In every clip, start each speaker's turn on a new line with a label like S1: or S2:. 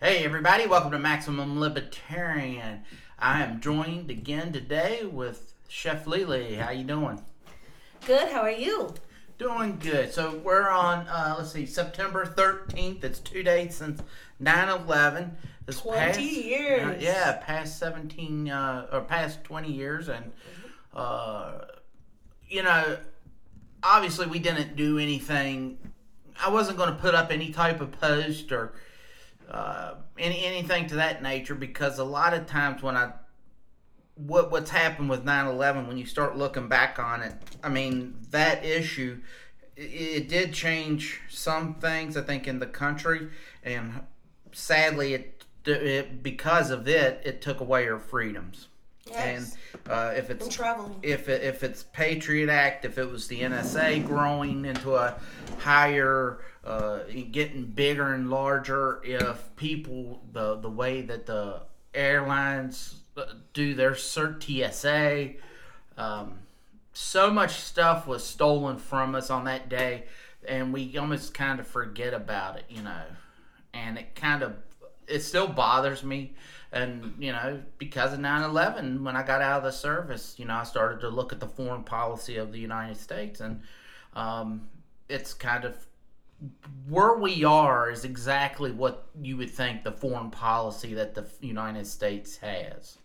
S1: Hey everybody, welcome to Maximum Libertarian. I am joined again today with Chef Lily. How you doing?
S2: Good. How are you?
S1: Doing good. So we're on, uh, let's see, September 13th. It's two days since 9-11. This
S2: 20
S1: past-
S2: years.
S1: uh, yeah, past 17, uh, or past 20 years. And, uh, you know, obviously we didn't do anything. I wasn't going to put up any type of post or uh, any anything to that nature because a lot of times when I what what's happened with 9/11 when you start looking back on it, I mean that issue it, it did change some things I think in the country and sadly it, it because of it it took away our freedoms.
S2: Yes.
S1: And uh, if it's if it, if it's Patriot Act, if it was the NSA growing into a higher, uh, getting bigger and larger, if people the the way that the airlines uh, do their cert TSA, um, so much stuff was stolen from us on that day, and we almost kind of forget about it, you know, and it kind of it still bothers me and you know because of 9-11 when i got out of the service you know i started to look at the foreign policy of the united states and um, it's kind of where we are is exactly what you would think the foreign policy that the united states has.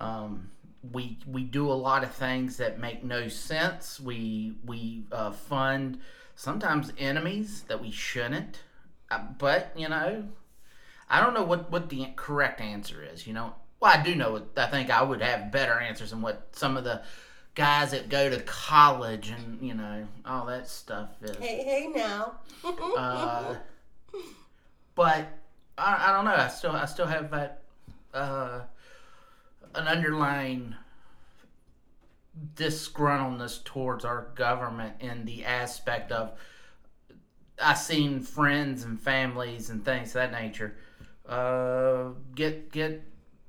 S1: Um, we we do a lot of things that make no sense. We we uh, fund sometimes enemies that we shouldn't. Uh, but you know I don't know what, what the correct answer is, you know. Well, I do know I think I would have better answers than what some of the guys that go to college and, you know, all that stuff is.
S2: Hey, hey now.
S1: Uh, but I, I don't know. I still I still have that uh, an underlying disgruntledness towards our government in the aspect of I seen friends and families and things of that nature uh, get get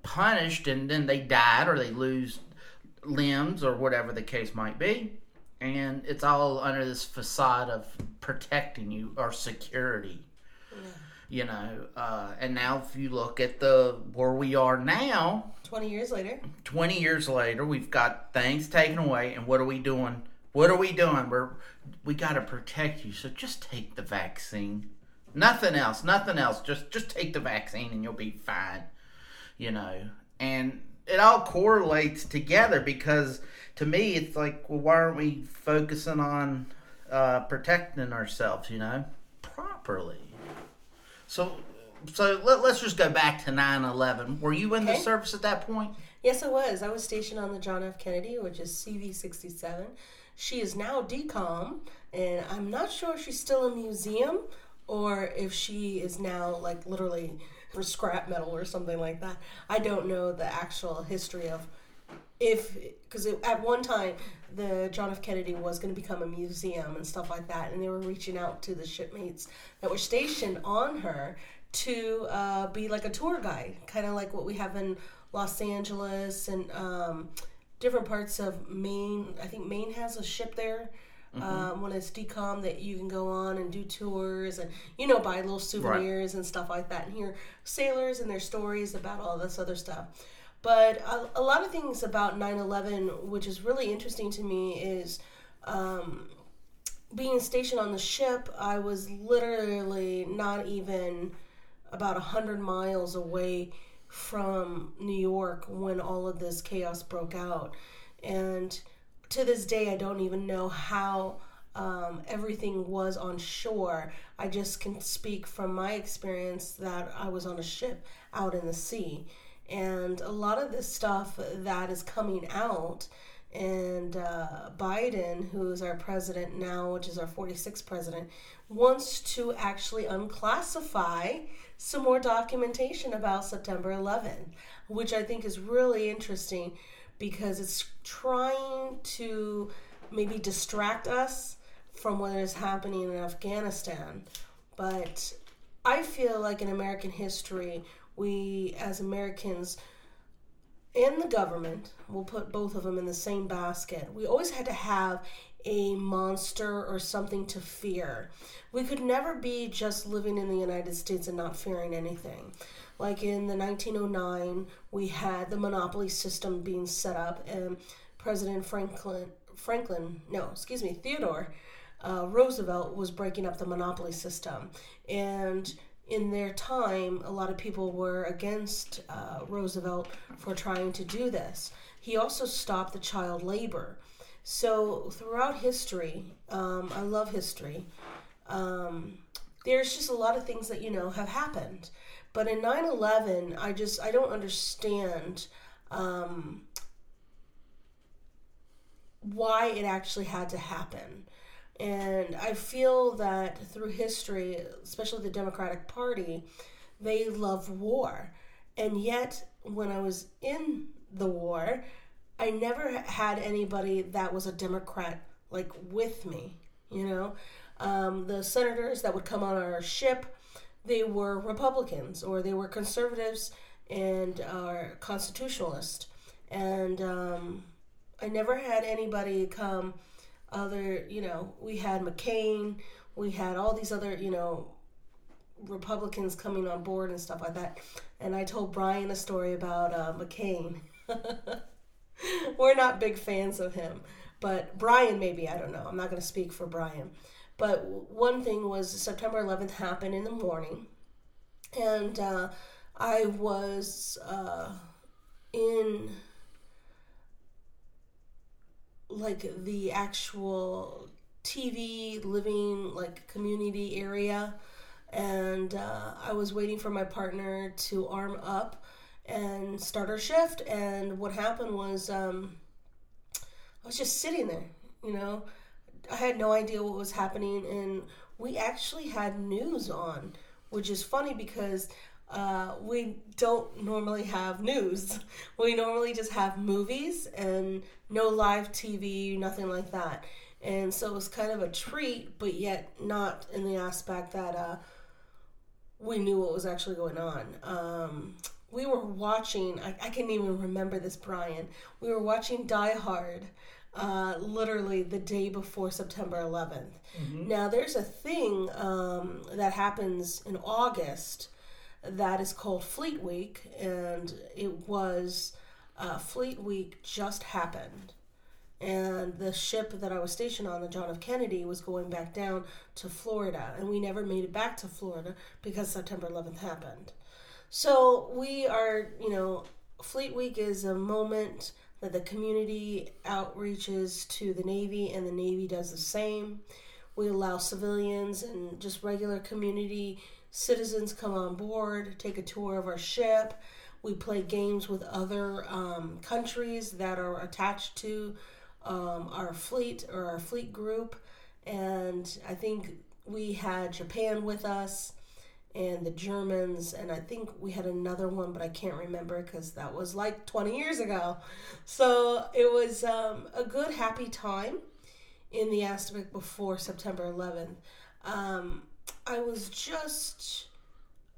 S1: punished and then they died or they lose limbs or whatever the case might be and it's all under this facade of protecting you or security you know uh, and now if you look at the where we are now
S2: 20 years later.
S1: 20 years later we've got things taken away and what are we doing? What are we doing? We're we got to protect you so just take the vaccine. Nothing else nothing else just just take the vaccine and you'll be fine you know and it all correlates together because to me it's like well why aren't we focusing on uh, protecting ourselves you know properly so so let, let's just go back to 9-11 were you in the service at that point
S2: Yes, I was. I was stationed on the John F. Kennedy, which is CV 67. She is now decom, and I'm not sure if she's still a museum or if she is now, like, literally for scrap metal or something like that. I don't know the actual history of if because at one time the John F. Kennedy was going to become a museum and stuff like that, and they were reaching out to the shipmates that were stationed on her to uh, be like a tour guide, kind of like what we have in Los Angeles and um, different parts of Maine. I think Maine has a ship there. Um, when it's decom, that you can go on and do tours and you know buy little souvenirs and stuff like that, and hear sailors and their stories about all this other stuff. But a, a lot of things about 9 11, which is really interesting to me, is um, being stationed on the ship. I was literally not even about 100 miles away from New York when all of this chaos broke out. And to this day, I don't even know how um, everything was on shore. I just can speak from my experience that I was on a ship out in the sea. And a lot of this stuff that is coming out, and uh, Biden, who is our president now, which is our 46th president, wants to actually unclassify some more documentation about September 11th, which I think is really interesting because it's trying to maybe distract us from what is happening in Afghanistan. But I feel like in American history, we as Americans and the government, we'll put both of them in the same basket. We always had to have a monster or something to fear. We could never be just living in the United States and not fearing anything. Like in the 1909, we had the monopoly system being set up, and President Franklin, Franklin, no, excuse me, Theodore uh, Roosevelt was breaking up the monopoly system. And in their time, a lot of people were against uh, Roosevelt for trying to do this. He also stopped the child labor. So throughout history, um, I love history. Um, there's just a lot of things that you know have happened, but in 9/11, I just I don't understand um, why it actually had to happen. And I feel that through history, especially the Democratic Party, they love war. And yet, when I was in the war, I never had anybody that was a Democrat like with me, you know? Um, the senators that would come on our ship, they were Republicans or they were conservatives and are constitutionalist. And um, I never had anybody come other, you know, we had McCain, we had all these other, you know, Republicans coming on board and stuff like that. And I told Brian a story about uh, McCain. We're not big fans of him, but Brian, maybe, I don't know. I'm not going to speak for Brian. But one thing was September 11th happened in the morning, and uh, I was uh, in like the actual TV living like community area, and uh, I was waiting for my partner to arm up and start our shift. And what happened was um, I was just sitting there, you know. I had no idea what was happening, and we actually had news on, which is funny because uh, we don't normally have news. We normally just have movies and no live TV, nothing like that. And so it was kind of a treat, but yet not in the aspect that uh, we knew what was actually going on. Um, we were watching, I, I can't even remember this, Brian. We were watching Die Hard uh, literally the day before September 11th. Mm-hmm. Now, there's a thing um, that happens in August that is called Fleet Week, and it was uh, Fleet Week just happened. And the ship that I was stationed on, the John F. Kennedy, was going back down to Florida, and we never made it back to Florida because September 11th happened. So we are, you know, Fleet Week is a moment that the community outreaches to the Navy, and the Navy does the same. We allow civilians and just regular community citizens come on board, take a tour of our ship. We play games with other um, countries that are attached to um, our fleet or our fleet group. And I think we had Japan with us and the Germans, and I think we had another one, but I can't remember because that was like 20 years ago. So it was um, a good, happy time in the aspect before September 11th. Um, I was just,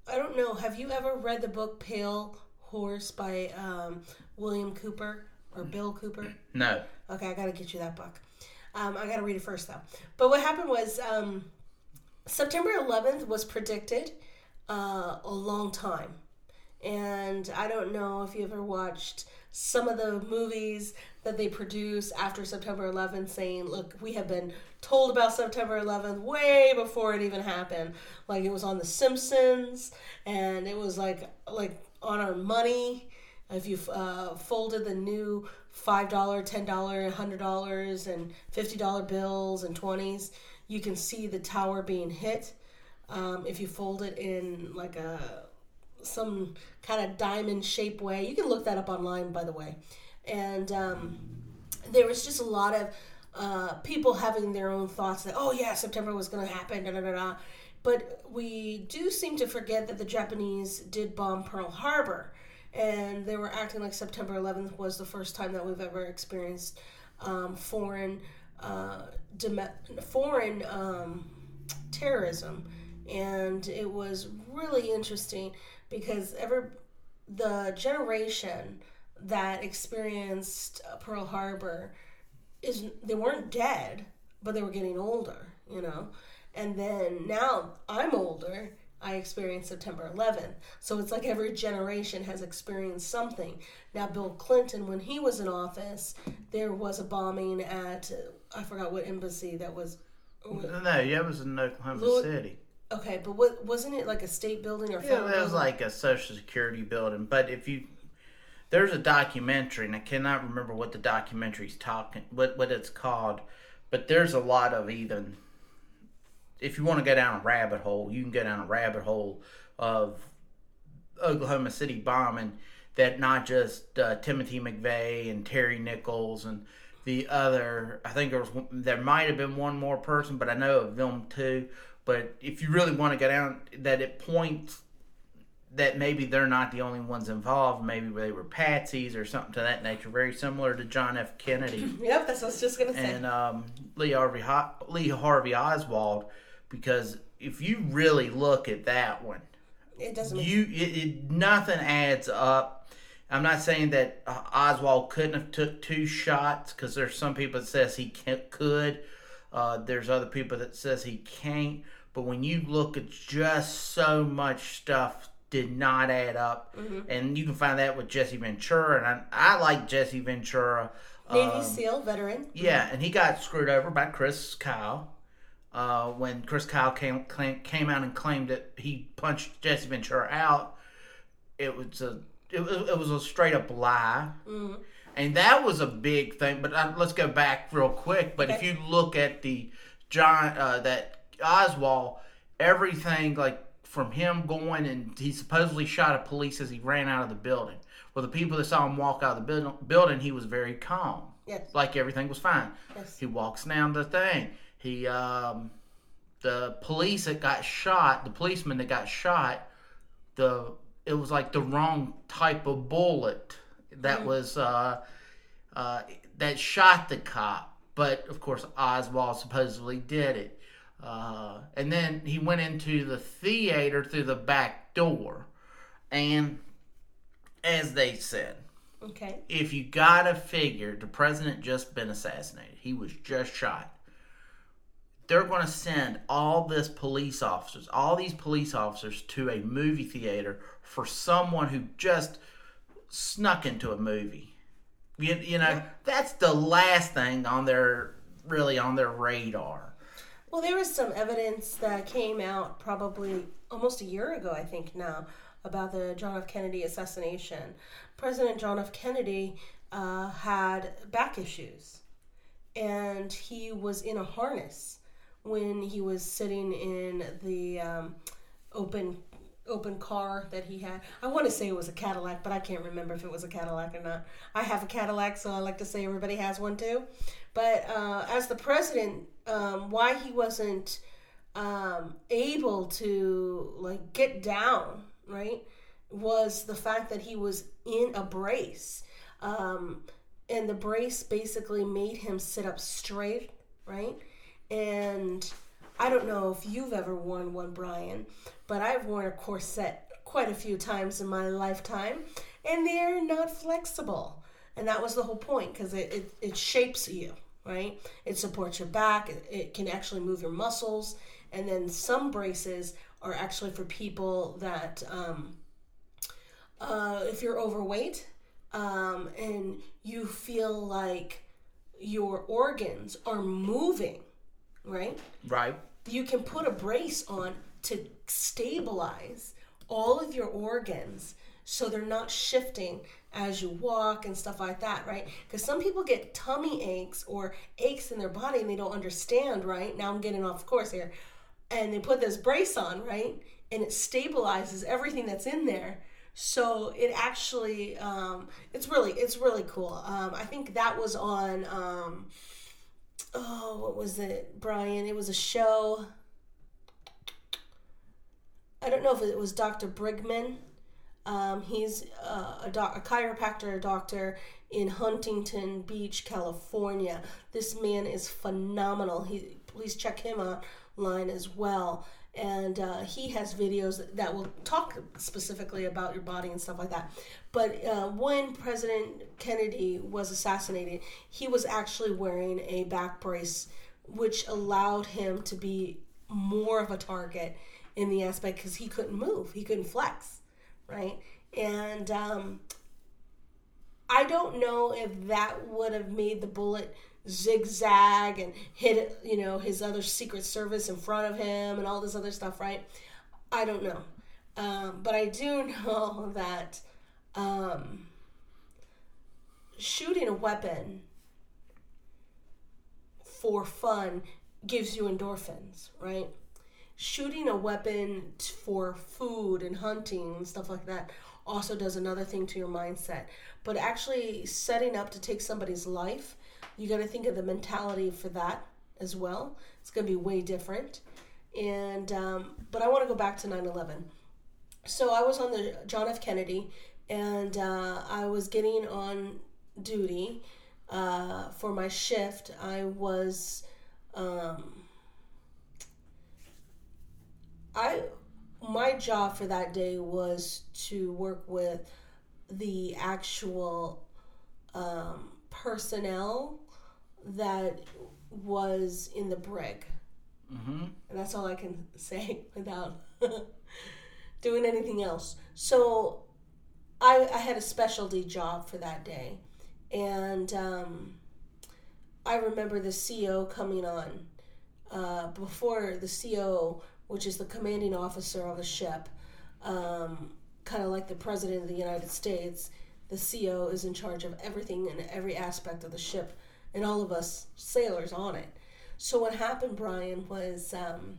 S2: I don't know. Have you ever read the book Pale Horse by um, William Cooper or Bill Cooper?
S1: No.
S2: Okay, I gotta get you that book. Um, I gotta read it first though. But what happened was um, September 11th was predicted uh, a long time. And I don't know if you ever watched some of the movies that they produce after September 11th saying, look, we have been told about September 11th way before it even happened. Like it was on The Simpsons and it was like like on our money. If you uh, folded the new $5, $10, $100 and $50 bills and 20s, you can see the tower being hit. Um, if you fold it in like a some kind of diamond shape way, you can look that up online, by the way. And um, there was just a lot of uh, people having their own thoughts that, oh yeah, September was going to happen, da da da da. But we do seem to forget that the Japanese did bomb Pearl Harbor, and they were acting like September 11th was the first time that we've ever experienced um, foreign uh, dem- foreign um, terrorism, and it was really interesting because every the generation that experienced Pearl Harbor is they weren't dead, but they were getting older, you know. And then now I'm older. I experienced September 11th. So it's like every generation has experienced something. Now, Bill Clinton, when he was in office, there was a bombing at, I forgot what embassy that was.
S1: No, yeah, it was in Oklahoma
S2: Louis-
S1: City.
S2: Okay, but what wasn't it like a state building or
S1: Yeah, it was like a social security building. But if you, there's a documentary, and I cannot remember what the documentary's talking, what what it's called, but there's a lot of even. If you want to go down a rabbit hole, you can go down a rabbit hole of Oklahoma City bombing that not just uh, Timothy McVeigh and Terry Nichols and the other. I think there was there might have been one more person, but I know of them too. But if you really want to go down, that it points that maybe they're not the only ones involved. Maybe they were patsies or something to that nature. Very similar to John F. Kennedy
S2: Yep, that's what I was just gonna say.
S1: and um, Lee Harvey Lee Harvey Oswald, because if you really look at that one,
S2: it doesn't.
S1: You it, it nothing adds up. I'm not saying that uh, Oswald couldn't have took two shots because there's some people that says he could. Uh, there's other people that says he can't. But when you look at just so much stuff did not add up, and you can find that with Jesse Ventura, and I, I like Jesse Ventura.
S2: Navy
S1: um,
S2: SEAL veteran.
S1: yeah, and he got screwed over by Chris Kyle. Uh, when Chris Kyle came claim, came out and claimed that he punched Jesse Ventura out, it was a it was, it was a straight up lie, and that was a big thing. But uh, let's go back real quick. But if you look at the John uh, that Oswald, everything like from him going and he supposedly shot a police as he ran out of the building. Well, the people that saw him walk out of the building, building he was very calm
S2: Yes.
S1: like everything was fine.
S2: Yes.
S1: He walks down the thing. He um the police that got shot, the policeman that got shot, the it was like the wrong type of bullet that was uh uh that shot the cop. But of course Oswald supposedly did it. Uh, and then he went into the theater through the back door. And as they said,
S2: Okay.
S1: if you gotta figure the president just been assassinated. He was just shot. They're going to send all this police officers all these police officers to a movie theater for someone who just snuck into a movie. You, you know that's the last thing on their really on their radar
S2: Well, there was some evidence that came out probably almost a year ago, I think now, about the John F. Kennedy assassination. President John F. Kennedy uh, had back issues, and he was in a harness when he was sitting in the um, open open car that he had. I want to say it was a Cadillac, but I can't remember if it was a Cadillac or not. I have a Cadillac, so I like to say everybody has one too. But uh, as the president, um, why he wasn't um, able to like get down, right, was the fact that he was in a brace, um, and the brace basically made him sit up straight, right, and I don't know if you've ever worn one, Brian, but I've worn a corset quite a few times in my lifetime, and they're not flexible. And that was the whole point because it, it, it shapes you, right? It supports your back, it, can actually move your muscles. And then some braces are actually for people that, um, uh, if you're overweight um, and you feel like your organs are moving, right?
S1: right
S2: you can put a brace on to stabilize all of your organs so they're not shifting as you walk and stuff like that, right? Because some people get tummy aches or aches in their body and they don't understand, right? Now I'm getting off course here. And they put this brace on, right? And it stabilizes everything that's in there. So it actually, um, it's really, it's really cool. Um, I think that was on, um, oh, what was it, Brian? It was a show. I don't know if it was Dr. Brigman. Um, he's uh, a, doc- a chiropractor, a doctor in Huntington Beach, California. This man is phenomenal. He please check him online as well. and uh, he has videos that will talk specifically about your body and stuff like that. But uh, when President Kennedy was assassinated, he was actually wearing a back brace, which allowed him to be more of a target in the aspect because he couldn't move, he couldn't flex, right? And um, I don't know if that would have made the bullet zigzag and hit you know his other secret service in front of him and all this other stuff right? I don't know. Um, but i do know that um, shooting a weapon for fun gives you endorphins right shooting a weapon for food and hunting and stuff like that also does another thing to your mindset but actually setting up to take somebody's life you got to think of the mentality for that as well. It's going to be way different. And um, but I want to go back to 9/11. So I was on the John F. Kennedy, and uh, I was getting on duty uh, for my shift. I was. Um, I my job for that day was to work with the actual um, personnel that was in the brig. Mm-hmm. And that's all I can say without doing anything else. So I, I had a specialty job for that day. And um, I remember the CO coming on. Uh, before the CO, which is the commanding officer of a ship, um, kind of like the president of the United States, the CO is in charge of everything and every aspect of the ship and all of us sailors on it. So what happened, Brian, was um,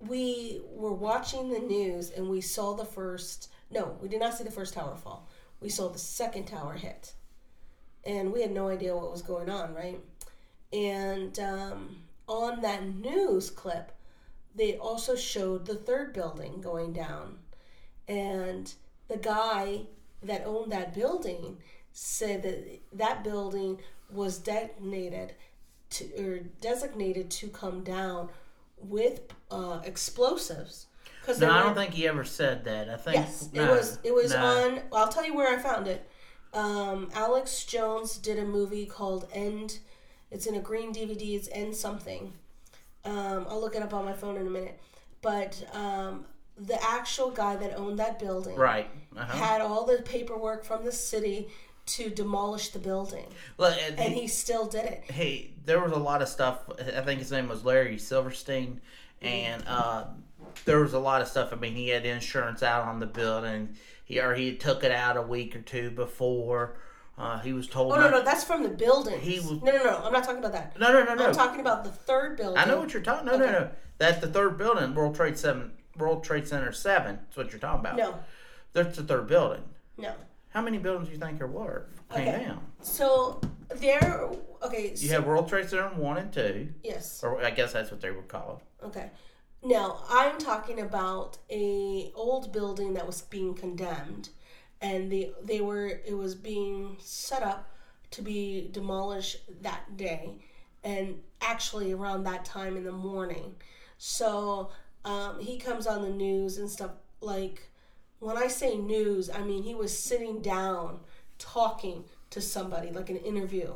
S2: we were watching the news and we saw the first. No, we did not see the first tower fall. We saw the second tower hit, and we had no idea what was going on, right? And um, on that news clip, they also showed the third building going down, and the guy that owned that building said that that building was detonated to, or designated to come down with uh, explosives.
S1: Because no, I don't think he ever said that. I think
S2: yes, no, it was. It was no. on. Well, I'll tell you where I found it. Um, Alex Jones did a movie called End. It's in a green DVD. It's in something. Um, I'll look it up on my phone in a minute. But um, the actual guy that owned that building,
S1: right,
S2: uh-huh. had all the paperwork from the city to demolish the building. Well, and, and he, he, still did it.
S1: Hey, there was a lot of stuff. I think his name was Larry Silverstein, and uh, there was a lot of stuff. I mean, he had insurance out on the building. He or he took it out a week or two before. Uh, he was told.
S2: Oh no, no, that's from the building. He was. No, no, no. I'm not talking about that.
S1: No, no, no, no.
S2: I'm talking about the third building. I
S1: know what you're talking. No, okay. no, no. That's the third building, World Trade Seven, World Trade Center Seven. That's what you're talking about.
S2: No,
S1: that's the third building.
S2: No.
S1: How many buildings do you think there were? Came okay. down.
S2: So there. Okay.
S1: You
S2: so,
S1: have World Trade Center one and two.
S2: Yes.
S1: Or I guess that's what they would call
S2: it. Okay. Now I'm talking about a old building that was being condemned, and they they were it was being set up to be demolished that day, and actually around that time in the morning. So um, he comes on the news and stuff like when I say news, I mean he was sitting down talking to somebody, like an interview,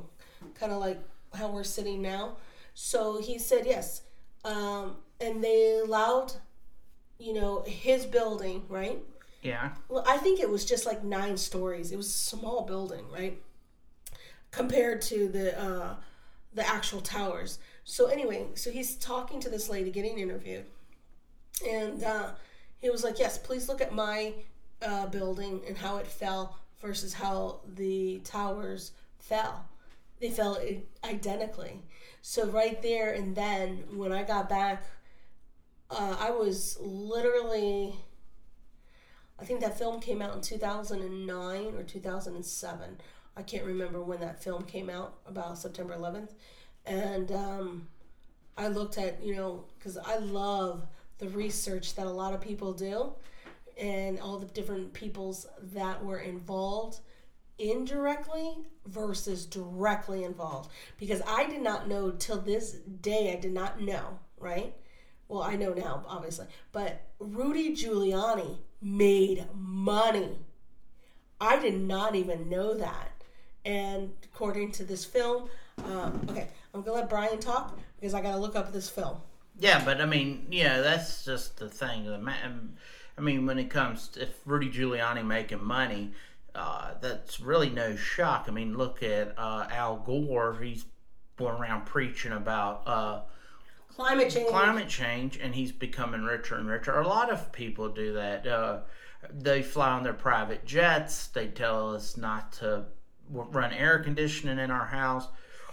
S2: kind of like how we're sitting now. So he said yes. Um, and they allowed, you know, his building, right?
S1: Yeah.
S2: Well, I think it was just like nine stories. It was a small building, right? Compared to the uh, the actual towers. So anyway, so he's talking to this lady, getting interviewed, and uh, he was like, "Yes, please look at my uh, building and how it fell versus how the towers fell. They fell identically. So right there and then, when I got back, uh, I was literally. I think that film came out in 2009 or 2007. I can't remember when that film came out, about September 11th. And um, I looked at, you know, because I love the research that a lot of people do and all the different peoples that were involved indirectly versus directly involved because I did not know till this day I did not know, right? well, I know now, obviously, but Rudy Giuliani made money. I did not even know that. And according to this film, um, okay, I'm gonna let Brian talk because I gotta look up this film.
S1: Yeah, but I mean, yeah, that's just the thing. Ma- I mean, when it comes to if Rudy Giuliani making money, uh, that's really no shock. I mean, look at uh, Al Gore. He's going around preaching about uh,
S2: Climate change.
S1: climate change, and he's becoming richer and richer. A lot of people do that. Uh, they fly on their private jets. They tell us not to run air conditioning in our house.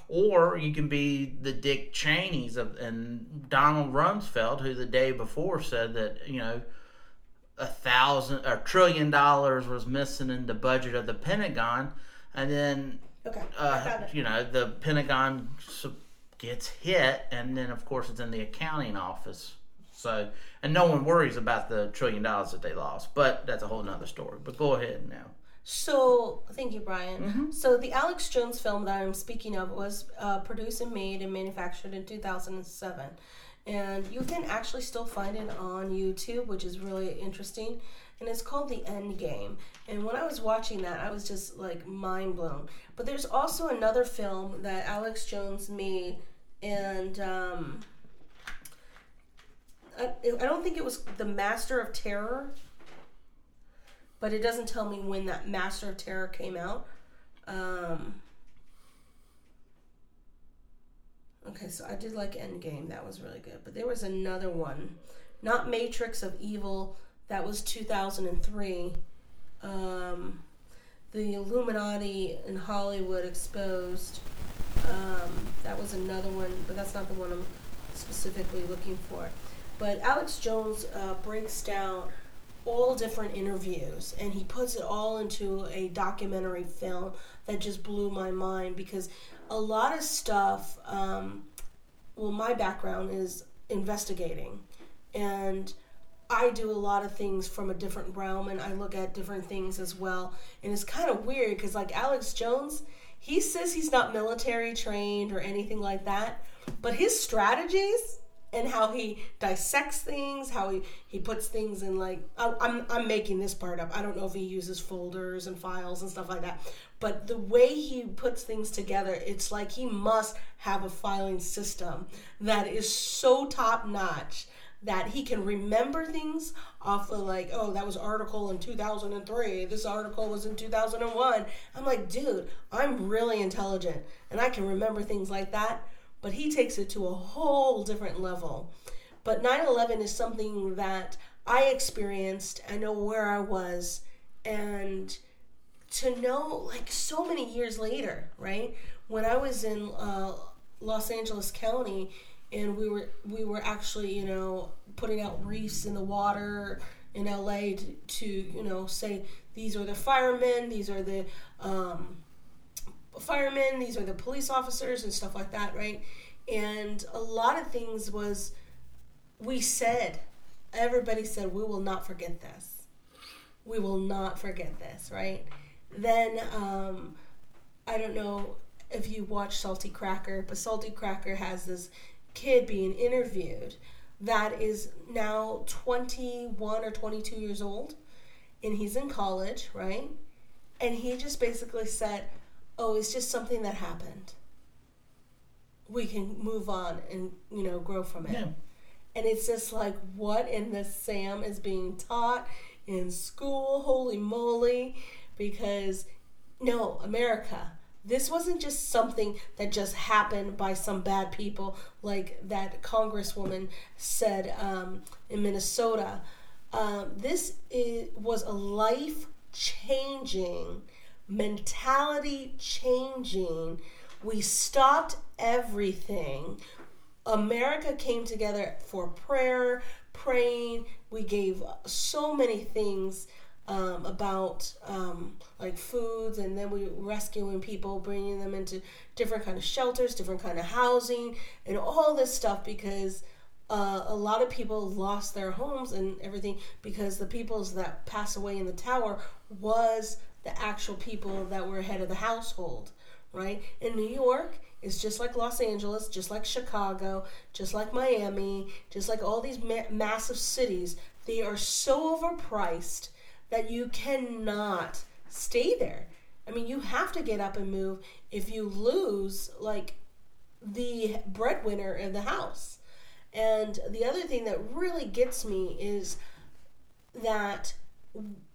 S1: Or you can be the Dick Cheneys of and Donald Rumsfeld, who the day before said that you know a thousand a trillion dollars was missing in the budget of the Pentagon, and then
S2: Okay,
S1: uh, you know the Pentagon gets hit, and then of course it's in the accounting office. So and no one worries about the trillion dollars that they lost, but that's a whole nother story. But go ahead now.
S2: So, thank you, Brian.
S1: Mm-hmm.
S2: So, the Alex Jones film that I'm speaking of was uh, produced and made and manufactured in 2007. And you can actually still find it on YouTube, which is really interesting. And it's called The End Game. And when I was watching that, I was just like mind blown. But there's also another film that Alex Jones made, and um, I, I don't think it was The Master of Terror but it doesn't tell me when that Master of Terror came out. Um, okay, so I did like Endgame. That was really good. But there was another one, not Matrix of Evil. That was 2003. Um, the Illuminati in Hollywood exposed. Um, that was another one, but that's not the one I'm specifically looking for. But Alex Jones uh, breaks down all different interviews and he puts it all into a documentary film that just blew my mind because a lot of stuff um, well my background is investigating and i do a lot of things from a different realm and i look at different things as well and it's kind of weird because like alex jones he says he's not military trained or anything like that but his strategies and how he dissects things, how he, he puts things in like I, I'm I'm making this part up. I don't know if he uses folders and files and stuff like that, but the way he puts things together, it's like he must have a filing system that is so top notch that he can remember things off of like oh that was article in 2003 this article was in 2001 i'm like dude i'm really intelligent and i can remember things like that but he takes it to a whole different level. But 9 11 is something that I experienced, I know where I was, and to know, like, so many years later, right? When I was in uh, Los Angeles County, and we were we were actually you know putting out reefs in the water in LA to, to you know say these are the firemen, these are the um, firemen, these are the police officers and stuff like that, right? And a lot of things was we said, everybody said, we will not forget this. We will not forget this, right? Then um, I don't know if you watch Salty Cracker, but Salty Cracker has this kid being interviewed that is now 21 or 22 years old and he's in college, right? And he just basically said, "Oh, it's just something that happened. We can move on and you know grow from it."
S1: Yeah.
S2: And it's just like, what in the Sam is being taught in school? Holy moly! Because no, America. This wasn't just something that just happened by some bad people, like that Congresswoman said um, in Minnesota. Um, this is, was a life changing, mentality changing. We stopped everything. America came together for prayer, praying. We gave so many things um, about um, like foods, and then we rescuing people, bringing them into different kind of shelters, different kind of housing, and all this stuff because uh, a lot of people lost their homes and everything because the peoples that passed away in the tower was the actual people that were head of the household, right? In New York, is just like Los Angeles, just like Chicago, just like Miami, just like all these ma- massive cities. They are so overpriced that you cannot stay there. I mean, you have to get up and move if you lose, like, the breadwinner of the house. And the other thing that really gets me is that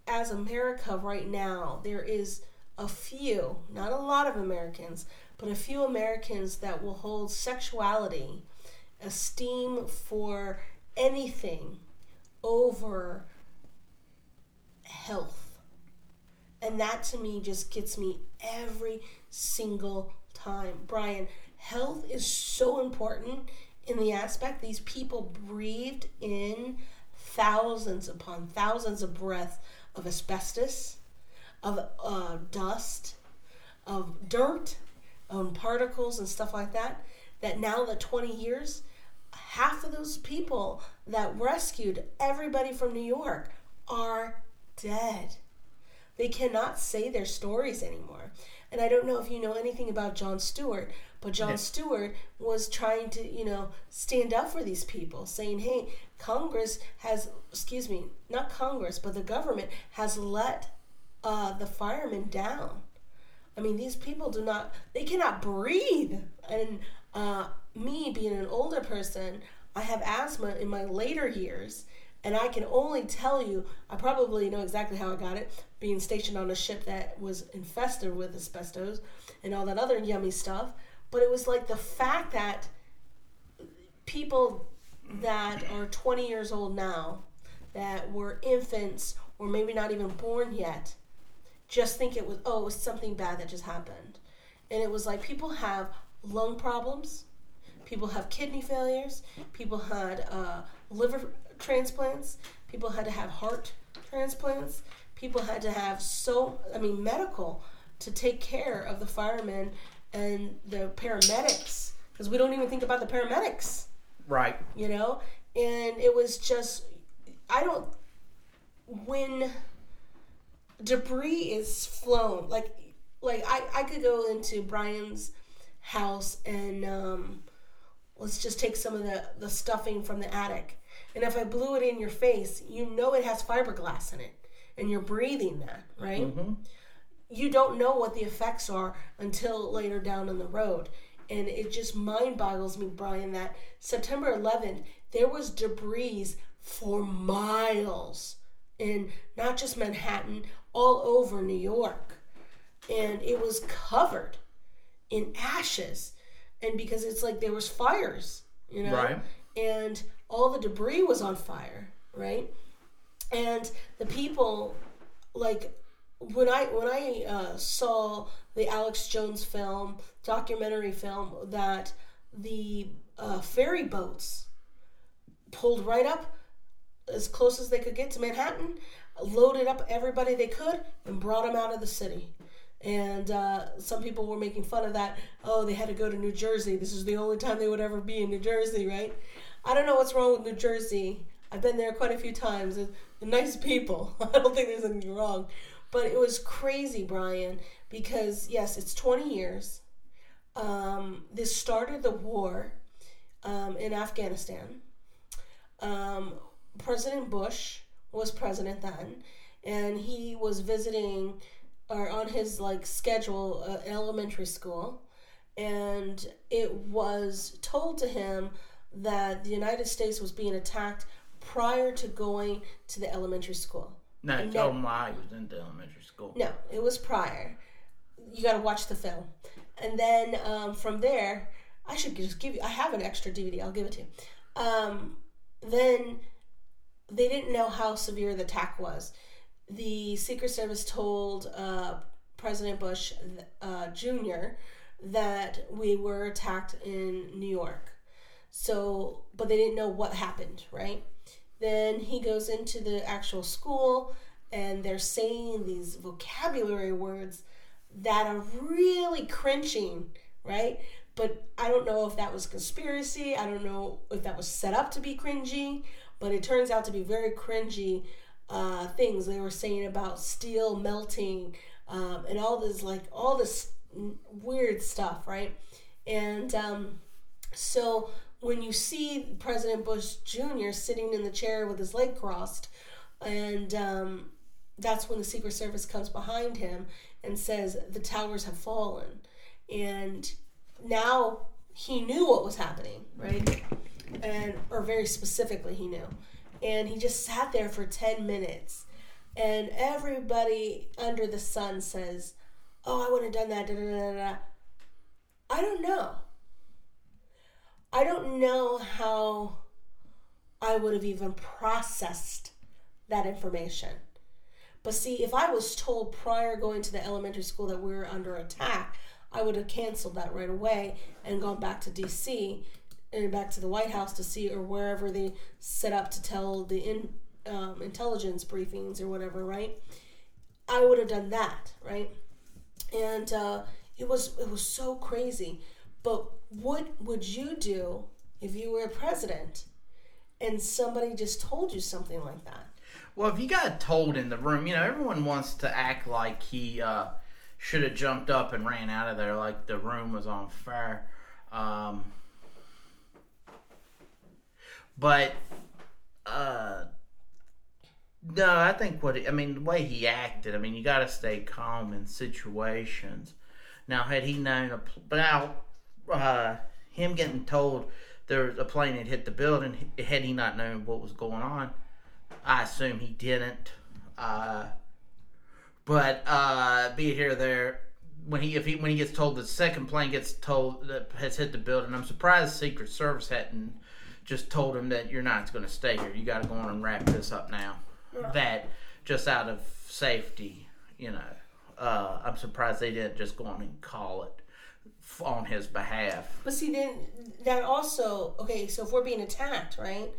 S2: as America right now, there is a few, not a lot of Americans, but a few Americans that will hold sexuality, esteem for anything over health. And that to me just gets me every single time. Brian, health is so important in the aspect these people breathed in thousands upon thousands of breaths of asbestos, of uh, dust, of dirt, of particles and stuff like that. That now the 20 years, half of those people that rescued everybody from New York are dead. They cannot say their stories anymore. And I don't know if you know anything about Jon Stewart, but Jon yeah. Stewart was trying to, you know, stand up for these people, saying, hey, Congress has, excuse me, not Congress, but the government has let uh, the firemen down. I mean, these people do not, they cannot breathe. And uh, me being an older person, I have asthma in my later years. And I can only tell you, I probably know exactly how I got it, being stationed on a ship that was infested with asbestos and all that other yummy stuff. But it was like the fact that people that are 20 years old now, that were infants or maybe not even born yet, just think it was, oh, it was something bad that just happened. And it was like people have lung problems, people have kidney failures, people had uh, liver transplants, people had to have heart transplants, people had to have so, I mean, medical to take care of the firemen and the paramedics because we don't even think about the paramedics.
S1: Right.
S2: You know? And it was just, I don't, when debris is flown, like, like I, I could go into Brian's house and um, let's just take some of the, the stuffing from the attic. And if I blew it in your face, you know it has fiberglass in it and you're breathing that, right? Mm-hmm you don't know what the effects are until later down in the road. And it just mind boggles me, Brian, that September 11th, there was debris for miles in not just Manhattan, all over New York. And it was covered in ashes. And because it's like there was fires, you know? Right. And all the debris was on fire, right? And the people, like, when I when I uh, saw the Alex Jones film documentary film that the uh, ferry boats pulled right up as close as they could get to Manhattan, loaded up everybody they could, and brought them out of the city. And uh, some people were making fun of that. Oh, they had to go to New Jersey. This is the only time they would ever be in New Jersey, right? I don't know what's wrong with New Jersey. I've been there quite a few times. Nice people. I don't think there's anything wrong. But it was crazy, Brian, because yes, it's 20 years. Um, this started the war um, in Afghanistan. Um, president Bush was president then, and he was visiting or on his like schedule uh, elementary school, and it was told to him that the United States was being attacked prior to going to the elementary school.
S1: No, no. oh my, was in the elementary school.
S2: No, it was prior. You got to watch the film, and then um, from there, I should just give you. I have an extra DVD. I'll give it to you. Um, then they didn't know how severe the attack was. The Secret Service told uh, President Bush uh, Jr. that we were attacked in New York. So, but they didn't know what happened, right? Then he goes into the actual school and they're saying these vocabulary words that are really cringing, right? But I don't know if that was conspiracy. I don't know if that was set up to be cringy, but it turns out to be very cringy uh, things they were saying about steel melting um, and all this like all this weird stuff, right? And um, so when you see President Bush Jr. sitting in the chair with his leg crossed, and um, that's when the Secret Service comes behind him and says the towers have fallen. And now he knew what was happening, right? And or very specifically he knew. And he just sat there for 10 minutes. And everybody under the sun says, "Oh, I would have done that." Da, da, da. I don't know. I don't know how I would have even processed that information. But see, if I was told prior going to the elementary school that we were under attack, I would have canceled that right away and gone back to DC and back to the White House to see or wherever they set up to tell the in, um, intelligence briefings or whatever, right? I would have done that, right? And uh, it was it was so crazy. But what would you do if you were a president and somebody just told you something like that?
S1: Well, if you got told in the room, you know, everyone wants to act like he uh, should have jumped up and ran out of there, like the room was on fire. Um, but uh, no, I think what I mean, the way he acted. I mean, you got to stay calm in situations. Now, had he known a now uh, him getting told there was a plane had hit the building, had he not known what was going on, I assume he didn't. Uh, but uh, be it here or there, when he if he when he gets told the second plane gets told that has hit the building, I'm surprised the Secret Service hadn't just told him that you're not going to stay here. You got to go on and wrap this up now. Yeah. That just out of safety, you know. Uh, I'm surprised they didn't just go on and call it on his behalf.
S2: But see, then that also okay. So if we're being attacked, right?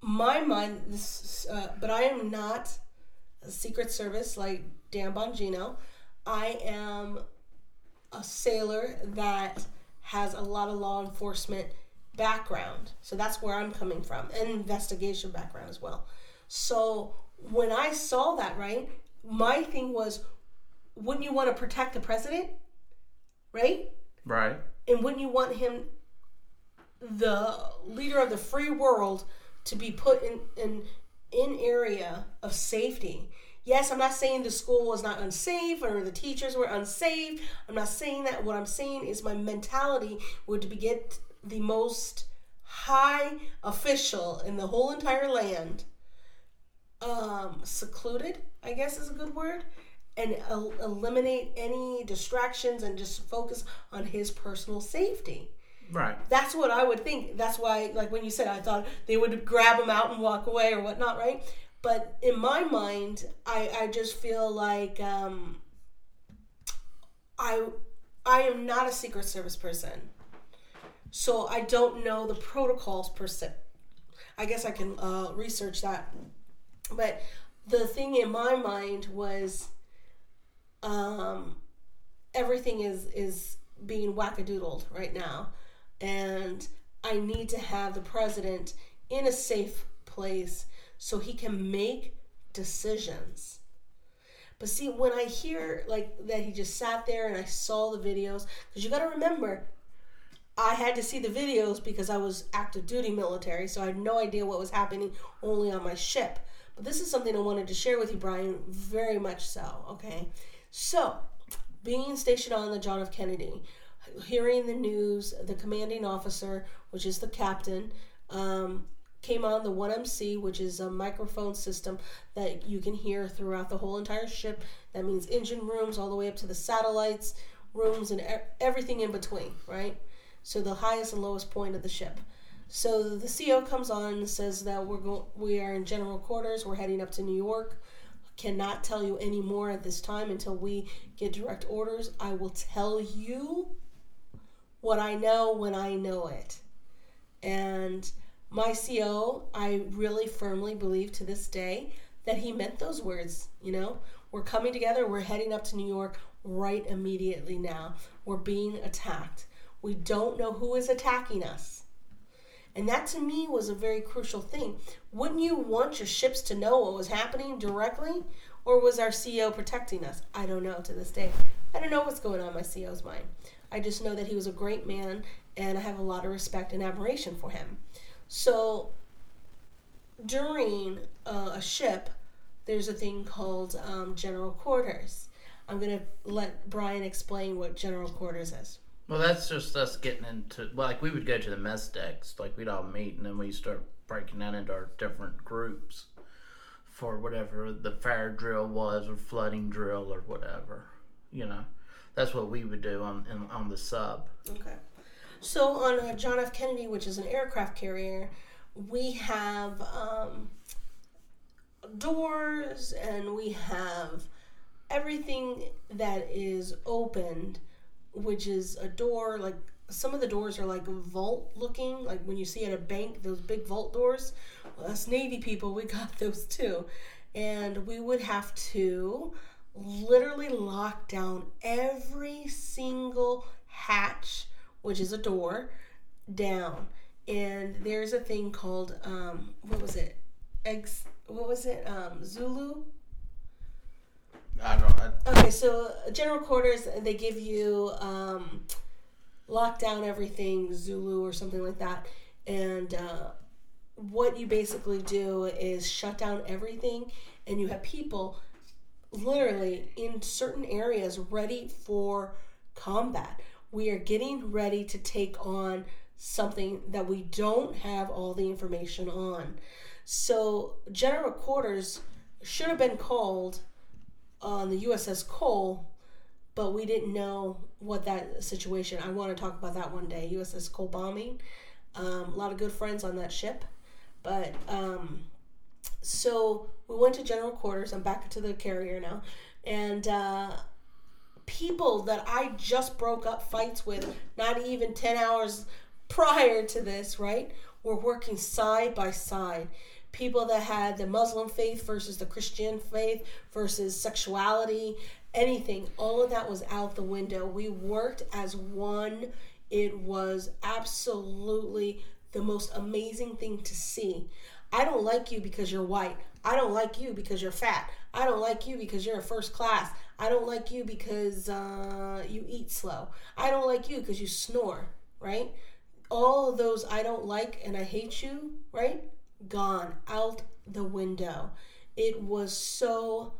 S2: My mind, this, uh, but I am not a Secret Service like Dan Bongino. I am a sailor that has a lot of law enforcement background. So that's where I'm coming from, and investigation background as well. So when I saw that, right, my thing was, wouldn't you want to protect the president? Right?
S1: Right.
S2: And wouldn't you want him, the leader of the free world, to be put in in in area of safety? Yes, I'm not saying the school was not unsafe or the teachers were unsafe. I'm not saying that. What I'm saying is my mentality would be get the most high official in the whole entire land um, secluded, I guess is a good word, and el- eliminate any distractions and just focus on his personal safety.
S1: Right.
S2: That's what I would think. That's why, like when you said, I thought they would grab him out and walk away or whatnot, right? But in my mind, I, I just feel like um, I I am not a Secret Service person, so I don't know the protocols per se. I guess I can uh, research that. But the thing in my mind was um, everything is is being wackadoodled right now, and I need to have the president in a safe place so he can make decisions. But see, when I hear like that he just sat there and I saw the videos, because you got to remember, I had to see the videos because I was active duty military, so I had no idea what was happening only on my ship. But this is something I wanted to share with you, Brian, very much so, okay? So, being stationed on the John F. Kennedy, hearing the news, the commanding officer, which is the captain, um, came on the 1MC, which is a microphone system that you can hear throughout the whole entire ship. That means engine rooms all the way up to the satellites, rooms, and everything in between, right? So the highest and lowest point of the ship. So the CO comes on and says that we're go- we are in general quarters. We're heading up to New York. Cannot tell you any more at this time until we get direct orders. I will tell you what I know when I know it. And my CO, I really firmly believe to this day that he meant those words. You know, we're coming together, we're heading up to New York right immediately now. We're being attacked. We don't know who is attacking us. And that to me was a very crucial thing. Wouldn't you want your ships to know what was happening directly? Or was our CEO protecting us? I don't know to this day. I don't know what's going on in my CEO's mind. I just know that he was a great man, and I have a lot of respect and admiration for him. So during uh, a ship, there's a thing called um, general quarters. I'm gonna let Brian explain what general quarters is.
S1: Well, that's just us getting into well, like we would go to the mess decks, like we'd all meet, and then we start breaking down into our different groups for whatever the fire drill was, or flooding drill, or whatever. You know, that's what we would do on in, on the sub.
S2: Okay. So on uh, John F. Kennedy, which is an aircraft carrier, we have um, doors and we have everything that is opened, which is a door. Like some of the doors are like vault looking, like when you see at a bank, those big vault doors. Well, us Navy people, we got those too. And we would have to literally lock down every single hatch, which is a door, down. And there's a thing called um, what was it? Eggs. What was it? Um, Zulu.
S1: I don't. I,
S2: Okay, so uh, general quarters, they give you um, lock down everything, Zulu or something like that. And uh, what you basically do is shut down everything, and you have people literally in certain areas ready for combat. We are getting ready to take on something that we don't have all the information on. So, general quarters should have been called on the USS Cole, but we didn't know what that situation. I want to talk about that one day. USS Cole bombing. Um, a lot of good friends on that ship, but um, so we went to general quarters. I'm back to the carrier now, and uh, people that I just broke up fights with, not even ten hours prior to this, right, were working side by side people that had the Muslim faith versus the Christian faith versus sexuality, anything, all of that was out the window. We worked as one. It was absolutely the most amazing thing to see. I don't like you because you're white. I don't like you because you're fat. I don't like you because you're a first class. I don't like you because uh, you eat slow. I don't like you because you snore, right? All those I don't like and I hate you, right? Gone out the window. It was so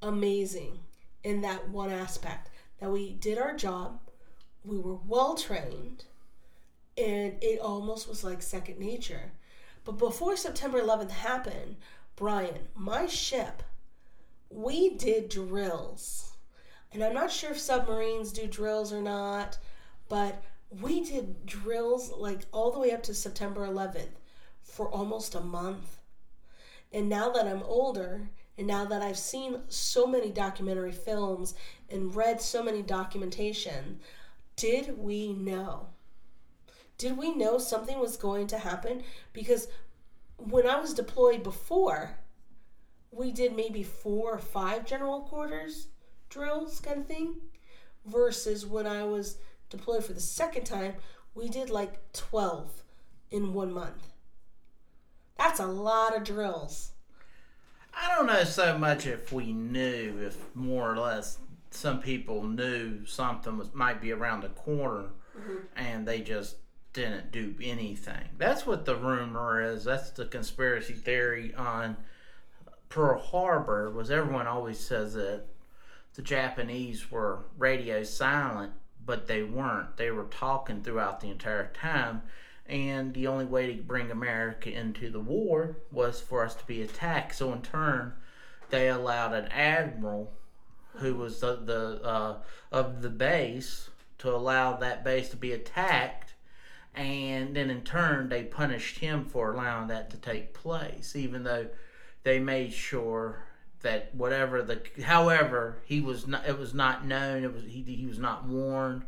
S2: amazing in that one aspect that we did our job, we were well trained, and it almost was like second nature. But before September 11th happened, Brian, my ship, we did drills. And I'm not sure if submarines do drills or not, but we did drills like all the way up to September 11th for almost a month. And now that I'm older, and now that I've seen so many documentary films and read so many documentation, did we know? Did we know something was going to happen? Because when I was deployed before, we did maybe four or five general quarters drills kind of thing, versus when I was deployed for the second time, we did like 12 in one month. That's a lot of drills.
S1: I don't know so much if we knew, if more or less some people knew something was might be around the corner, mm-hmm. and they just didn't do anything. That's what the rumor is. That's the conspiracy theory on Pearl Harbor. Was everyone always says that the Japanese were radio silent, but they weren't. They were talking throughout the entire time and the only way to bring America into the war was for us to be attacked. So in turn, they allowed an admiral who was the, the uh, of the base to allow that base to be attacked, and then in turn they punished him for allowing that to take place, even though they made sure that whatever the however he was not it was not known. It was he, he was not warned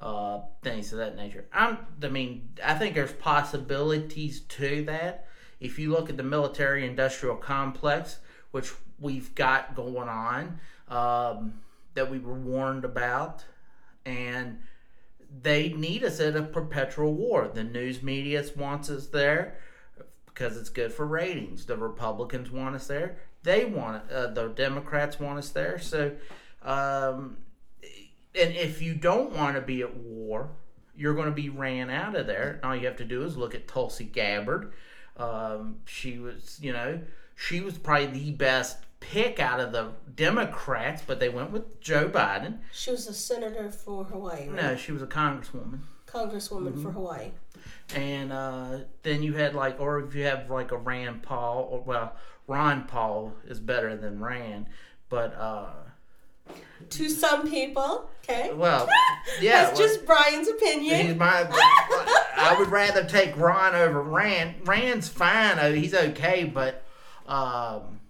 S1: uh, things of that nature. I'm, I mean, I think there's possibilities to that. If you look at the military industrial complex, which we've got going on, um, that we were warned about, and they need us at a perpetual war. The news media wants us there because it's good for ratings. The Republicans want us there. They want it. Uh, the Democrats want us there. So um, and if you don't want to be at war, you're going to be ran out of there. All you have to do is look at Tulsi Gabbard. Um, she was, you know, she was probably the best pick out of the Democrats, but they went with Joe Biden.
S2: She was a senator for Hawaii. Right?
S1: No, she was a congresswoman.
S2: Congresswoman mm-hmm. for Hawaii.
S1: And uh, then you had like, or if you have like a Rand Paul, or well, Ron Paul is better than Rand, but uh,
S2: to some people. Okay.
S1: Well, yeah.
S2: That's well, just Brian's opinion.
S1: My. I would rather take Ron over Rand. Rand's fine. Oh, he's okay, but um,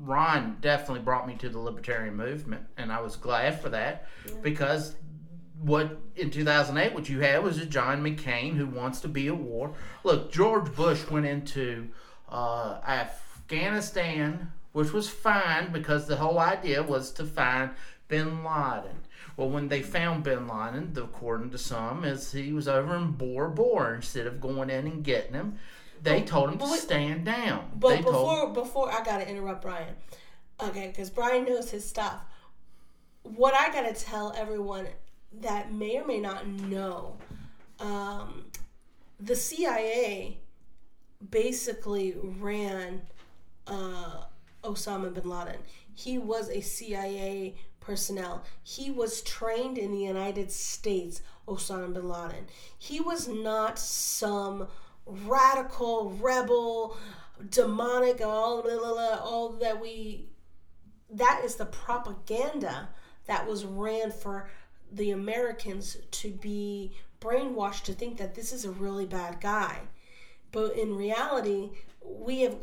S1: Ron definitely brought me to the libertarian movement, and I was glad for that yeah. because what in 2008 what you had was a John McCain who wants to be a war. Look, George Bush went into uh, Afghanistan which was fine because the whole idea was to find bin Laden. Well, when they found bin Laden, according to some, is he was over in Tora Bora instead of going in and getting him. They but, told him to stand down.
S2: But
S1: they
S2: before told, before I gotta interrupt Brian, okay, because Brian knows his stuff. What I gotta tell everyone that may or may not know, um, the CIA basically ran. Uh, Osama bin Laden. He was a CIA personnel. He was trained in the United States, Osama bin Laden. He was not some radical rebel, demonic, all blah, blah, blah, all that we. That is the propaganda that was ran for the Americans to be brainwashed to think that this is a really bad guy. But in reality, we have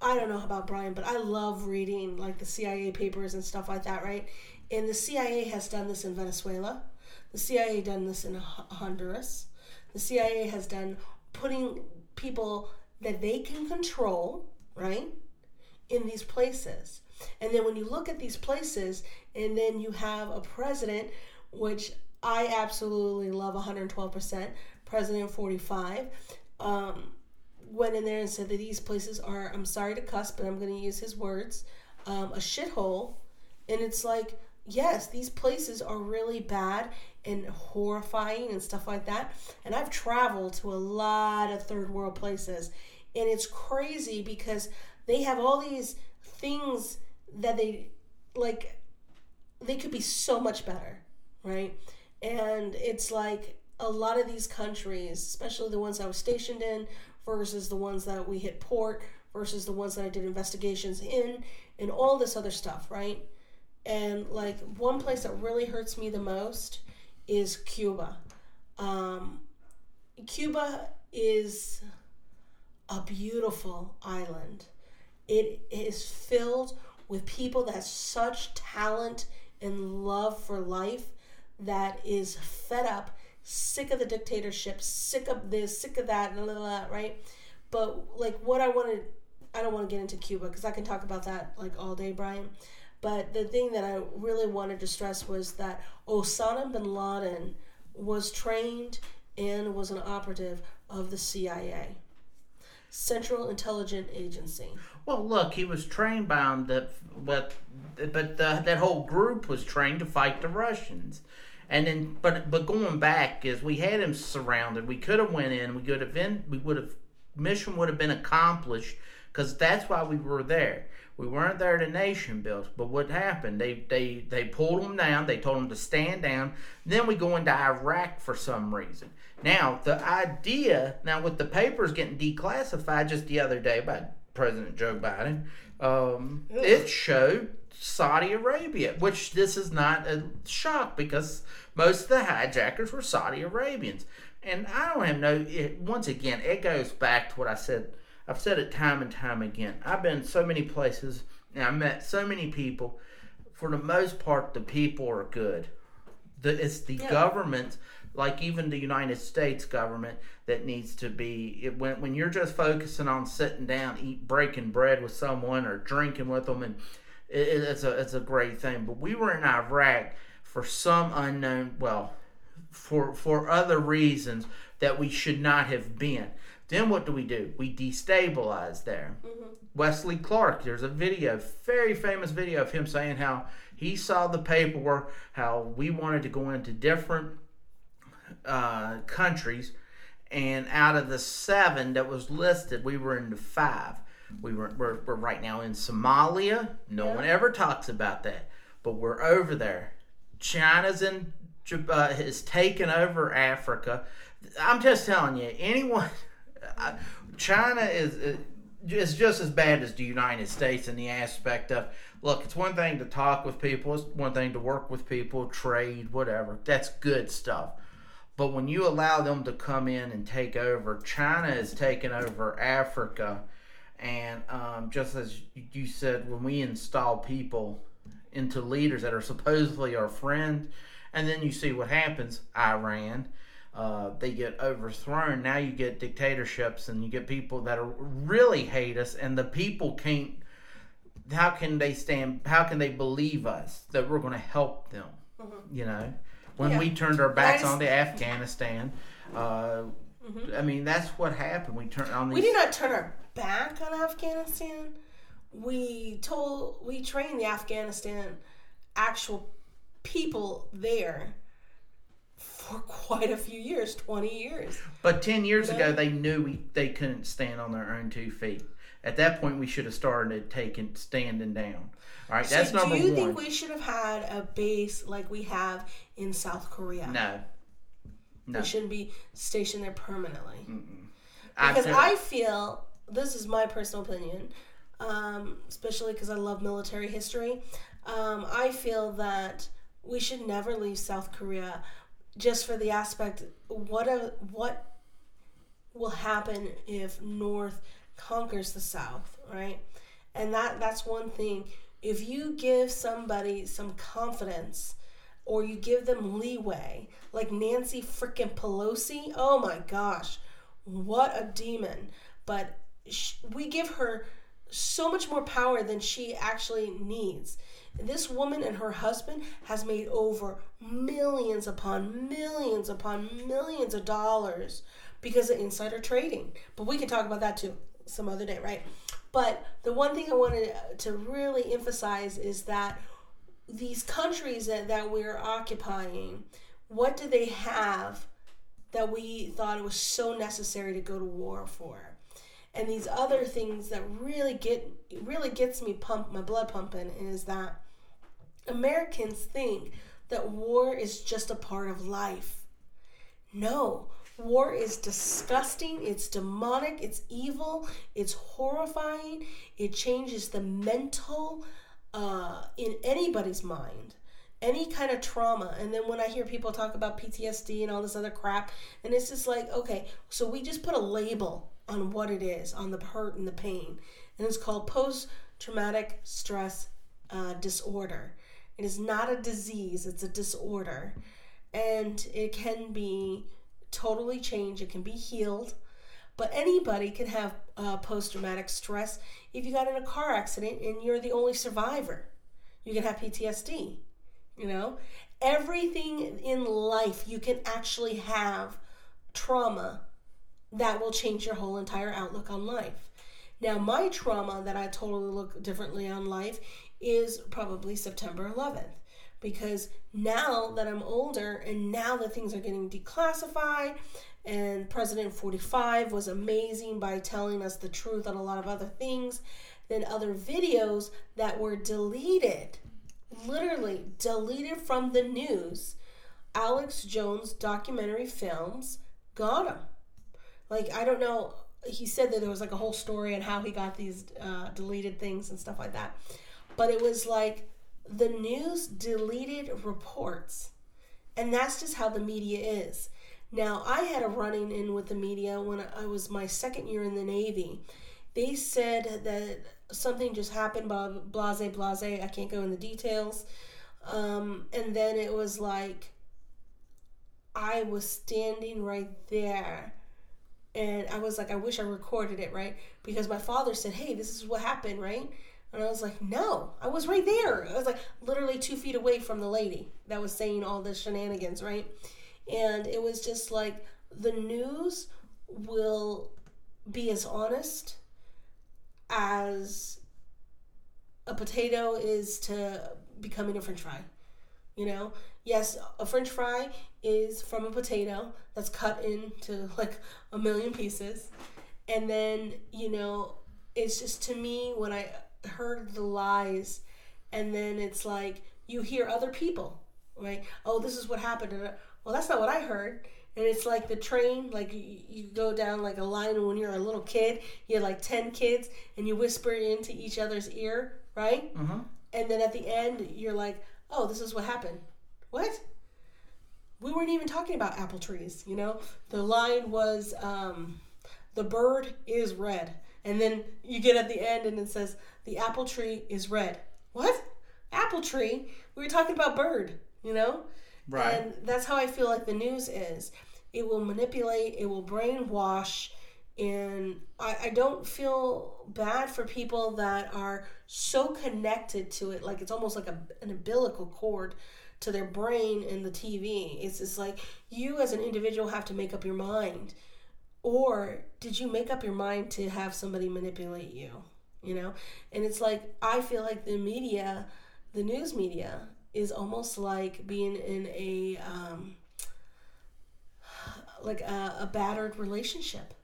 S2: I don't know about Brian, but I love reading like the CIA papers and stuff like that, right? And the CIA has done this in Venezuela. The CIA done this in Honduras. The CIA has done putting people that they can control, right, in these places. And then when you look at these places, and then you have a president, which I absolutely love 112%, President 45. Um, went in there and said that these places are, I'm sorry to cuss, but I'm going to use his words, um, a shithole. And it's like, yes, these places are really bad and horrifying and stuff like that. And I've traveled to a lot of third world places. And it's crazy because they have all these things that they, like, they could be so much better, right? And it's like a lot of these countries, especially the ones I was stationed in, versus the ones that we hit port versus the ones that I did investigations in and all this other stuff, right? And like one place that really hurts me the most is Cuba. Um, Cuba is a beautiful island. It is filled with people that such talent and love for life that is fed up sick of the dictatorship, sick of this, sick of that, blah, blah, blah, right? But like what I wanted, I don't want to get into Cuba because I can talk about that like all day, Brian. But the thing that I really wanted to stress was that Osama bin Laden was trained and was an operative of the CIA, Central Intelligence Agency.
S1: Well, look, he was trained by um, them, that, but but the, that whole group was trained to fight the Russians. And then, but but going back is we had him surrounded. We could have went in. We could have been. We would have mission would have been accomplished because that's why we were there. We weren't there to nation build. But what happened? They they they pulled him down. They told him to stand down. Then we go into Iraq for some reason. Now the idea now with the papers getting declassified just the other day by President Joe Biden, um, it showed Saudi Arabia, which this is not a shock because most of the hijackers were Saudi Arabians. And I don't have no, it, once again, it goes back to what I said. I've said it time and time again. I've been so many places and I met so many people. For the most part, the people are good. The, it's the yeah. government, like even the United States government, that needs to be. It, when, when you're just focusing on sitting down, eat, breaking bread with someone or drinking with them and it, it's a it's a great thing. But we were in Iraq for some unknown, well, for for other reasons that we should not have been. Then what do we do? We destabilize there. Wesley Clark, there's a video, very famous video of him saying how he saw the paperwork, how we wanted to go into different uh, countries, and out of the seven that was listed, we were into five. We were we're, we're right now in Somalia. No
S2: Yeah.
S1: one ever talks about that, but we're over there. China's in uh, has taken over Africa. I'm just telling you, anyone. China is uh, is just as bad as the United States in the aspect of look. It's one thing to talk with people. It's one thing to work with people, trade, whatever. That's good stuff. But when you allow them to come in and take over, China has taken over Africa, and um, just as you said, when we install people into leaders that are supposedly our friends, and then you see what happens, Iran, uh, they get overthrown. Now you get dictatorships, and you get people that are, really hate us, and the people can't. How can they stand? How can they believe us that we're going to help them? You know, when
S2: Yeah.
S1: we turned our backs
S2: just-
S1: on to Afghanistan, uh, Mm-hmm. I mean that's what happened. We turned on these.
S2: We did not turn our back on Afghanistan. We told we trained the Afghanistan actual people there for quite a few years, twenty years.
S1: But ten years ago, they knew we they couldn't stand on their own two feet. At that point, we should have started taking standing down. All right, that's
S2: so
S1: number
S2: do you
S1: one.
S2: think we should have had a base like we have in South Korea?
S1: no, no.
S2: We shouldn't be stationed there permanently.
S1: I
S2: Because I feel this is my personal opinion, um, especially because I love military history. Um, I feel that we should never leave South Korea, just for the aspect what a, what will happen if North conquers the South, right? And that that's one thing. If you give somebody some confidence or you give them leeway, like Nancy freaking Pelosi, oh my gosh, what a demon. But sh- we give her so much more power than she actually needs. This woman and her husband has made over millions upon millions upon millions of dollars because of insider trading. But we can talk about that too some other day, right? But the one thing I wanted to really emphasize is that these countries that, that we're occupying, what do they have that we thought it was so necessary to go to war for? And these other things that really get really gets me pump my blood pumping is that Americans think that war is just a part of life. No, war is disgusting, it's demonic, it's evil, it's horrifying, it changes the mental uh, in anybody's mind. Any kind of trauma. And then when I hear people talk about PTSD and all this other crap, and it's just like, okay, so we just put a label on what it is, on the hurt and the pain. And it's called post traumatic stress uh, disorder. It is not a disease, it's a disorder. And it can be totally changed, it can be healed. But anybody can have uh, post traumatic stress if you got in a car accident and you're the only survivor. You can have PTSD. You know, everything in life you can actually have trauma that will change your whole entire outlook on life. Now, my trauma that I totally look differently on life is probably September 11th because now that I'm older and now that things are getting declassified and President 45 was amazing by telling us the truth on a lot of other things, then other videos that were deleted, literally deleted from the news, Alex Jones documentary films got him. Like, I don't know. He said that there was like a whole story on how he got these uh, deleted things and stuff like that. But it was like the news deleted reports. And that's just how the media is. Now, I had a running in with the media when I was my second year in the Navy. They said that something just happened, blase, blase. I can't go into details. Um, and then it was like, I was standing right there. And I was like, I wish I recorded it, right? Because my father said, Hey, this is what happened, right? And I was like, No, I was right there. I was like literally two feet away from the lady that was saying all the shenanigans, right? And it was just like the news will be as honest as a potato is to becoming a french fry. You know, yes, a french fry is from a potato that's cut into like a million pieces. And then, you know, it's just to me when I heard the lies and then it's like you hear other people, right? Oh, this is what happened. Well, that's not what I heard. And it's like the train, like you, you go down like a line when you're a little kid, you had like 10 kids and you whisper into each other's ear, right?
S1: Mm-hmm.
S2: And then at the end, you're like, oh, this is what happened. What? We weren't even talking about apple trees, you know? The line was, um, the bird is red. And then you get at the end and it says, the apple tree is red. What? Apple tree? We were talking about bird, you know?
S1: Right.
S2: And that's how I feel like the news is. It will manipulate, it will brainwash, and I, I don't feel bad for people that are so connected to it, like it's almost like a, an umbilical cord to their brain and the TV. It's just like you as an individual have to make up your mind. Or did you make up your mind to have somebody manipulate you? You know? And it's like, I feel like the media, the news media, is almost like being in a um, like a, a battered relationship.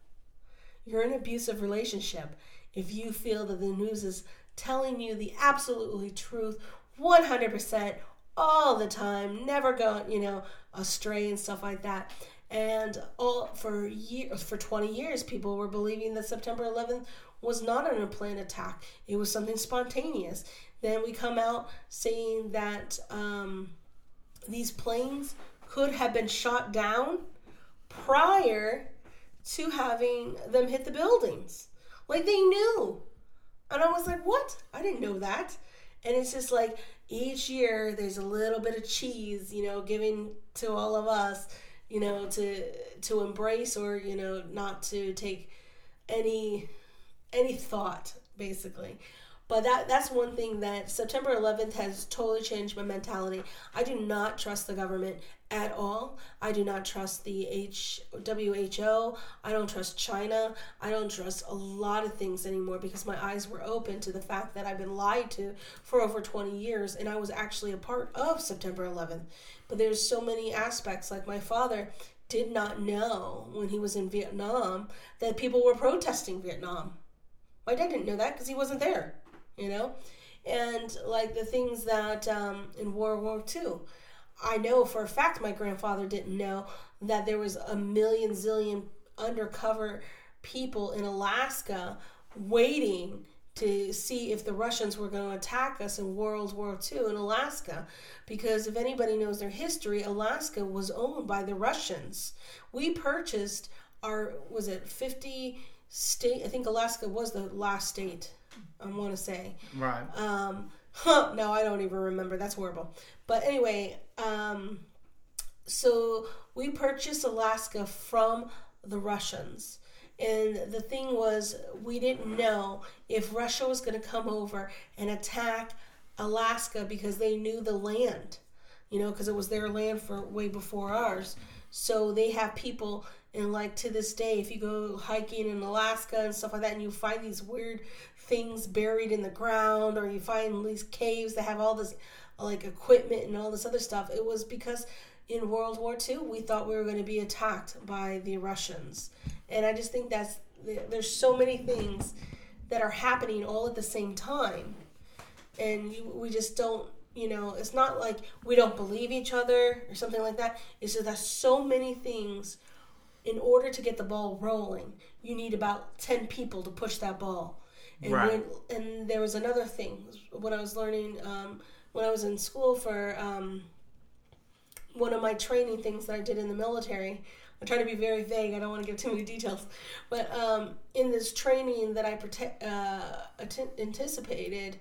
S2: You're in an abusive relationship if you feel that the news is telling you the absolutely truth 100% all the time, never going, you know, astray and stuff like that. And all for years, for 20 years, people were believing that September 11th was not an unplanned attack. It was something spontaneous. Then we come out saying that um, these planes could have been shot down prior to having them hit the buildings. Like they knew. And I was like, what? I didn't know that. And it's just like each year there's a little bit of cheese, you know, given to all of us, you know, to to embrace or, you know, not to take any any thought basically. But that that's one thing that September 11th has totally changed my mentality. I do not trust the government at all. I do not trust the H, WHO. I don't trust China. I don't trust a lot of things anymore because my eyes were open to the fact that I've been lied to for over 20 years and I was actually a part of September 11th. But there's so many aspects like my father did not know when he was in Vietnam that people were protesting Vietnam. My dad didn't know that because he wasn't there you know? And like the things that um, in World War II, I know for a fact my grandfather didn't know that there was a million zillion undercover people in Alaska waiting to see if the Russians were going to attack us in World War II in Alaska. Because if anybody knows their history, Alaska was owned by the Russians. We purchased our, was it 50 state? I think Alaska was the last state I want to say.
S1: Right.
S2: Um, huh, no, I don't even remember. That's horrible. But anyway, um, so we purchased Alaska from the Russians. And the thing was, we didn't know if Russia was going to come over and attack Alaska because they knew the land, you know, because it was their land for way before ours. So they have people, and like to this day, if you go hiking in Alaska and stuff like that, and you find these weird things buried in the ground or you find these caves that have all this like equipment and all this other stuff it was because in world war ii we thought we were going to be attacked by the russians. And i just think that's there's so many things that are happening all at the same time. And you, we just don't you know it's not like we don't believe each other or something like that. It's just that so many things in order to get the ball rolling you need about 10 people to push that ball and
S1: right.
S2: when, and there was another thing when I was learning um, when I was in school for um, one of my training things that I did in the military. I'm trying to be very vague. I don't want to give too many details. But um, in this training that I prote- uh, anticipated,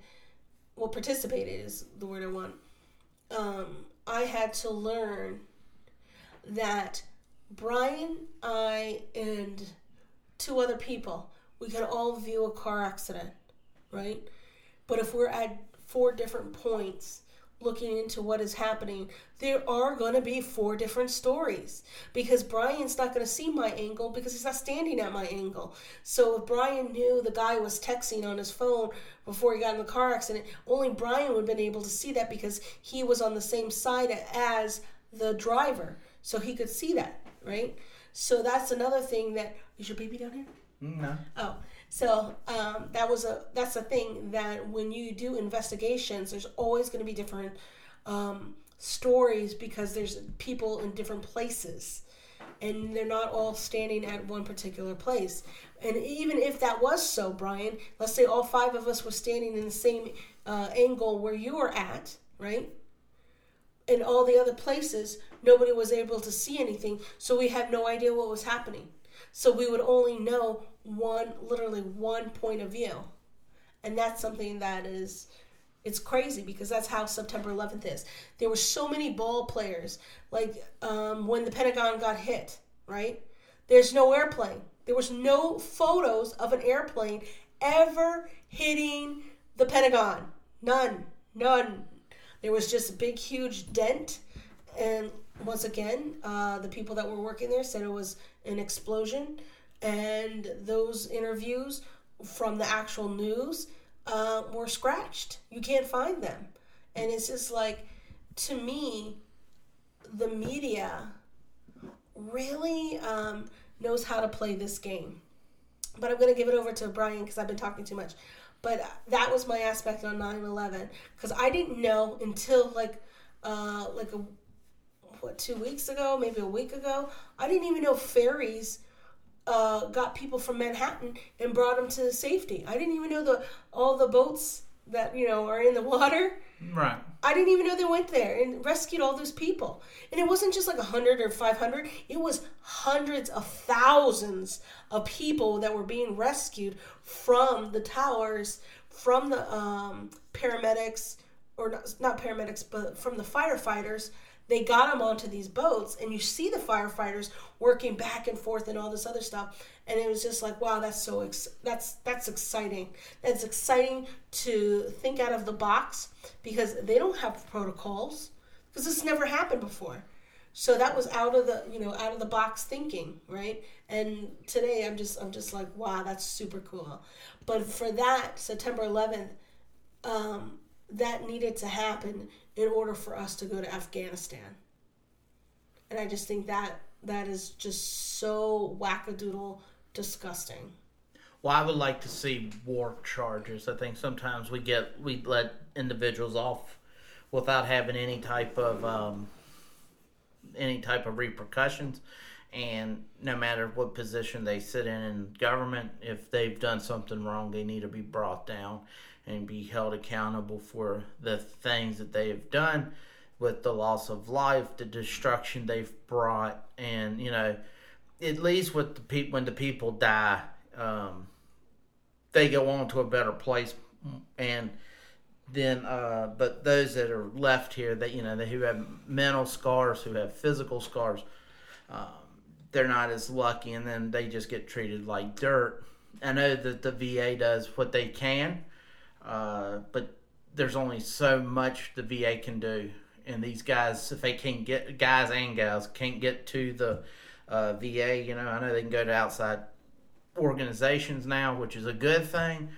S2: well, participated is the word I want. Um, I had to learn that Brian, I, and two other people we can all view a car accident, right? But if we're at four different points, looking into what is happening, there are going to be four different stories because Brian's not going to see my angle because he's not standing at my angle. So if Brian knew the guy was texting on his phone before he got in the car accident, only Brian would have been able to see that because he was on the same side as the driver. So he could see that, right? So that's another thing that is your baby down here?
S1: No.
S2: Oh, so um, that was a that's a thing that when you do investigations, there's always going to be different um, stories because there's people in different places, and they're not all standing at one particular place. And even if that was so, Brian, let's say all five of us were standing in the same uh, angle where you were at, right? In all the other places, nobody was able to see anything, so we had no idea what was happening. So we would only know one, literally one point of view. And that's something that is, it's crazy because that's how September 11th is. There were so many ball players, like um, when the Pentagon got hit, right? There's no airplane. There was no photos of an airplane ever hitting the Pentagon. None. None. There was just a big, huge dent. And once again, uh, the people that were working there said it was an explosion, and those interviews from the actual news uh, were scratched. You can't find them, and it's just like, to me, the media really um, knows how to play this game. But I'm going to give it over to Brian because I've been talking too much. But that was my aspect on 9/11 because I didn't know until like uh, like a what two weeks ago, maybe a week ago. I didn't even know ferries uh, got people from Manhattan and brought them to safety. I didn't even know the all the boats that you know are in the water.
S1: Right.
S2: I didn't even know they went there and rescued all those people. And it wasn't just like a hundred or five hundred. It was hundreds of thousands of people that were being rescued from the towers, from the um, paramedics, or not, not paramedics, but from the firefighters they got them onto these boats and you see the firefighters working back and forth and all this other stuff and it was just like wow that's so ex- that's that's exciting. That's exciting to think out of the box because they don't have protocols because this never happened before. So that was out of the you know out of the box thinking right? And today i'm just i'm just like wow that's super cool. But for that september 11th um, that needed to happen in order for us to go to Afghanistan. And I just think that that is just so wackadoodle disgusting.
S1: Well, I would like to see war charges. I think sometimes we get we let individuals off without having any type of um, any type of repercussions, and no matter what position they sit in in government, if they've done something wrong, they need to be brought down and be held accountable for the things that they have done with the loss of life, the destruction they've brought, and you know, at least with the people when the people die, um, they go on to a better place, and then uh, but those that are left here, that you know, they, who have mental scars, who have physical scars, um, they're not as lucky, and then they just get treated like dirt. I know that the VA does what they can uh, but there's only so much the VA can do, and these guys, if they can't get guys and gals can't get to the uh, VA, you know, I know they can go to outside organizations now, which is a good thing,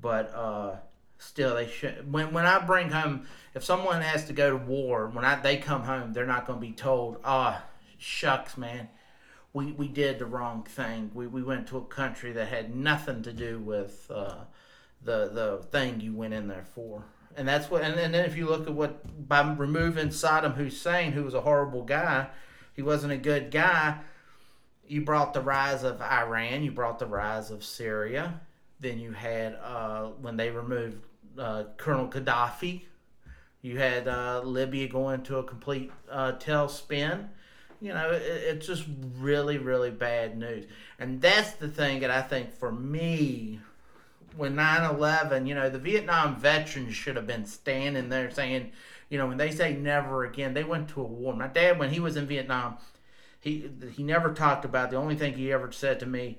S1: but uh, still they should. When when I bring home, if someone has to go to war, when I they come home, they're not going to be told, "Ah, oh, shucks, man." We, we did the wrong thing. We, we went to a country that had nothing to do with uh, the the thing you went in there for. And that's what. And, and then if you look at what by removing Saddam Hussein, who was a horrible guy, he wasn't a good guy. You brought the rise of Iran. You brought the rise of Syria. Then you had uh, when they removed uh, Colonel Gaddafi. You had uh, Libya going to a complete uh, tailspin. You know, it, it's just really, really bad news. And that's the thing that I think for me when 9-11 you know the vietnam veterans should have been standing there saying you know when they say never again they went to a war my dad when he was in vietnam he he never talked about the only thing he ever said to me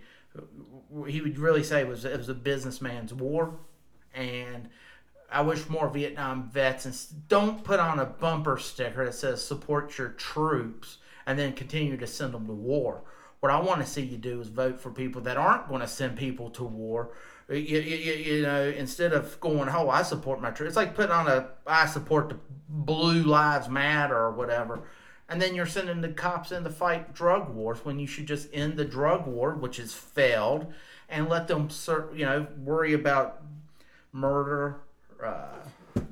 S1: he would really say was it was a businessman's war and I wish more Vietnam vets and don't put on a bumper sticker that says support your troops and then continue to send them to war. What I want to see you do is vote for people that aren't going to send people to war. You, you, you know, instead of going, oh, I support my troops. It's like putting on a, I support the Blue Lives Matter or whatever. And then you're sending the cops in to fight drug wars when you should just end the drug war, which has failed, and let them, you know, worry about murder, uh,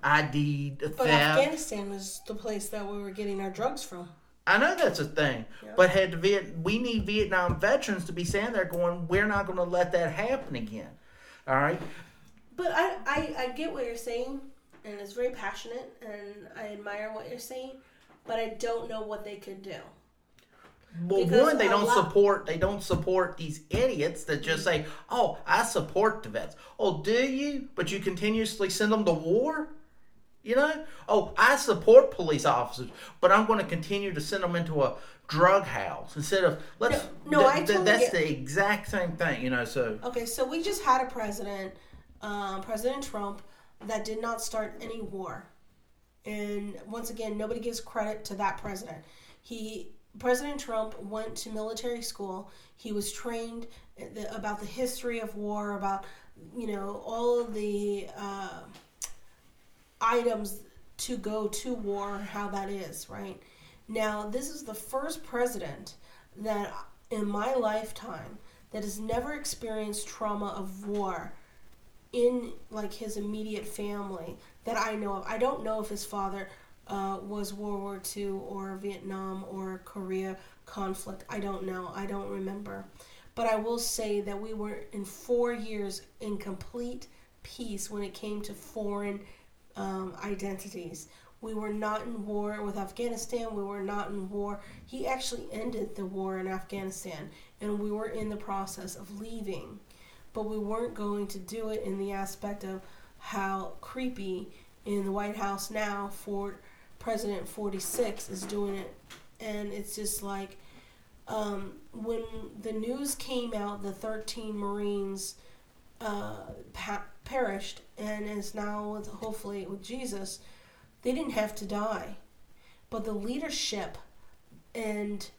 S1: ID theft.
S2: But Afghanistan was the place that we were getting our drugs from.
S1: I know that's a thing, yeah. but had Viet, we need Vietnam veterans to be standing there going, "We're not going to let that happen again." All right.
S2: But I, I, I get what you're saying, and it's very passionate, and I admire what you're saying, but I don't know what they could do.
S1: Well, because one, they don't lot- support. They don't support these idiots that just say, "Oh, I support the vets." Oh, do you? But you continuously send them to war. You know, oh, I support police officers, but I'm going to continue to send them into a drug house instead of let's.
S2: No, no th- I totally
S1: that's
S2: get...
S1: the exact same thing. You know, so
S2: okay, so we just had a president, um, President Trump, that did not start any war, and once again, nobody gives credit to that president. He President Trump went to military school. He was trained about the history of war, about you know all of the. Uh, items to go to war, how that is, right? Now, this is the first president that in my lifetime that has never experienced trauma of war in like his immediate family that I know of. I don't know if his father uh, was World War II or Vietnam or Korea conflict. I don't know. I don't remember. But I will say that we were in four years in complete peace when it came to foreign um, identities. We were not in war with Afghanistan. We were not in war. He actually ended the war in Afghanistan, and we were in the process of leaving. But we weren't going to do it in the aspect of how creepy in the White House now for President 46 is doing it. And it's just like um, when the news came out, the 13 Marines uh, pa- perished and is now with hopefully with Jesus, they didn't have to die. But the leadership and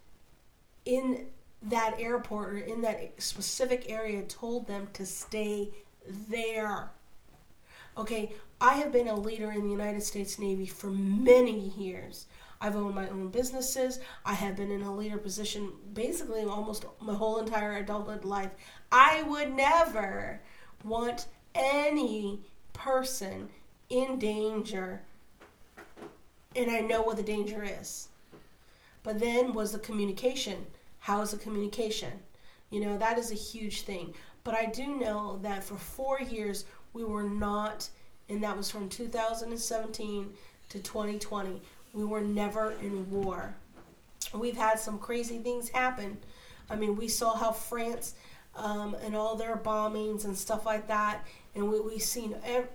S2: in that airport or in that specific area told them to stay there. Okay, I have been a leader in the United States Navy for many years. I've owned my own businesses. I have been in a leader position basically almost my whole entire adulthood life. I would never want any person in danger. And I know what the danger is. But then was the communication. How is the communication? You know, that is a huge thing. But I do know that for four years, we were not, and that was from 2017 to 2020, we were never in war. We've had some crazy things happen. I mean, we saw how France um, and all their bombings and stuff like that, and we, we've seen ev-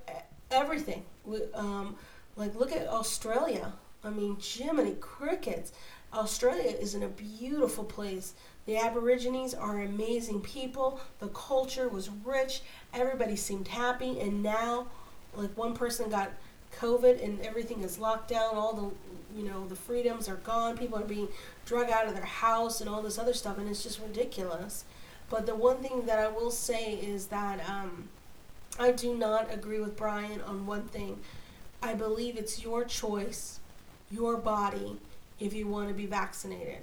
S2: everything. We, um, like, look at Australia. I mean, Jiminy Crickets. Australia is in a beautiful place. The Aborigines are amazing people. The culture was rich. Everybody seemed happy. And now, like, one person got COVID and everything is locked down. All the, you know, the freedoms are gone. People are being drug out of their house and all this other stuff. And it's just ridiculous. But the one thing that I will say is that um, I do not agree with Brian on one thing. I believe it's your choice, your body, if you want to be vaccinated.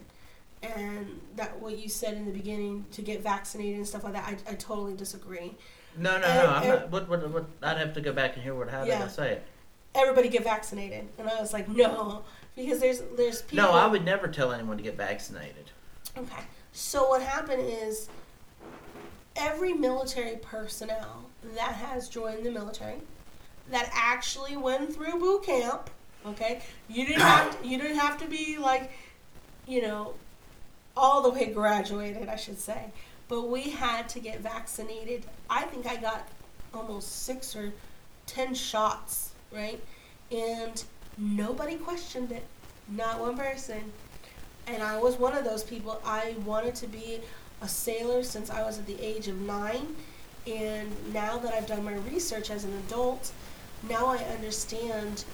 S2: And that what you said in the beginning to get vaccinated and stuff like that, I, I totally disagree.
S1: No, no, and, no. I'm not, what, what, what, I'd have to go back and hear what how yeah, did I say it.
S2: Everybody get vaccinated, and I was like, no, because there's there's people.
S1: No, I would never tell anyone to get vaccinated.
S2: Okay, so what happened is every military personnel that has joined the military that actually went through boot camp. Okay, you didn't have to, you didn't have to be like, you know, all the way graduated, I should say. But we had to get vaccinated. I think I got almost six or ten shots, right? And nobody questioned it. Not one person. And I was one of those people. I wanted to be a sailor since I was at the age of nine. And now that I've done my research as an adult, now I understand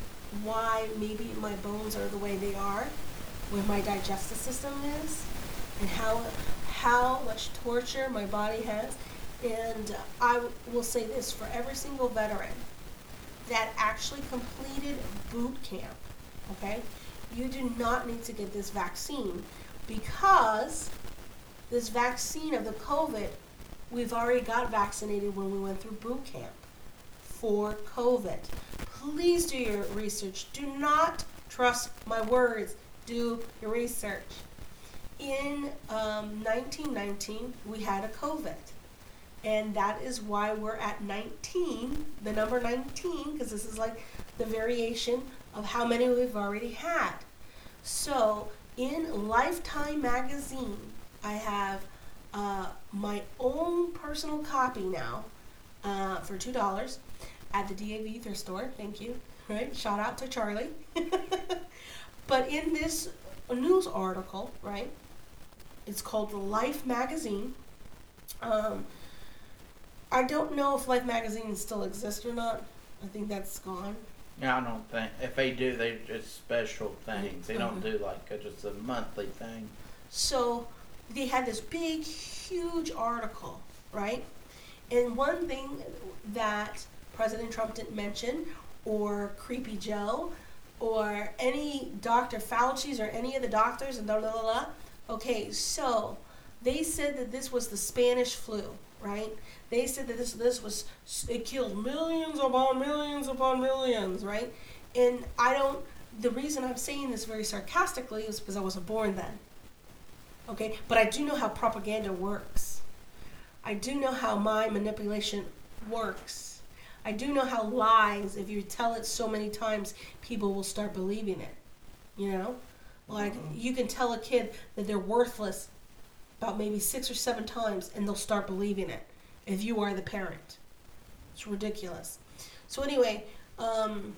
S2: why maybe my bones are the way they are, where my digestive system is, and how how much torture my body has. And I will say this for every single veteran that actually completed boot camp, okay? You do not need to get this vaccine because this vaccine of the COVID, we've already got vaccinated when we went through boot camp for COVID. Please do your research. Do not trust my words. Do your research. In um, 1919, we had a COVID. And that is why we're at 19, the number 19, because this is like the variation of how many we've already had. So in Lifetime magazine, I have uh, my own personal copy now uh, for two dollars at the DAV thrift store. Thank you. Right, shout out to Charlie. but in this news article, right, it's called Life Magazine. Um, I don't know if Life Magazine still exists or not. I think that's gone.
S1: Yeah, I don't think if they do, they just special things. They don't
S2: Mhm.
S1: do like a, just a monthly thing.
S2: So they had this big, huge article, right? And one thing that President Trump didn't mention, or Creepy Joe, or any Dr. Fauci's, or any of the doctors, and blah, blah, blah, blah. Okay, so they said that this was the Spanish flu, right? They said that this this was it killed millions upon millions upon millions, right? And I don't. The reason I'm saying this very sarcastically is because I wasn't born then. Okay, but I do know how propaganda works. I do know how my manipulation works. I do know how lies, if you tell it so many times, people will start believing it. You know? Like, you can tell a kid that they're worthless about maybe six or seven times, and they'll start believing it if you are the parent. It's ridiculous. So, anyway, um,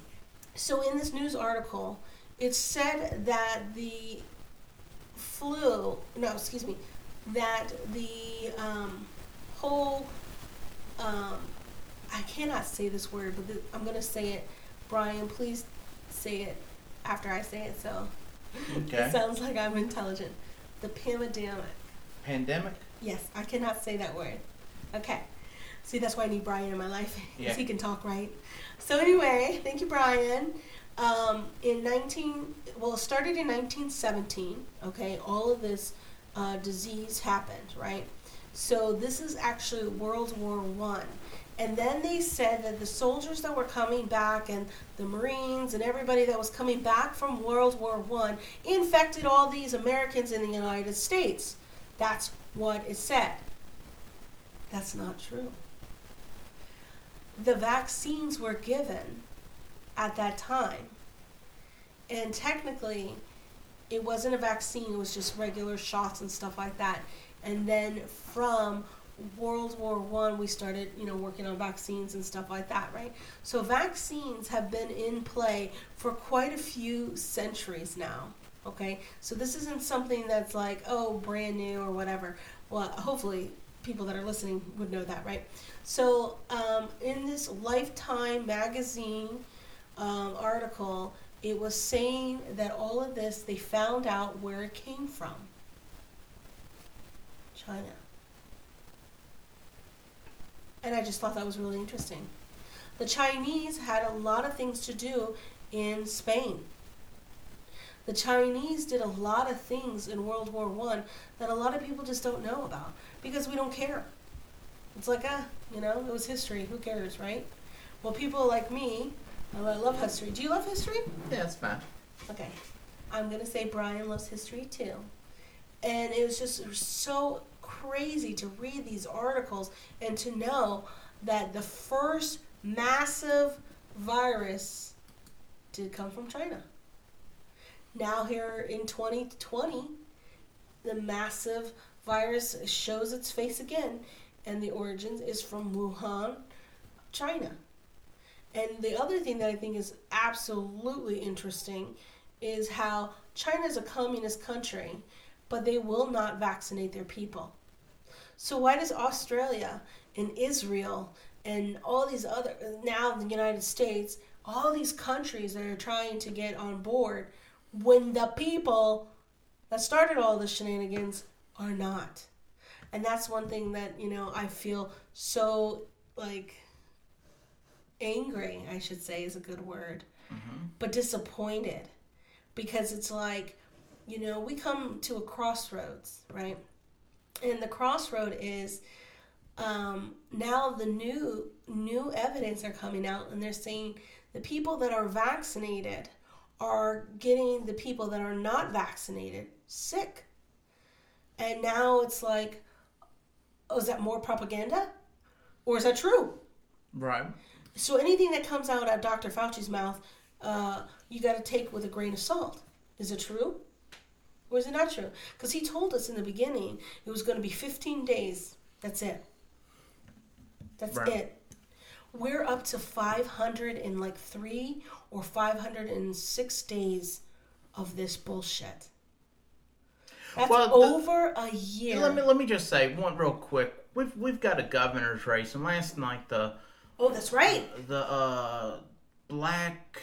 S2: so in this news article, it said that the flu, no, excuse me, that the um, whole, um, I cannot say this word, but th- I'm going to say it. Brian, please say it after I say it so
S1: Okay.
S2: it sounds like I'm intelligent. The pandemic.
S1: Pandemic.
S2: Yes, I cannot say that word. Okay. See, that's why I need Brian in my life.
S1: Yeah.
S2: Because he can talk right. So, anyway, thank you, Brian. Um, in 19, well, it started in 1917, okay? All of this uh, disease happened, right? So, this is actually World War One. And then they said that the soldiers that were coming back and the Marines and everybody that was coming back from World War One infected all these Americans in the United States. That's what it said. That's not true. The vaccines were given at that time. And technically, it wasn't a vaccine, it was just regular shots and stuff like that. And then from World War One, we started, you know, working on vaccines and stuff like that, right? So vaccines have been in play for quite a few centuries now. Okay, so this isn't something that's like, oh, brand new or whatever. Well, hopefully, people that are listening would know that, right? So, um, in this Lifetime magazine um, article, it was saying that all of this, they found out where it came from China. And I just thought that was really interesting. The Chinese had a lot of things to do in Spain. The Chinese did a lot of things in World War One that a lot of people just don't know about because we don't care. It's like, ah, you know, it was history. Who cares, right? Well, people like me, I love history. Do you love history?
S1: Yeah, that's fine.
S2: Okay. I'm going to say Brian loves history too. And it was just so crazy to read these articles and to know that the first massive virus did come from China. Now, here in 2020, the massive virus shows its face again, and the origins is from Wuhan, China. And the other thing that I think is absolutely interesting is how China is a communist country, but they will not vaccinate their people. So why does Australia and Israel and all these other now the United States, all these countries that are trying to get on board when the people that started all the shenanigans are not. And that's one thing that, you know, I feel so like angry, I should say is a good word, mm-hmm. but disappointed because it's like, you know, we come to a crossroads, right? And the crossroad is um, now the new new evidence are coming out, and they're saying the people that are vaccinated are getting the people that are not vaccinated sick. And now it's like, oh, is that more propaganda, or is that true?
S1: Right.
S2: So anything that comes out of Dr. Fauci's mouth, uh, you got to take with a grain of salt. Is it true? Or is it not true? Because he told us in the beginning it was going to be 15 days. That's it. That's
S1: Right.
S2: it. We're up to 500 in like three or 506 days of this bullshit. That's
S1: Well, the-
S2: over a year.
S1: Let me let me just say one real quick. We've we've got a governor's race, and last night the
S2: oh, that's right.
S1: the uh, Black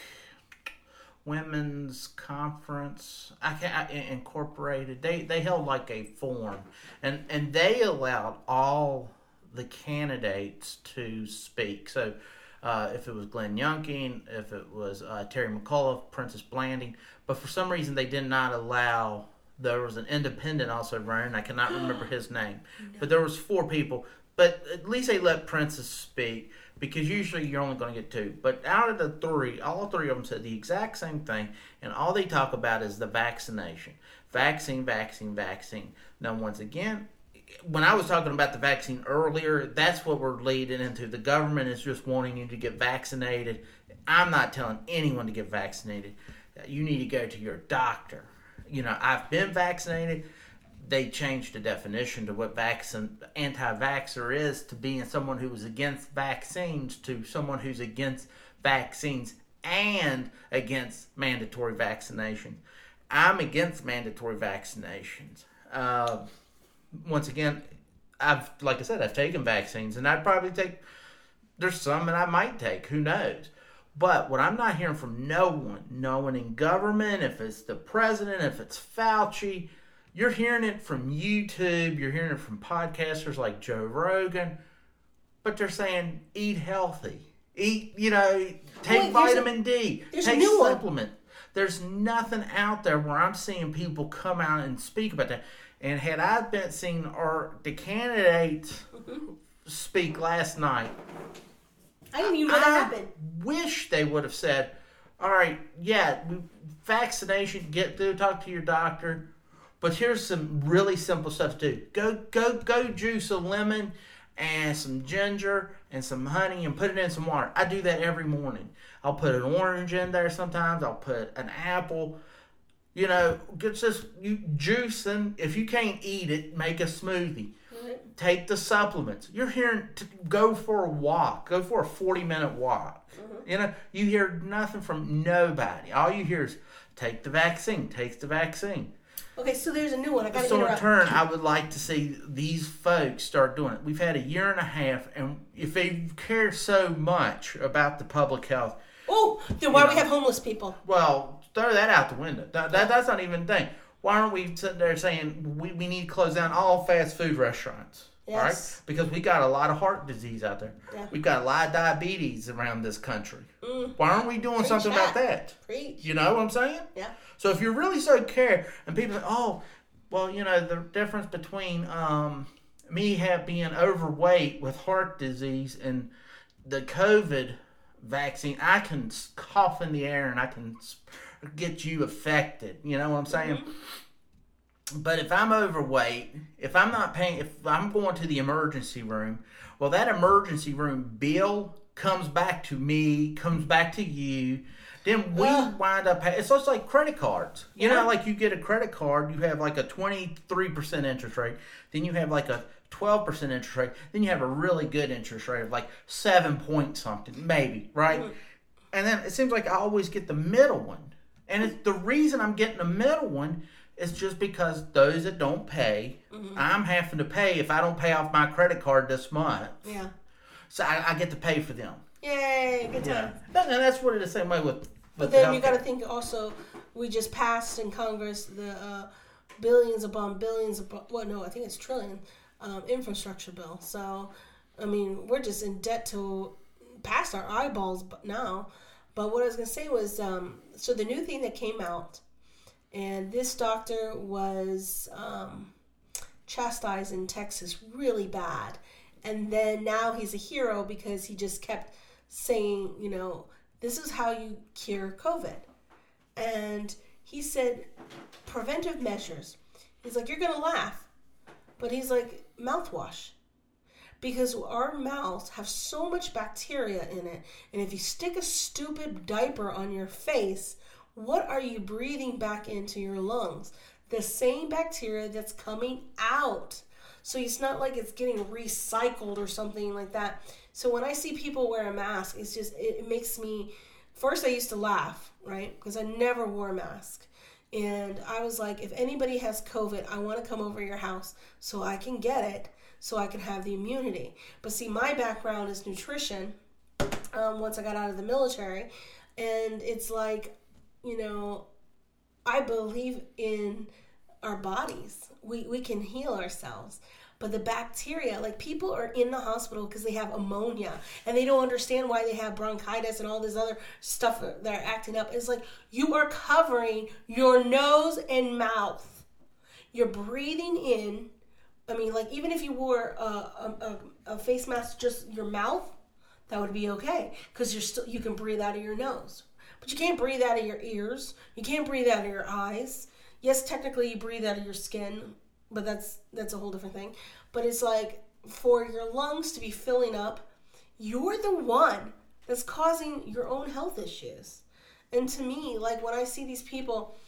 S1: Women's Conference I can, I, Incorporated. They they held like a forum, and and they allowed all the candidates to speak. So. Uh, if it was Glenn Youngkin, if it was uh, Terry McAuliffe, Princess Blanding, but for some reason they did not allow. There was an independent also running. I cannot remember his name, but there was four people. But at least they let Princess speak because usually you're only going to get two. But out of the three, all three of them said the exact same thing, and all they talk about is the vaccination, vaccine, vaccine, vaccine. Now, once again, when I was talking about the vaccine earlier, that's what we're leading into. The government is just wanting you to get vaccinated. I'm not telling anyone to get vaccinated. You need to go to your doctor. You know, I've been vaccinated. They changed the definition to what vaccine anti-vaxxer is to being someone who was against vaccines to someone who's against vaccines and against mandatory vaccination. I'm against mandatory vaccinations. Uh, once again, I've like I said, I've taken vaccines, and I'd probably take. There's some that I might take. Who knows? But what I'm not hearing from no one, no one in government, if it's the president, if it's Fauci, you're hearing it from YouTube. You're hearing it from podcasters like Joe Rogan. But they're saying eat healthy, eat. You know, take
S2: Wait,
S1: vitamin D,
S2: a
S1: take
S2: new one.
S1: supplement. There's nothing out there where I'm seeing people come out and speak about that. And had I been seeing or the candidates speak last night,
S2: I didn't even know that
S1: I
S2: happened.
S1: wish they would have said, "All right, yeah, vaccination. Get through, talk to your doctor." But here's some really simple stuff to do. Go, go, go! Juice a lemon and some ginger and some honey and put it in some water. I do that every morning. I'll put an orange in there sometimes. I'll put an apple. You know, get just you juice and if you can't eat it, make a smoothie take the supplements. You're hearing to go for a walk, go for a 40 minute walk. Mm-hmm. You know, you hear nothing from nobody. All you hear is take the vaccine, take the vaccine.
S2: Okay, so there's a new one. I gotta
S1: So in turn, I would like to see these folks start doing it. We've had a year and a half, and if they care so much about the public health,
S2: Oh, then why
S1: do
S2: we have homeless people?
S1: well, throw that out the window. That, that, that's not even a thing. Why aren't we sitting there saying we, we need to close down all fast food restaurants? All right, because we got a lot of heart disease out there.
S2: Yeah.
S1: We've got a lot of diabetes around this country. Why aren't we doing
S2: Preach
S1: something about
S2: that.
S1: that?
S2: Preach.
S1: You know what I'm saying?
S2: Yeah.
S1: So if you really so care, and people say, "Oh, well, you know, the difference between um, me have being overweight with heart disease and the COVID vaccine, I can cough in the air and I can get you affected." You know what I'm saying? But if I'm overweight, if I'm not paying, if I'm going to the emergency room, well, that emergency room bill comes back to me, comes back to you. Then we
S2: Ugh.
S1: wind up. It's just like credit cards. You
S2: Yeah.
S1: know, like you get a credit card, you have like a 23% interest rate. Then you have like a 12% interest rate. Then you have a really good interest rate of like seven point something, maybe, right? And then it seems like I always get the middle one. And it's, the reason I'm getting the middle one is just because those that don't pay, I'm having to pay if I don't pay off my credit card this month.
S2: Yeah.
S1: So I, I get to pay for them.
S2: Yay, good
S1: Yeah,
S2: time.
S1: and that's what it is the same way with.
S2: But then
S1: the
S2: you got to think also, we just passed in Congress the uh, billions upon billions upon, well, no, I think it's trillion um, infrastructure bill. So, I mean, we're just in debt to past our eyeballs now. But what I was going to say was um, so the new thing that came out, and this doctor was um, chastised in Texas really bad. And then now he's a hero because he just kept saying, you know, this is how you cure COVID. And he said, preventive measures. He's like, you're going to laugh. But he's like, mouthwash. Because our mouths have so much bacteria in it. And if you stick a stupid diaper on your face, what are you breathing back into your lungs? The same bacteria that's coming out. So it's not like it's getting recycled or something like that. So when I see people wear a mask, it's just, it, makes me, first I used to laugh, right? Because I never wore a mask. And I was like, if anybody has COVID, I want to come over your house so I can get it, so I can have the immunity. But see, my background is nutrition um, once I got out of the military. And it's like, you know, I believe in our bodies. We, we can heal ourselves. But the bacteria, like people are in the hospital because they have ammonia and they don't understand why they have bronchitis and all this other stuff that are acting up. It's like you are covering your nose and mouth. You're breathing in. I mean, like even if you wore a, a, a, face mask, just your mouth, that would be okay because you're still you can breathe out of your nose, but you can't breathe out of your ears. You can't breathe out of your eyes. Yes, technically you breathe out of your skin, but that's that's a whole different thing. But it's like for your lungs to be filling up, you're the one that's causing your own health issues. And to me, like when I see these people,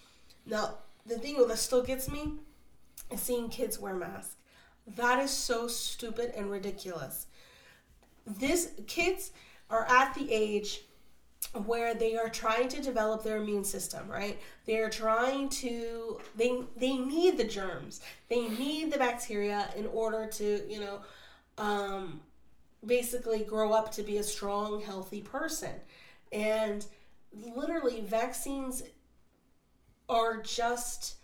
S2: now the thing that still gets me is seeing kids wear masks. That is so stupid and ridiculous. This kids are at the age where they are trying to develop their immune system, right? They are trying to they they need the germs. They need the bacteria in order to, you know, um basically grow up to be a strong, healthy person. And literally vaccines are just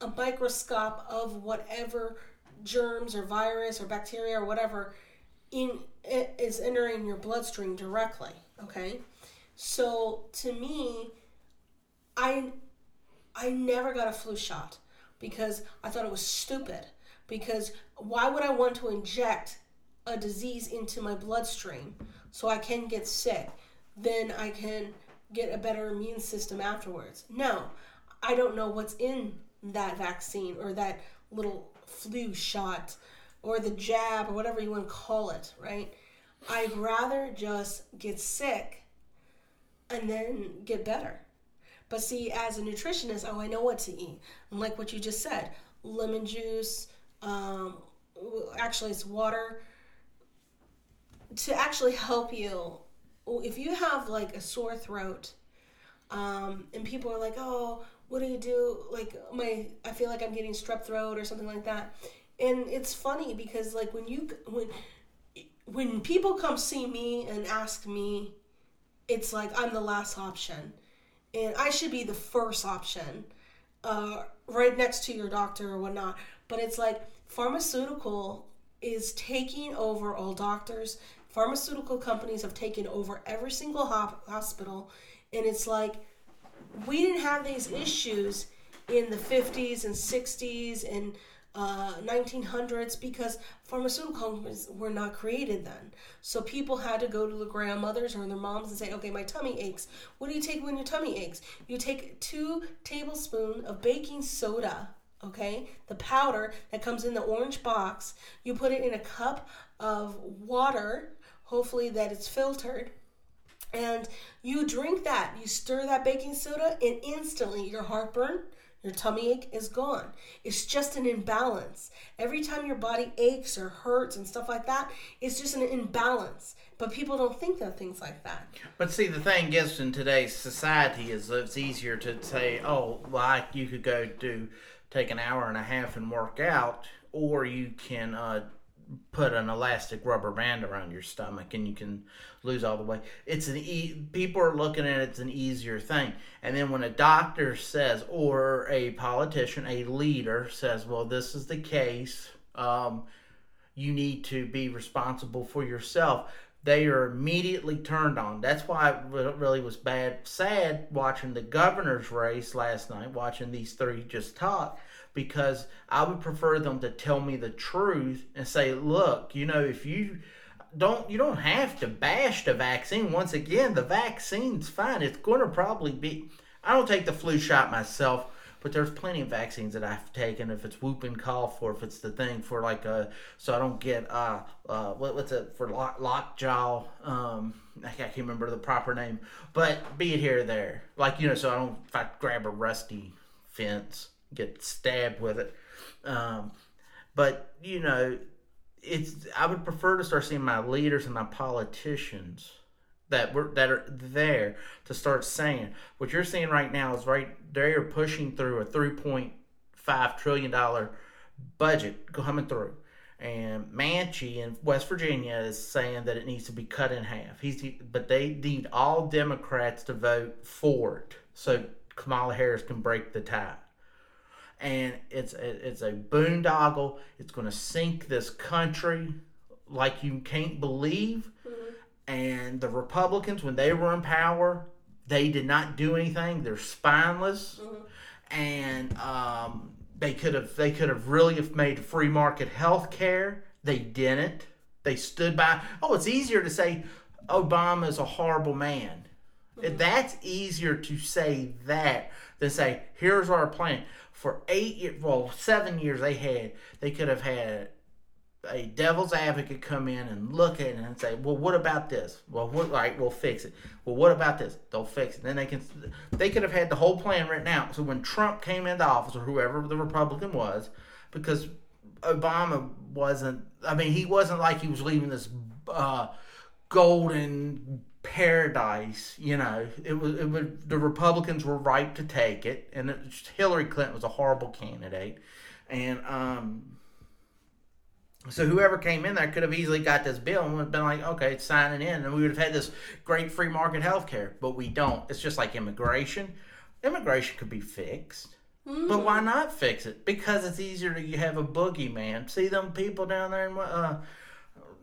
S2: a microscope of whatever germs or virus or bacteria or whatever in is entering your bloodstream directly okay so to me i i never got a flu shot because i thought it was stupid. Because why would i want to inject a disease into my bloodstream so i can get sick? Then i can get a better immune system afterwards. No i don't know what's in that vaccine or that little flu shot or the jab or whatever you want to call it, right? I'd rather just get sick and then get better. But see, as a nutritionist, oh, I know what to eat. And like what you just said, lemon juice, um, actually, it's water to actually help you. If you have like a sore throat, um, and people are like, oh, what do you do? Like my, I feel like I'm getting strep throat or something like that. And it's funny because like when you when when people come see me and ask me, it's like I'm the last option, and I should be the first option, uh, right next to your doctor or whatnot. But it's like pharmaceutical is taking over all doctors. Pharmaceutical companies have taken over every single hospital, and it's like we didn't have these issues in the 50s and 60s and uh, 1900s because pharmaceutical companies were not created then. So people had to go to the grandmothers or their moms and say, okay, my tummy aches. What do you take when your tummy aches? You take two tablespoons of baking soda, okay, the powder that comes in the orange box. You put it in a cup of water, hopefully that it's filtered and you drink that, you stir that baking soda, and instantly your heartburn, your tummy ache is gone. It's just an imbalance. Every time your body aches or hurts and stuff like that, it's just an imbalance. But people don't think of things like that.
S1: But see, the thing is, in today's society, is it's easier to say, oh, like you could go do take an hour and a half and work out, or you can uh, put an elastic rubber band around your stomach and you can lose all the weight. It's an e- people are looking at it as an easier thing. And then when a doctor says or a politician, a leader says, "Well, this is the case. Um, you need to be responsible for yourself." They are immediately turned on. That's why it really was bad, sad watching the governor's race last night, watching these three just talk because I would prefer them to tell me the truth and say, look, you know, if you don't you don't have to bash the vaccine. Once again, the vaccine's fine. It's going to probably be I don't take the flu shot myself, but there's plenty of vaccines that I've taken. If it's whooping cough or if it's the thing for like a, so I don't get uh, uh what, what's it for lock, lockjaw. Um, I can't remember the proper name, but be it here or there. Like you know, so I don't if I grab a rusty fence get stabbed with it. Um, but you know, it's I would prefer to start seeing my leaders and my politicians that were that are there to start saying what you're seeing right now is right they are pushing through a 3.5 trillion dollar budget coming through and Manchin in West Virginia is saying that it needs to be cut in half. He's but they need all Democrats to vote for it so Kamala Harris can break the tie and it's a, it's a boondoggle. It's going to sink this country like you can't believe. Mm-hmm. And the Republicans, when they were in power, they did not do anything. They're spineless, mm-hmm. and um, they could have they could have really have made free market health care. They didn't. They stood by. Oh, it's easier to say Obama is a horrible man. Mm-hmm. That's easier to say that than say here's our plan for eight years, well, seven years they had, they could have had a devil's advocate come in and look at it and say, well, what about this? Well, what, right, we'll fix it. Well, what about this? They'll fix it. Then they can, they could have had the whole plan written out. So when Trump came into office or whoever the Republican was, because Obama wasn't, I mean, he wasn't like he was leaving this uh, golden paradise. You know, it was it was the Republicans were right to take it, and it, Hillary Clinton was a horrible candidate, and um. So whoever came in there could have easily got this bill and would have been like, okay, it's signing in, and we would have had this great free market health care. But we don't. It's just like immigration. Immigration could be fixed. Mm-hmm. But why not fix it? Because it's easier to have a boogeyman. See them people down there in uh,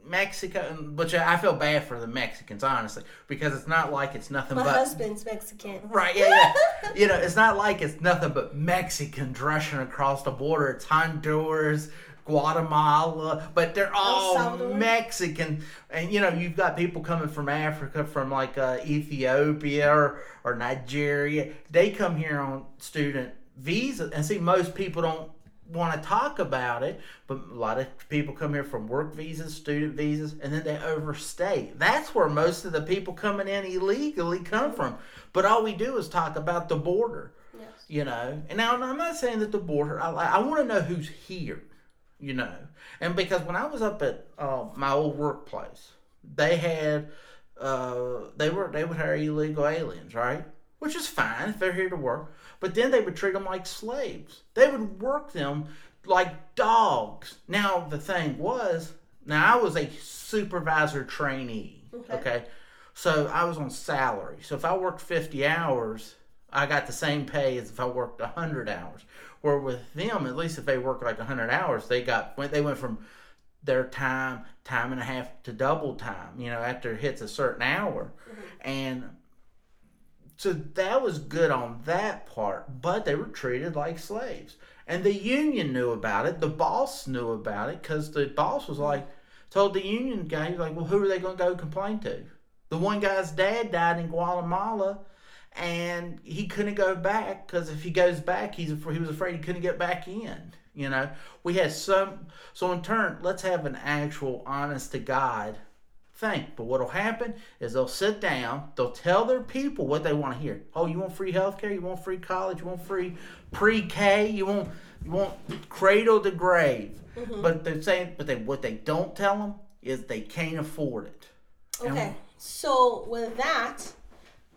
S1: Mexico, which I feel bad for the Mexicans, honestly, because it's not like it's nothing
S2: My
S1: but.
S2: My husband's Mexican.
S1: Right, yeah, yeah. you know, it's not like it's nothing but Mexicans rushing across the border. It's Honduras, Guatemala, but they're all Mexican. And, you know, you've got people coming from Africa, from like uh, Ethiopia or, or Nigeria. They come here on student visa. And see, most people don't want to talk about it, but a lot of people come here from work visas, student visas, and then they overstay. That's where most of the people coming in illegally come from. But all we do is talk about the border. Yes. You know, and now I'm not saying that the border. I, I want to know who's here. You know, and because when I was up at uh, my old workplace, they had uh, they were they would hire illegal aliens, right? Which is fine if they're here to work. But then they would treat them like slaves. They would work them like dogs. Now, the thing was, now I was a supervisor trainee. Okay. okay. So I was on salary. So if I worked 50 hours, I got the same pay as if I worked 100 hours. Where with them, at least if they worked like 100 hours, they got they went from their time, time and a half to double time, you know, after it hits a certain hour. Mm-hmm. And so that was good on that part, but they were treated like slaves. And the union knew about it. The boss knew about it because the boss was like, told the union guy, like, well, who are they going to go complain to? The one guy's dad died in Guatemala and he couldn't go back because if he goes back, he's he was afraid he couldn't get back in. You know, we had some. So in turn, let's have an actual, honest to God thing. But what'll happen is they'll sit down, they'll tell their people what they want to hear. Oh, you want free healthcare? You want free college? You want free pre-K? You want you want cradle to grave? Mm-hmm. But they're saying, but they what they don't tell them is they can't afford it.
S2: Okay, and, so with that,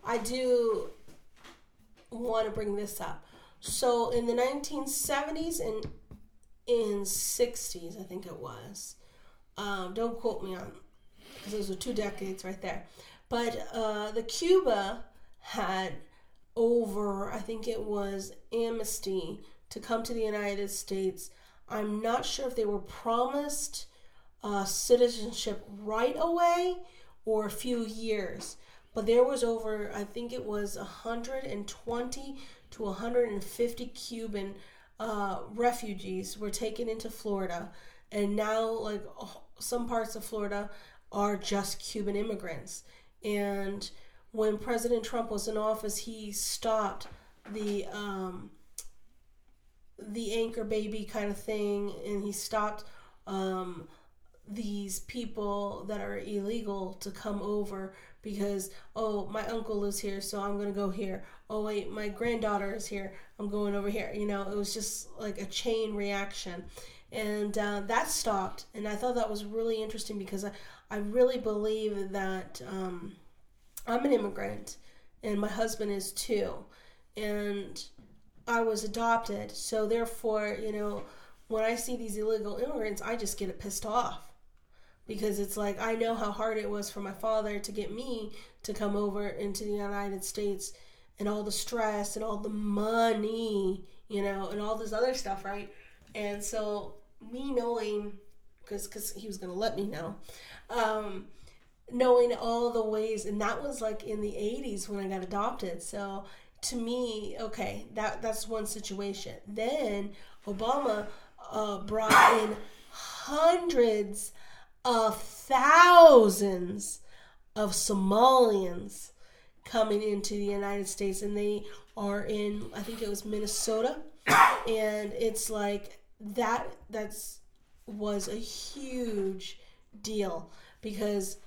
S2: I do want to bring this up. So in the 1970s and in 60s, I think it was Um, don't quote me on because those are two decades right there. But uh, the Cuba had over, I think it was amnesty to come to the United States. I'm not sure if they were promised uh, citizenship right away or a few years. But there was over, I think it was 120 to 150 Cuban uh, refugees were taken into Florida. And now, like, some parts of Florida are just Cuban immigrants. And when President Trump was in office, he stopped the um, the anchor baby kind of thing, and he stopped um, these people that are illegal to come over because oh my uncle lives here so i'm gonna go here. Oh wait my granddaughter is here i'm going over here. You know it was just like a chain reaction and uh, that stopped and i thought that was really interesting because i, I really believe that um, i'm an immigrant and my husband is too and i was adopted so therefore you know when i see these illegal immigrants i just get pissed off because it's like I know how hard it was for my father to get me to come over into the United States and all the stress and all the money, you know, and all this other stuff, right? And so me knowing because cause he was to let me know um, knowing all the ways and that was like in the 80s when I got adopted. So to me, okay, that that's one situation. Then Obama uh, brought in hundreds of thousands of Somalians coming into the United States, and they are in, I think it was Minnesota, and it's like that. That's was a huge deal because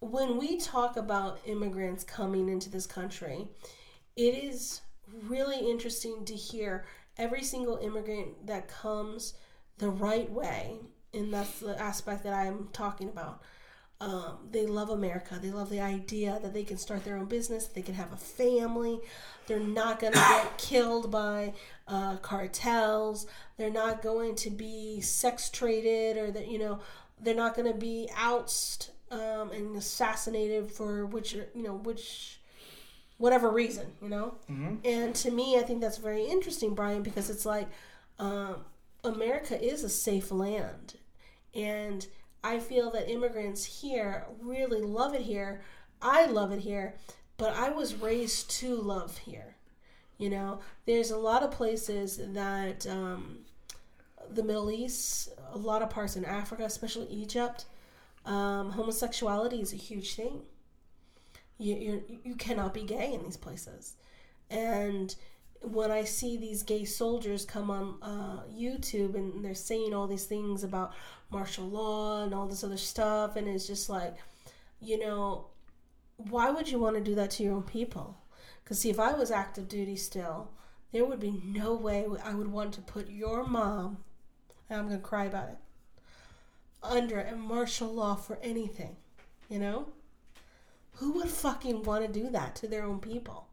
S2: when we talk about immigrants coming into this country, it is really interesting to hear every single immigrant that comes the right way and that's the aspect that I'm talking about. Um, they love America. They love the idea that they can start their own business, they can have a family. They're not going to get killed by uh, cartels. They're not going to be sex traded, or that you know, they're not going to be ousted um, and assassinated for which you know which whatever reason, you know. Mm-hmm. And to me, I think that's very interesting, Brian, because it's like um, America is a safe land and I feel that immigrants here really love it here. I love it here, but I was raised to love here. You know, there's a lot of places that um, the Middle East, a lot of parts in Africa, especially Egypt, um, homosexuality is a huge thing. You, you you cannot be gay in these places, and when I see these gay soldiers come on uh, YouTube and they're saying all these things about martial law and all this other stuff, and it's just like, you know, why would you want to do that to your own people? Because, see, if I was active duty still, there would be no way I would want to put your mom, and I'm going to cry about it, under a martial law for anything, you know? Who would fucking want to do that to their own people?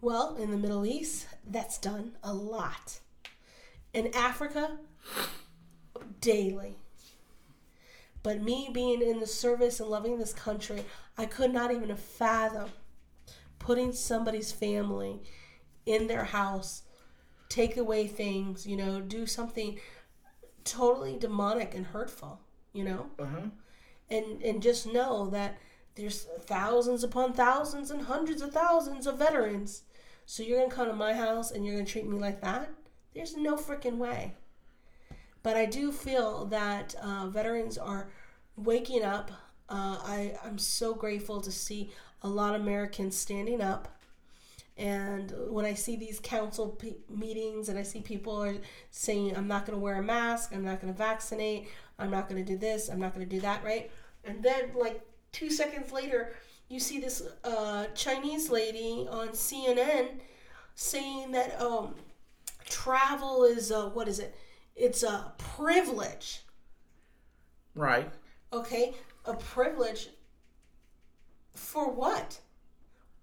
S2: Well, in the Middle East, that's done a lot. In Africa, daily. But me being in the service and loving this country, I could not even fathom putting somebody's family in their house, take away things, you know, do something totally demonic and hurtful, you know? Uh-huh. And and just know that there's thousands upon thousands and hundreds of thousands of veterans so you're gonna come to my house and you're gonna treat me like that? There's no freaking way. But I do feel that uh, veterans are waking up. Uh, I, I'm so grateful to see a lot of Americans standing up. And when I see these council p- meetings and I see people are saying, I'm not going to wear a mask, I'm not going to vaccinate, I'm not going to do this, I'm not going to do that, right? And then, like, two seconds later, you see this uh, Chinese lady on CNN saying that um, travel is a, what is it? It's a privilege.
S1: Right.
S2: Okay, a privilege for what?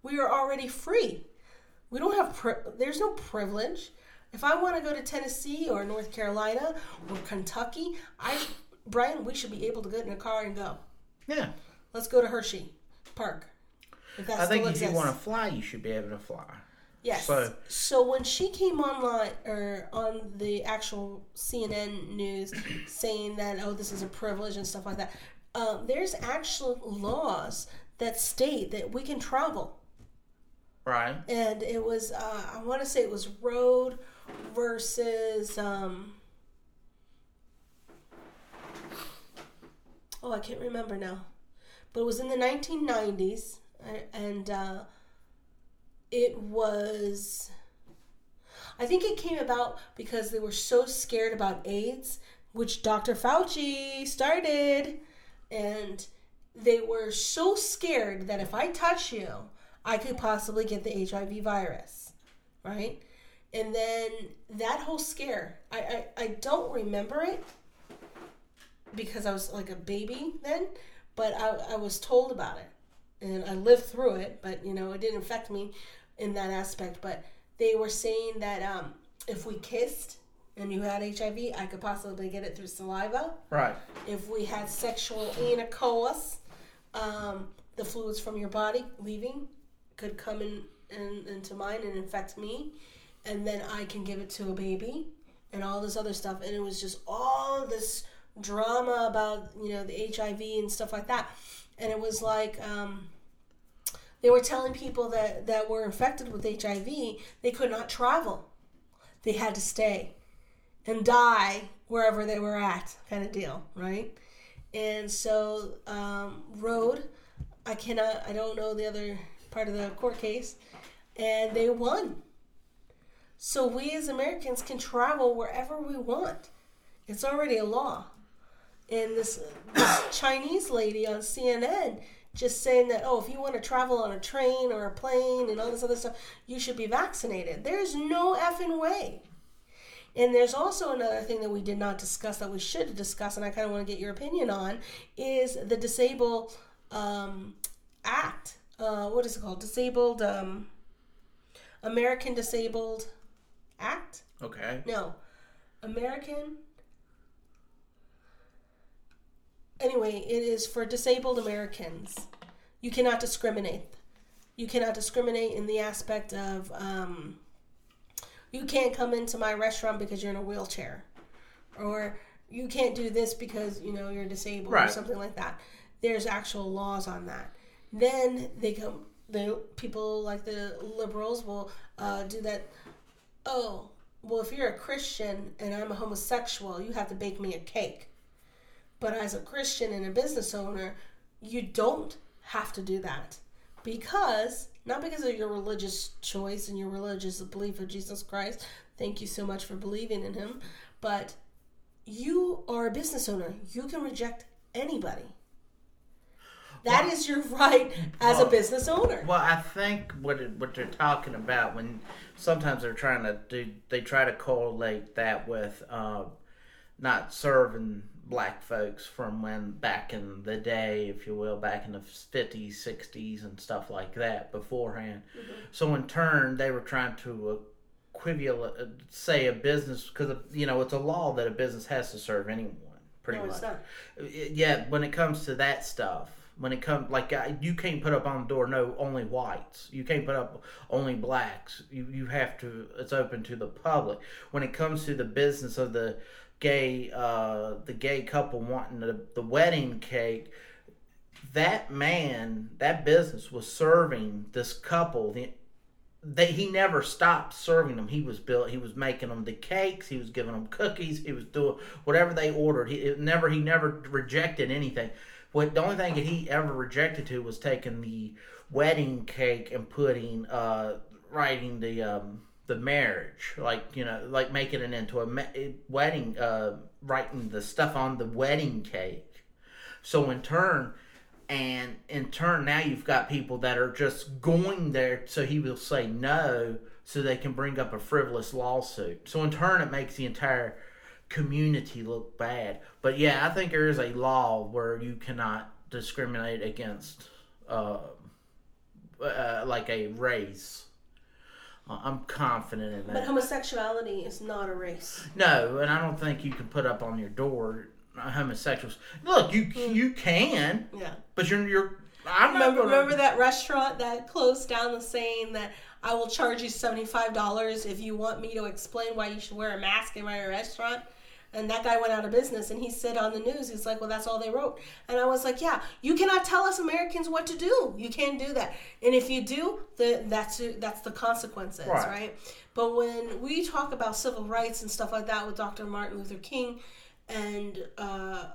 S2: We are already free. We don't have pri- there's no privilege If I want to go to Tennessee or North Carolina or Kentucky, I, Brian, we should be able to get in a car and go.
S1: Yeah.
S2: Let's go to Hershey Park.
S1: I think if you want to fly, you should be able to fly.
S2: Yes.
S1: So-
S2: So, when she came online or on the actual CNN news saying that oh this is a privilege and stuff like that, um, there's actual laws that state that we can travel,
S1: Right.
S2: and it was uh, I want to say it was road versus um, oh I can't remember now, but it was in the 1990s uh, and. Uh, it was I think it came about because they were so scared about AIDS, which Dr. Fauci started, and they were so scared that if I touch you, I could possibly get the HIV virus, right? And then that whole scare, I, I, I don't remember it because I was like a baby then, but I, I was told about it and I lived through it, but you know, it didn't affect me in that aspect. But they were saying that um, if we kissed and you had HIV, I could possibly get it through saliva.
S1: Right.
S2: If we had sexual intercourse, um, the fluids from your body leaving could come in, in into mine and infect me, and then I can give it to a baby and all this other stuff. And it was just all this drama about you know the HIV and stuff like that. And it was like um, they were telling people that that were infected with HIV they could not travel. They had to stay and die wherever they were at, kind of deal, right? And so, um, Road, I cannot, I don't know the other part of the court case, and they won. So we as Americans can travel wherever we want. It's already a law. And this, this Chinese lady on CNN just saying that, oh, if you want to travel on a train or a plane and all this other stuff, you should be vaccinated. There's no effing way. And there's also another thing that we did not discuss that we should discuss, and I kind of want to get your opinion on, is the Disable um, Act. Uh, what is it called? Disabled um, American Disabled Act?
S1: Okay.
S2: No, American. Anyway, it is for disabled Americans. You cannot discriminate. You cannot discriminate in the aspect of um, you can't come into my restaurant because you're in a wheelchair, or you can't do this because you know you're disabled or something like that. There's actual laws on that. Then they come. The people like the liberals will uh, do that. Oh, well, if you're a Christian and I'm a homosexual, you have to bake me a cake. But as a Christian and a business owner, you don't have to do that. Because, not because of your religious choice and your religious belief of Jesus Christ, thank you so much for believing in him, but you are a business owner. You can reject anybody. That is your right as a business owner.
S1: Well, I think what it, what they're talking about when sometimes they're trying to do, they try to correlate that with uh, not serving black folks from when back in the day, if you will, back in the fifties, sixties, and stuff like that beforehand. So in turn, they were trying to equivalent say a business because you know it's a law that a business has to serve anyone. Pretty
S2: No,
S1: much. yeah when it comes to that stuff when it comes like uh, you can't put up on the door no only whites. You can't put up only blacks. You you have to it's open to the public. When it comes to the business of the gay uh the gay couple wanting the, the wedding cake that man that business was serving this couple the they he never stopped serving them. He was built. He was making them the cakes. He was giving them cookies. He was doing whatever they ordered. He never he never rejected anything. What the only thing that he ever rejected to was taking the wedding cake and putting uh writing the um the marriage like you know like making it into a wedding uh writing the stuff on the wedding cake. So in turn, and in turn, now you've got people that are just going there so he will say no so they can bring up a frivolous lawsuit. So in turn, it makes the entire community look bad. But yeah, I think there is a law where you cannot discriminate against, uh, uh, like a race. I'm confident in that.
S2: But homosexuality is not a race.
S1: No, and I don't think you can put up on your door homosexuals. Look, you mm. you can,
S2: Yeah.
S1: but you're you're. I'm
S2: Remember,
S1: gonna,
S2: remember that restaurant that closed down the saying that I will charge you seventy five dollars if you want me to explain why you should wear a mask in my restaurant. And that guy went out of business, and he said on the news, he's like, "Well, that's all they wrote." And I was like, "Yeah, you cannot tell us Americans what to do. You can't do that. And if you do, the, that's that's the consequences,
S1: Right.
S2: right. But when we talk about civil rights and stuff like that with Dr. Martin Luther King, and uh,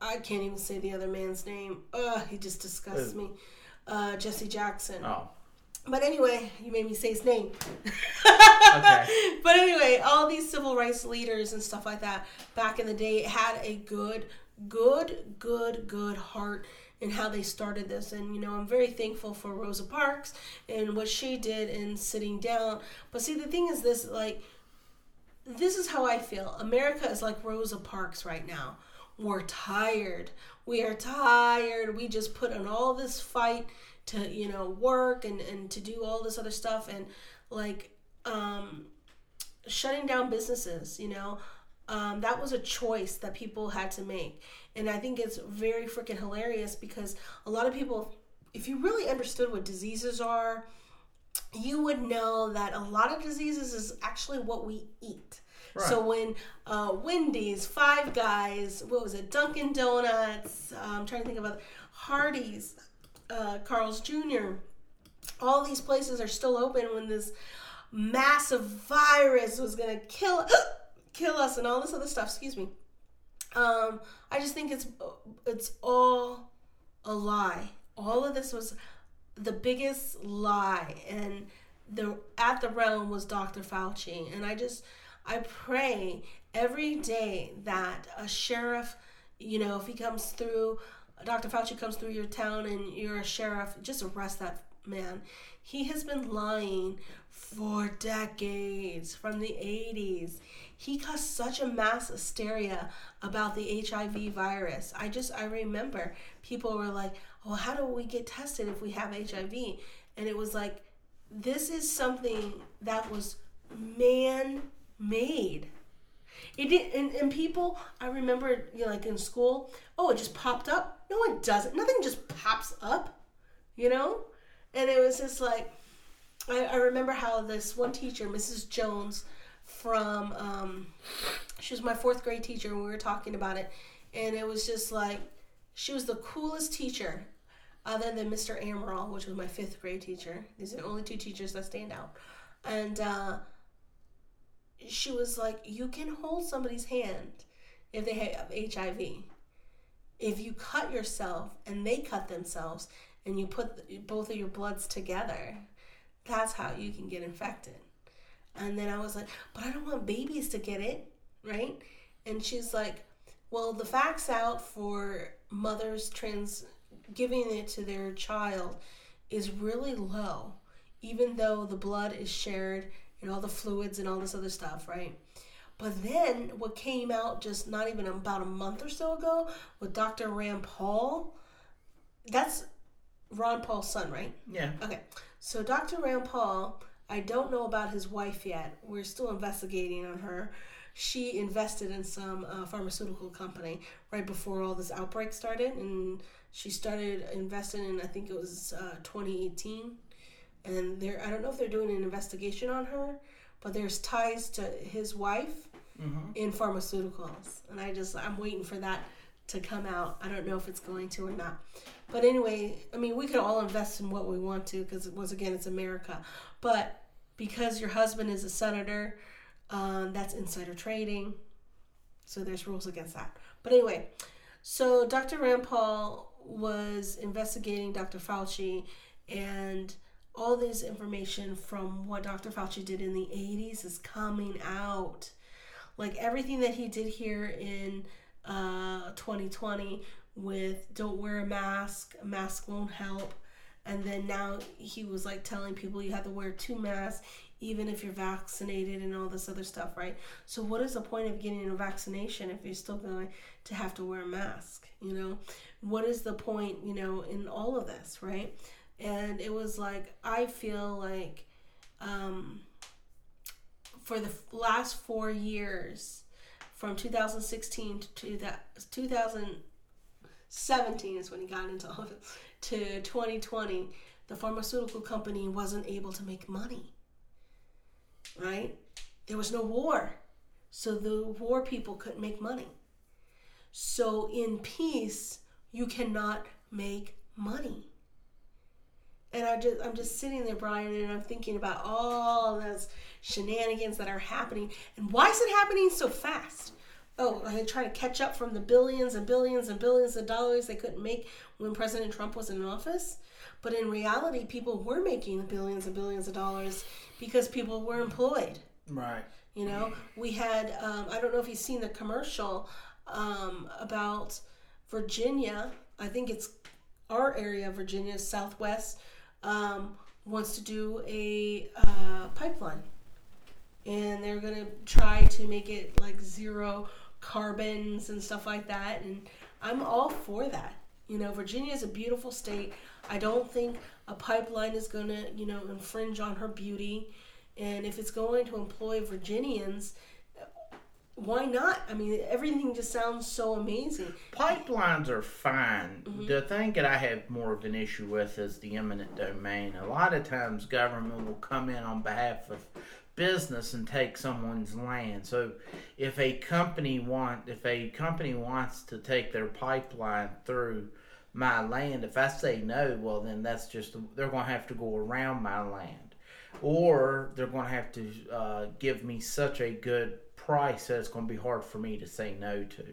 S2: I can't even say the other man's name. Ugh, he just disgusts me. Uh, Jesse Jackson.
S1: Oh,
S2: But anyway, you made me say his name.
S1: Okay.
S2: But anyway, all these civil rights leaders and stuff like that back in the day had a good, good, good, good heart in how they started this. And, you know, I'm very thankful for Rosa Parks and what she did in sitting down. But see, the thing is this, like, this is how I feel. America is like Rosa Parks right now. We're tired. We are tired. We just put in all this fight to, you know, work and, and to do all this other stuff and like um shutting down businesses, you know. Um, that was a choice that people had to make. And I think it's very freaking hilarious because a lot of people, if you really understood what diseases are, you would know that a lot of diseases is actually what we eat. So when uh, Wendy's, Five Guys, what was it, Dunkin' Donuts, uh, I'm trying to think about Hardee's, uh, Carl's Jr., all these places are still open when this massive virus was gonna kill kill us and all this other stuff. Excuse me. Um, I just think it's it's all a lie. All of this was the biggest lie, and the at the realm was Dr. Fauci, and I just I pray every day that a sheriff, you know, if he comes through, Dr. Fauci comes through your town and you're a sheriff, just arrest that man. He has been lying for decades, from the 80s. He caused such a mass hysteria about the HIV virus. I just, I remember people were like, well, how do we get tested if we have HIV? And it was like, this is something that was man made. It did, and, and people, I remember, you know, like in school, oh, it just popped up. No, one does it. Nothing just pops up, you know? And it was just like, I, I remember how this one teacher, Mrs. Jones, from, um, she was my fourth grade teacher, and we were talking about it. And it was just like, she was the coolest teacher, other than Mr. Amaral, which was my fifth grade teacher. These are the only two teachers that stand out. And, uh, she was like, you can hold somebody's hand if they have HIV. If you cut yourself and they cut themselves and you put both of your bloods together, that's how you can get infected. And then I was like, but I don't want babies to get it, right? And she's like, well, the facts out for mothers trans giving it to their child is really low, even though the blood is shared and all the fluids and all this other stuff, right? But then what came out just not even about a month or so ago with Dr. Rand Paul, that's Ron Paul's son, right?
S1: yeah.
S2: Okay. So Dr. Rand Paul, I don't know about his wife yet. We're still investigating on her. She invested in some uh, pharmaceutical company right before all this outbreak started, and she started investing in I think it was uh, 2018. And they're I don't know if they're doing an investigation on her, but there's ties to his wife in pharmaceuticals, and I just I'm waiting for that to come out. I don't know if it's going to or not. But anyway, I mean, we could all invest in what we want to because once again, it's America. But because your husband is a senator, um, that's insider trading. So there's rules against that. But anyway, so Dr. Rand Paul was investigating Dr. Fauci and all this information from what Dr. Fauci did in the 80s is coming out. Like everything that he did here in uh, 2020 with don't wear a mask, a mask won't help. And then now he was like telling people you have to wear two masks even if you're vaccinated and all this other stuff, right? So what is the point of getting a vaccination if you're still going to have to wear a mask, you know? What is the point, you know, in all of this, right? And it was like I feel like um, for the last four years, from 2016 to 2017 is when he got into office, to 2020, the pharmaceutical company wasn't able to make money. Right? There was no war. So the war people couldn't make money. So in peace, you cannot make money. And I just I'm just sitting there, Brian, and I'm thinking about all those shenanigans that are happening. And why is it happening so fast? Oh, are they trying to catch up from the billions and billions and billions of dollars they couldn't make when President Trump was in office? But in reality, people were making billions and billions of dollars because people were employed.
S1: Right.
S2: You know, we had, um, I don't know if you've seen the commercial um, about Virginia. I think it's our area of Virginia, Southwest, um, wants to do a uh, pipeline. And they're to try to make it like zero carbons and stuff like that. And I'm all for that. You know, Virginia is a beautiful state. I don't think a pipeline is to, you know, infringe on her beauty. And if it's going to employ Virginians, why not? I mean, everything just sounds so amazing.
S1: Pipelines are fine.
S2: Mm-hmm.
S1: The thing that I have more of an issue with is the eminent domain. A lot of times, government will come in on behalf of business and take someone's land. So, if a company want, if a company wants to take their pipeline through my land, if I say no, well, then that's just they're going to have to go around my land, or they're going to have to uh, give me such a good price that it's going to be hard for me to say no to.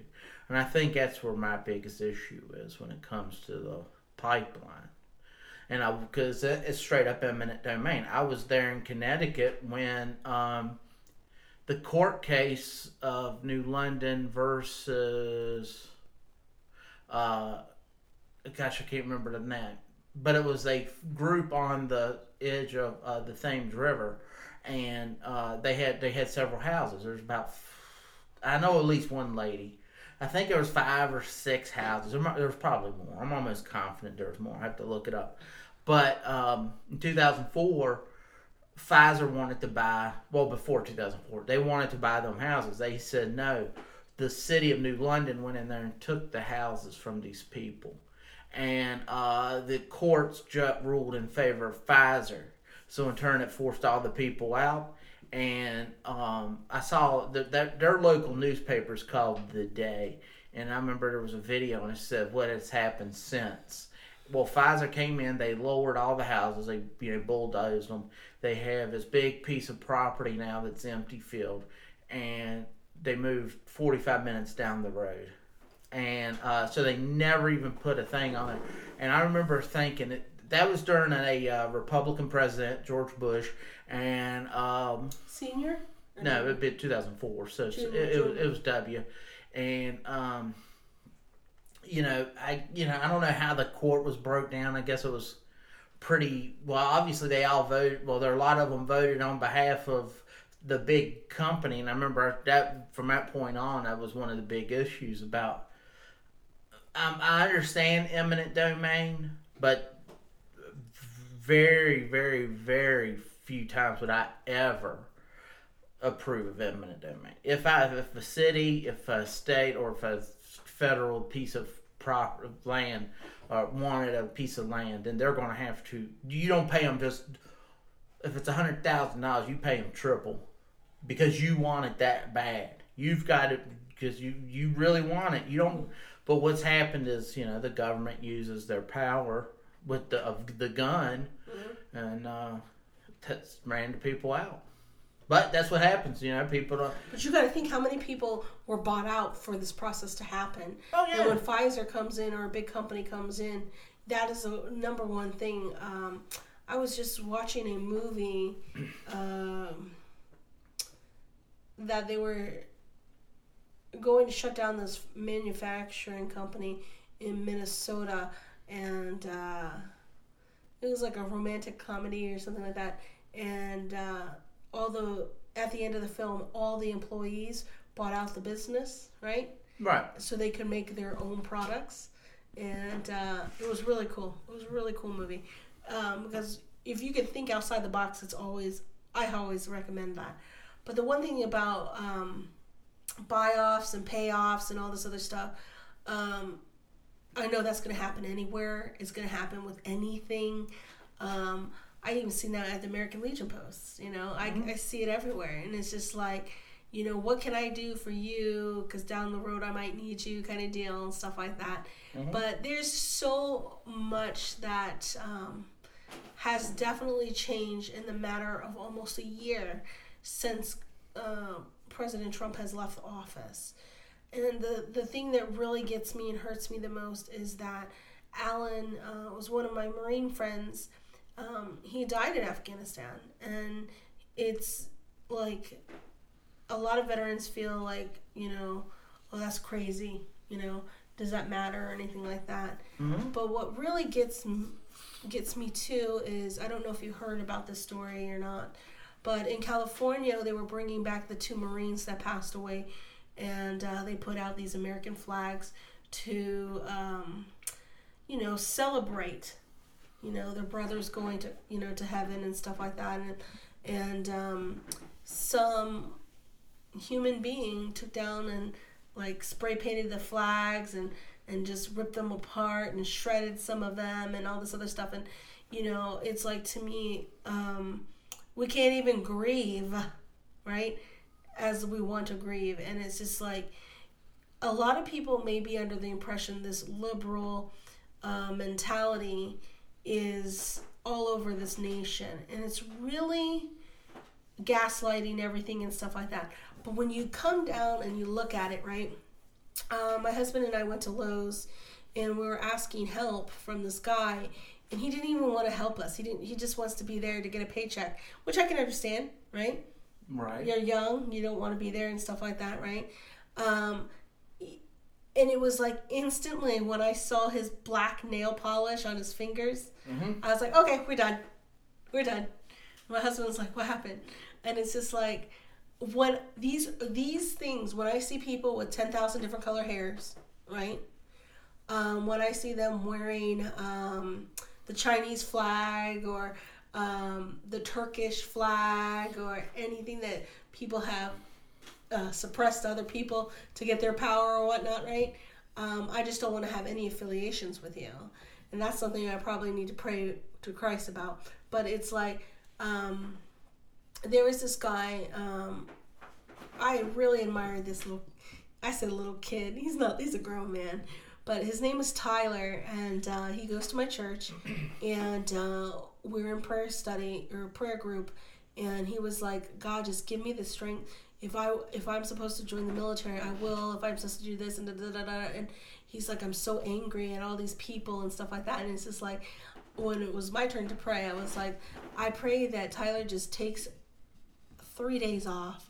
S1: And I think that's where my biggest issue is when it comes to the pipeline. And I, because it's straight up eminent domain. I was there in Connecticut when um, the court case of New London versus, uh, gosh, I can't remember the name, but it was a group on the edge of uh, the Thames River, and uh, they had they had several houses. There's about, I know at least one lady. I think there was five or six houses. There, was probably more. I'm almost confident there was more. I have to look it up. But um, in 2004, Pfizer wanted to buy. Well, before 2004, they wanted to buy them houses. They said no. The city of New London went in there and took the houses from these people, and uh, the courts ju- ruled in favor of Pfizer. So in turn, it forced all the people out. And um, I saw that that their local newspapers called the day, and I remember there was a video and it said what has happened since. Well, Pfizer came in, they lowered all the houses, they you know bulldozed them. They have this big piece of property now that's empty field, and they moved 45 minutes down the road and uh, so they never even put a thing on it. And I remember thinking that that was during a uh, Republican president, George Bush, and um,
S2: Senior?
S1: No, it'd be 2004, so it, it, was, it was W, and um, you know, I you know I don't know how the court was broke down. I guess it was pretty well. Obviously, they all voted. Well, there are a lot of them voted on behalf of the big company, and I remember that from that point on, that was one of the big issues about. Um, I understand eminent domain, but very, very, very few times would I ever approve of eminent domain. If I, if a city, if a state, or if a federal piece of proper land uh, wanted a piece of land, then they're going to have to. You don't pay them just if it's a hundred thousand dollars, you pay them triple because you want it that bad. You've got it because you you really want it. You don't. But what's happened is you know the government uses their power with the of the gun and uh, that's ran the people out. But that's what happens, you know. People don't.
S2: But you got to think how many people were bought out for this process to happen.
S1: Oh,
S2: And
S1: yeah.
S2: when Pfizer comes in or a big company comes in, that is a number one thing. Um, I was just watching a movie um, that they were going to shut down this manufacturing company in Minnesota, and uh, it was like a romantic comedy or something like that. And uh, all the at the end of the film, all the employees bought out the business, right?
S1: Right.
S2: So they could make their own products, and uh, it was really cool. It was a really cool movie um, because if you could think outside the box, it's always I always recommend that. But the one thing about um, buy offs and payoffs and all this other stuff, um, I know that's going to happen anywhere. It's going to happen with anything. Um, I even seen that at the American Legion posts. You know, I, I see it everywhere, and it's just like, you know, what can I do for you? Because down the road I might need you, kind of deal, and stuff like that. But there's so much that um, has definitely changed in the matter of almost a year since uh, President Trump has left office. And the, the thing that really gets me and hurts me the most is that Alan uh, was one of my Marine friends. Um, he died in Afghanistan. And it's like a lot of veterans feel like, you know, oh, that's crazy. You know, does that matter or anything like that?
S1: Mhm.
S2: But what really gets gets me too is I don't know if you heard about this story or not, but in California they were bringing back the two Marines that passed away, and uh, they put out these American flags to, um, you know, celebrate, you know, their brothers going to you know to heaven and stuff like that, and and um, some human being took down and like spray painted the flags and and just ripped them apart and shredded some of them and all this other stuff. And you know it's like to me um we can't even grieve right as we want to grieve and it's just like a lot of people may be under the impression this liberal uh, mentality is all over this nation and it's really gaslighting everything and stuff like that but when you come down and you look at it right uh, my husband and I went to Lowe's and we were asking help from this guy and he didn't even want to help us. He didn't he just wants to be there to get a paycheck, which I can understand, right?
S1: Right.
S2: You're young, you don't want to be there and stuff like that, right? Um and it was like instantly when I saw his black nail polish on his fingers,
S1: Mhm.
S2: I was like, okay, we're done. We're done. My husband was like, what happened? And it's just like, when these these things, when I see people with 10,000 different color hairs, right? Um, when I see them wearing um, the Chinese flag or um, the Turkish flag or anything that people have uh, suppressed other people to get their power or whatnot, right? Um, I just don't want to have any affiliations with you. And that's something I probably need to pray to Christ about. But it's like, um, there was this guy, um, I really admire this little, I said little kid. He's not, he's a grown man. But his name is Tyler, and uh, he goes to my church, and uh, we're in prayer study or prayer group, and he was like, "God, just give me the strength. If I if I'm supposed to join the military, I will. If I'm supposed to do this and da da da da." And he's like, "I'm so angry at all these people and stuff like that." And it's just like, when it was my turn to pray, I was like, "I pray that Tyler just takes three days off,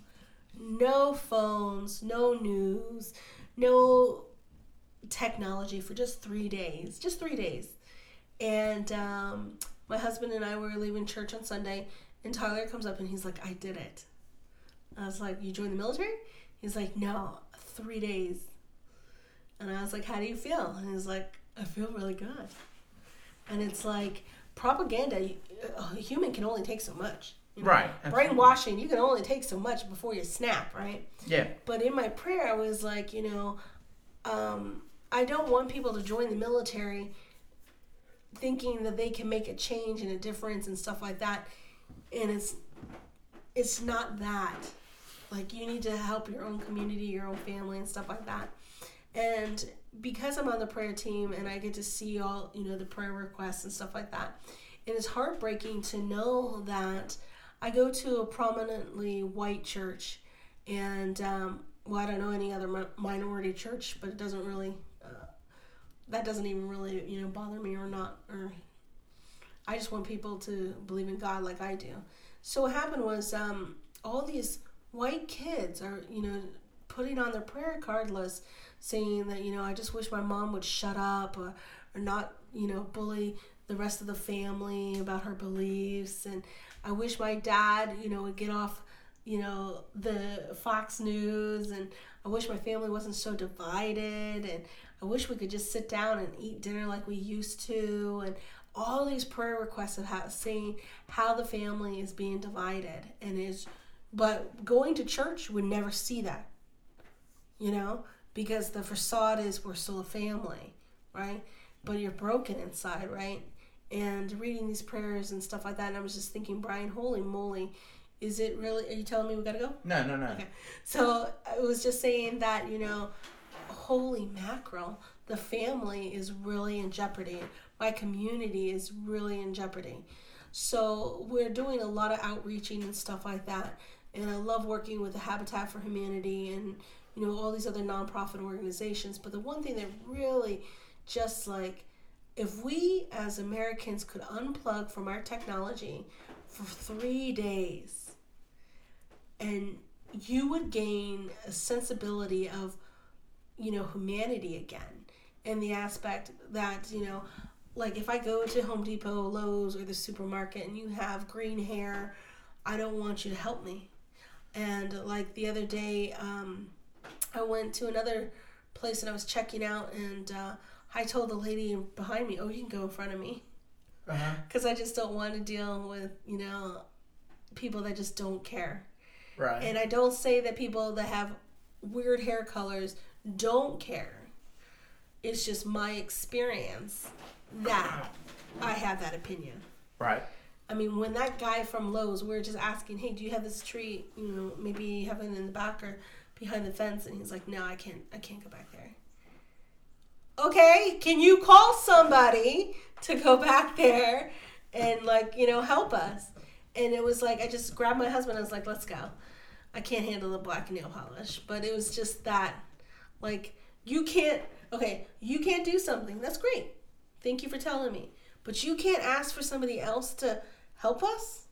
S2: no phones, no news, no." technology for just three days just three days and um, my husband and i were leaving church on sunday and tyler comes up and he's like i did it i was like you joined the military he's like no three days and i was like how do you feel and he's like i feel really good and it's like propaganda a human can only take so much you know?
S1: Right. absolutely.
S2: brainwashing you can only take so much before you snap right
S1: Yeah.
S2: but in my prayer, I was like, you know, um, I don't want people to join the military thinking that they can make a change and a difference and stuff like that. And it's it's not that. Like you need to help your own community, your own family, and stuff like that. And because I'm on the prayer team and I get to see all you know the prayer requests and stuff like that, it is heartbreaking to know that I go to a prominently white church and um, well, I don't know any other minority church, but it doesn't really. That doesn't even really, you know, bother me or not. Or I just want people to believe in God like I do. So what happened was, um, all these white kids are, you know, putting on their prayer card list saying that, you know, I just wish my mom would shut up or, or not, you know, bully the rest of the family about her beliefs, and I wish my dad, you know, would get off you know the fox news and i wish my family wasn't so divided and i wish we could just sit down and eat dinner like we used to and all these prayer requests of how saying how the family is being divided and is but going to church would never see that you know because the facade is we're still a family right but you're broken inside right and reading these prayers and stuff like that and i was just thinking brian holy moly is it really are you telling me we gotta go
S1: No, no, no.
S2: Okay. So I was just saying that, you know, holy mackerel, the family is really in jeopardy. My community is really in jeopardy. So we're doing a lot of outreaching and stuff like that. And I love working with the Habitat for Humanity and, you know, all these other nonprofit organizations. But the one thing that really just like, if we as Americans could unplug from our technology for three days, and you would gain a sensibility of you know humanity again And the aspect that you know like if i go to home depot lowes or the supermarket and you have green hair i don't want you to help me and like the other day um, i went to another place and i was checking out and uh, i told the lady behind me oh you can go in front of me
S1: Uh-huh.
S2: because i just don't want to deal with you know people that just don't care
S1: Right.
S2: and I don't say that people that have weird hair colors don't care. It's just my experience that I have that opinion.
S1: right.
S2: I mean, when that guy from Lowe's, we are just asking, hey, do you have this tree? You know, maybe have it in the back or behind the fence. And he's like, no, I can't. I can't go back there. Okay, can you call somebody to go back there and like you know help us? And it was like I just grabbed my husband. I was like, let's go. I can't handle the black nail polish, but it was just that, like you can't. Okay, you can't do something. That's great. Thank you for telling me. But you can't ask for somebody else to help us?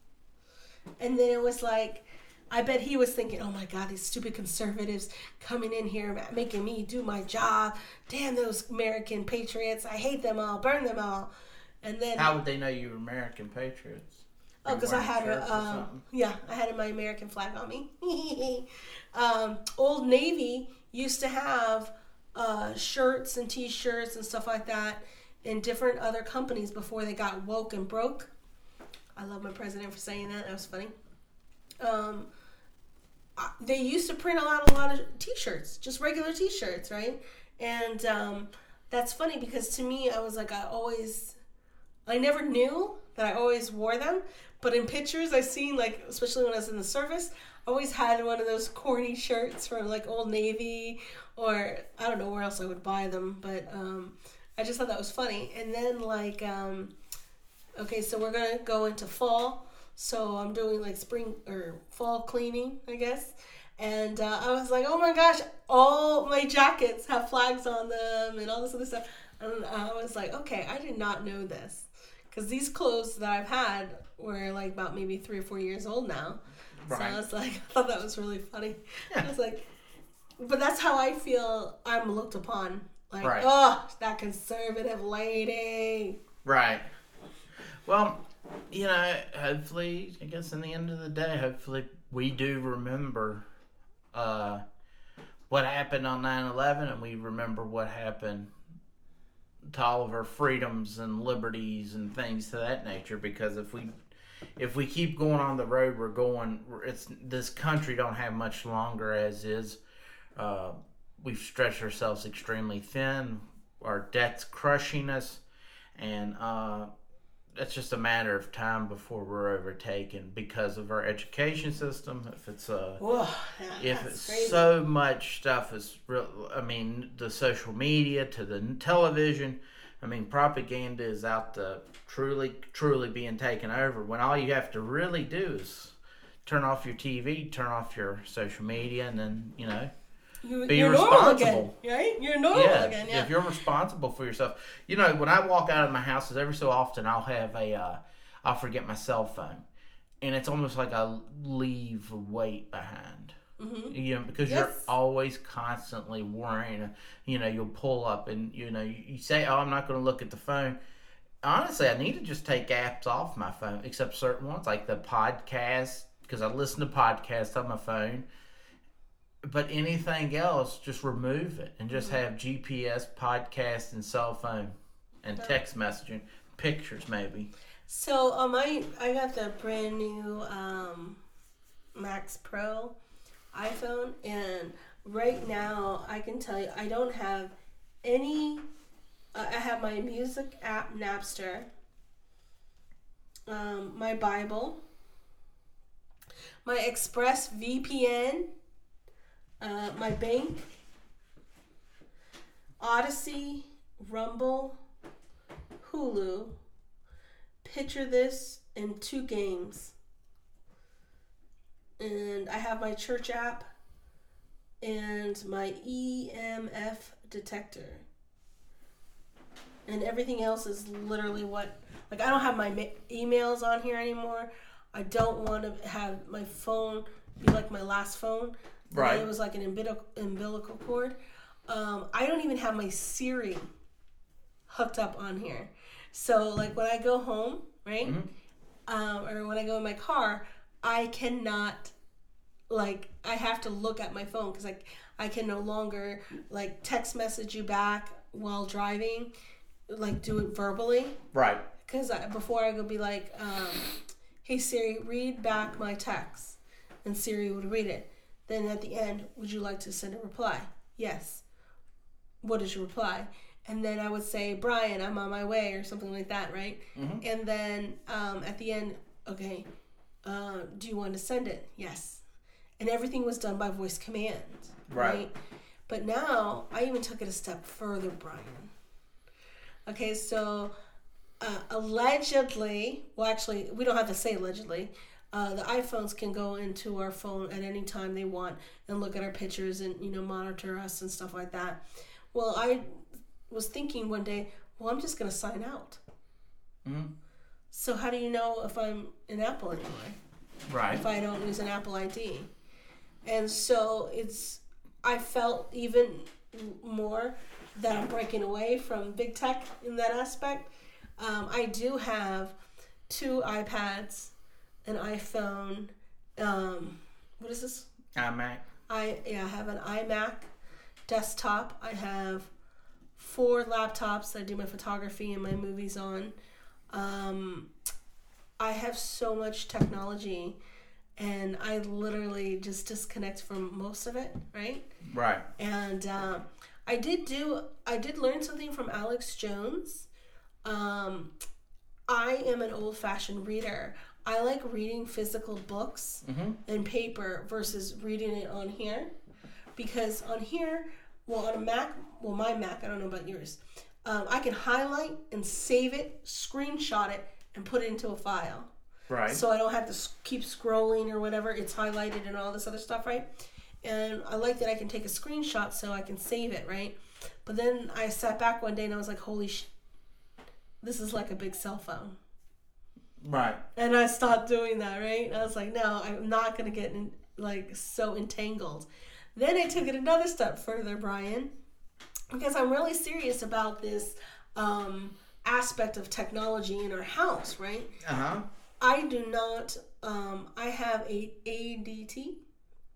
S2: And then it was like, I bet he was thinking, oh my God, these stupid conservatives coming in here making me do my job. Damn those American patriots. I hate them all. Burn them all. And then,
S1: How would they know you were American patriots?
S2: oh, because I had a, um, yeah, I had my American flag on me. um, Old Navy used to have uh, shirts and T-shirts and stuff like that in different other companies before they got woke and broke. I love my president for saying that. That was funny. Um, they used to print out a lot of T-shirts, just regular T-shirts, right? And um, that's funny because to me, I was like, I always, I never knew that I always wore them, but in pictures I seen like, especially when I was in the service, always had one of those corny shirts from like Old Navy, or I don't know where else I would buy them, but um, I just thought that was funny. And then like, um, okay, so we're gonna go into fall, so I'm doing like spring or fall cleaning, I guess. And uh, I was like, oh my gosh, all my jackets have flags on them and all this other stuff. And I was like, okay, I did not know this. Because these clothes that I've had were like about maybe three or four years old now. So I was like, I thought that was really funny. I was like, but that's how I feel I'm looked upon. Like,
S1: Right.
S2: oh, that conservative lady.
S1: Right. Well, you know, hopefully, I guess in the end of the day, hopefully we do remember uh, what happened on 9 11 and we remember what happened to all of our freedoms and liberties and things to that nature because if we if we keep going on the road we're going it's this country don't have much longer as is. Uh, we've stretched ourselves extremely thin. Our debt's crushing us. And uh, it's just a matter of time before we're overtaken because of our education system. If it's uh
S2: Whoa,
S1: if it's
S2: crazy.
S1: so much stuff is real i mean the social media to the television i mean propaganda is out to truly truly being taken over when all you have to really do is turn off your tv turn off your social media and then you know
S2: you,
S1: be
S2: you're normal again,
S1: responsible.
S2: right? You're normal
S1: yeah,
S2: again, yeah.
S1: if you're responsible for yourself you know when i walk out of my house every so often i'll have a uh, i'll forget my cell phone and it's almost like i leave a weight behind
S2: Mhm.
S1: you know, because you're always constantly worrying. You know, you'll pull up and you know you, say, "Oh, I'm not going to look at the phone." Honestly, I need to just take apps off my phone, except certain ones like the podcast because I listen to podcasts on my phone. But anything else, just remove it and just have GPS, podcast, and cell phone and text messaging. pictures, maybe.
S2: So on my, I got the brand new um, Max Pro iPhone, and right now I can tell you I don't have any. Uh, I have my music app Napster, um, my Bible, my Express VPN, uh, my bank, Odysee, Rumble, Hulu. Picture this in two games. And I have my church app and my EMF detector. And everything else is literally what like I don't have my ma- emails on here anymore. I don't want to have my phone be like my last phone.
S1: Right.
S2: It was like an umbilical, umbilical cord. Um, I don't even have my Siri hooked up on here. So like when I go home, right, um, or when I go in my car, I cannot like I have to look at my phone because like I can no longer like text message you back while driving, like do it verbally.
S1: Right.
S2: Because before I would be like, um, "Hey Siri, read back my text," and Siri would read it. Then at the end, would you like to send a reply? Yes. What is your reply? And then I would say, Brian, I'm on my way, or something like that, right? And then um, at the end, okay, uh, do you want to send it? Yes. And everything was done by voice command,
S1: Right.
S2: right? But now I even took it a step further, Brian. Okay, so uh, allegedly, well, actually, we don't have to say allegedly. Uh, the iPhones can go into our phone at any time they want and look at our pictures and you know monitor us and stuff like that. Well, I was thinking one day, well, I'm just gonna sign out.
S1: Mhm.
S2: So how do you know if I'm an Apple anymore?
S1: Right.
S2: if I don't use an Apple ID. And so it's, I felt even more that I'm breaking away from big tech in that aspect. Um, I do have two iPads, an iPhone. Um, what is this?
S1: iMac.
S2: I yeah, I have an iMac desktop. I have four laptops that I do my photography and my movies on. Um, I have so much technology, and I literally just disconnect from most of it, right?
S1: Right.
S2: And um, I did do, I did learn something from Alex Jones. Um, I am an old fashioned reader. I like reading physical books and paper versus reading it on here. Because on here, well, on a Mac, well, my Mac, I don't know about yours, um, I can highlight and save it, screenshot it, and put it into a file
S1: Right.
S2: so I don't have to keep scrolling or whatever. It's highlighted and all this other stuff, right? And I like that I can take a screenshot so I can save it, right? But then I sat back one day and I was like, holy sh! This is like a big cell phone.
S1: right.
S2: And I stopped doing that, right? I was like, no, I'm not gonna get in, like so entangled. Then I took it another step further, Brian, because I'm really serious about this um, aspect of technology in our house, right?
S1: Uh huh.
S2: I do not. Um, I have a ADT.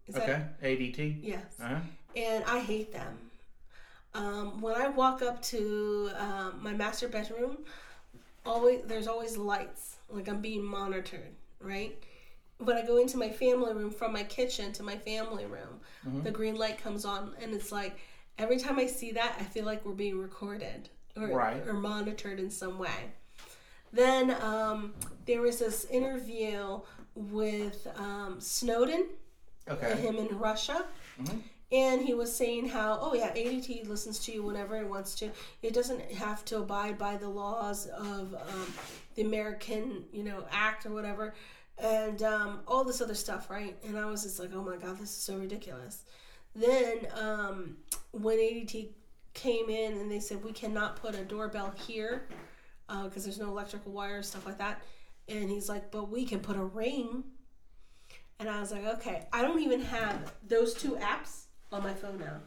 S2: Is
S1: Okay.
S2: That,
S1: ADT.
S2: yes,
S1: Uh huh.
S2: and I hate them. Um, when I walk up to um, my master bedroom, always there's always lights, like I'm being monitored, right? When I go into my family room from my kitchen to my family room, the green light comes on, and it's like every time I see that, I feel like we're being recorded or,
S1: Right.
S2: or monitored in some way. Then um, there was this interview with um, Snowden,
S1: Okay.
S2: him in Russia. And he was saying how, oh yeah, ADT listens to you whenever it wants to. It doesn't have to abide by the laws of um, the American, you know, Act or whatever, and um, all this other stuff, right? And I was just like, oh my god, this is so ridiculous. Then um, when ADT came in and they said we cannot put a doorbell here uh because there's no electrical wires, stuff like that, and he's like, but we can put a ring and I was like, okay, I don't even have those two apps on my phone now.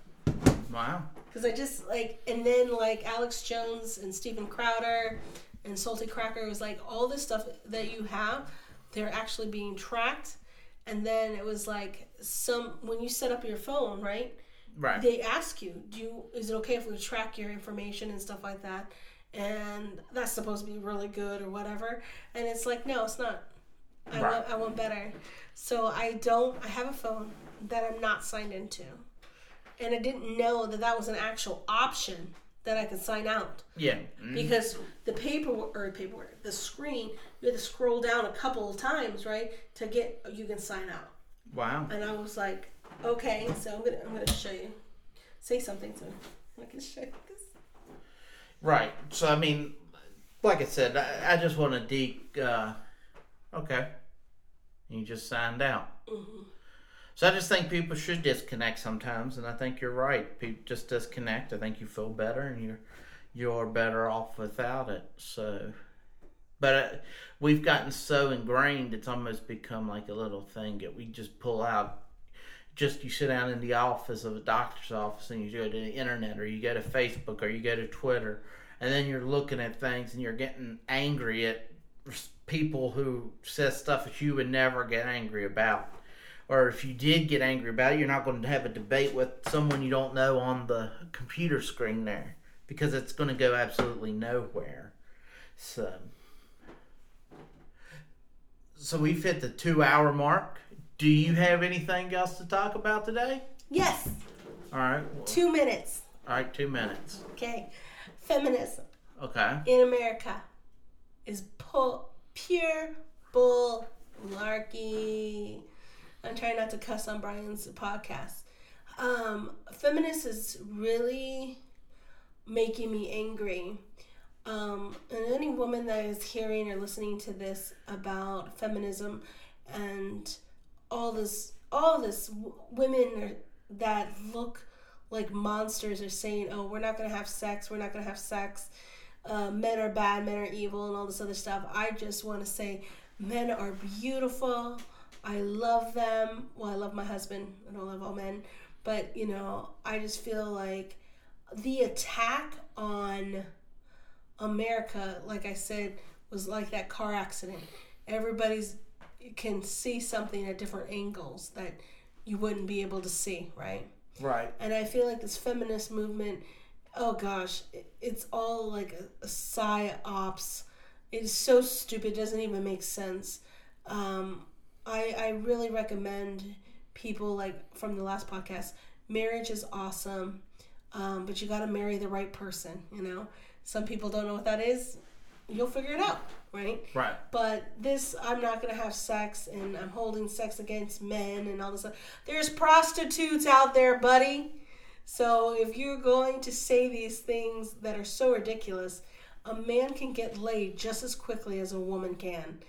S1: Wow.
S2: Because I just like, and then like Alex Jones and Steven Crowder and Salty Cracker was like, all this stuff that you have, they're actually being tracked. And then it was like, some, when you set up your phone, right?
S1: Right.
S2: They ask you, do you, is it okay if we track your information and stuff like that? and that's supposed to be really good or whatever. And it's like, no, it's not. I
S1: Right.
S2: want I want better. So I don't. I have a phone that I'm not signed into, and I didn't know that that was an actual option that I could sign out
S1: Yeah. Mm.
S2: because the paperwork or paperwork, the screen, you had to scroll down a couple of times, right, to get you can sign out.
S1: Wow.
S2: And I was like, okay, so I'm gonna I'm gonna show you. Say something so I can show you this.
S1: Right. So I mean, like I said, I, I just want to de. Uh, okay. You just signed out. So I just think people should disconnect sometimes, and I think you're right. People just disconnect. I think you feel better, and you're you're better off without it. So, but uh, we've gotten so ingrained, it's almost become like a little thing that we just pull out. Just you sit down in the office of a doctor's office, and you go to the internet, or you go to Facebook, or you go to Twitter, and then you're looking at things, and you're getting angry at people who says stuff that you would never get angry about or if you did get angry about it, you're not going to have a debate with someone you don't know on the computer screen there because it's going to go absolutely nowhere. So, so we've hit the two hour mark. Do you have anything else to talk about today?
S2: Yes,
S1: All right. well,
S2: two minutes.
S1: all right, two minutes.
S2: Okay, feminism
S1: Okay.
S2: in America is pu- pure bull larky. I'm trying not to cuss on Brian's podcast. Um, feminist is really making me angry. Um, and any woman that is hearing or listening to this about feminism and all this, all this w- women that look like monsters are saying, "Oh, we're not gonna have sex. We're not gonna have sex. Uh, men are bad. Men are evil, and all this other stuff." I just want to say, men are beautiful. I love them. Well, I love my husband. I don't love all men, but you know, I just feel like the attack on America, like I said, was like that car accident. Everybody's can see something at different angles that you wouldn't be able to see, right?
S1: Right.
S2: And I feel like this feminist movement, oh gosh, it's all like a, a psyops. It is so stupid, it doesn't even make sense. Um, I, I really recommend people like from the last podcast, marriage is awesome, um, but you got to marry the right person, you know? Some people don't know what that is. You'll figure it out, right?
S1: Right.
S2: But this, I'm not gonna have sex, and I'm holding sex against men and all this. Stuff. There's prostitutes out there, buddy. So if you're going to say these things that are so ridiculous, a man can get laid just as quickly as a woman can.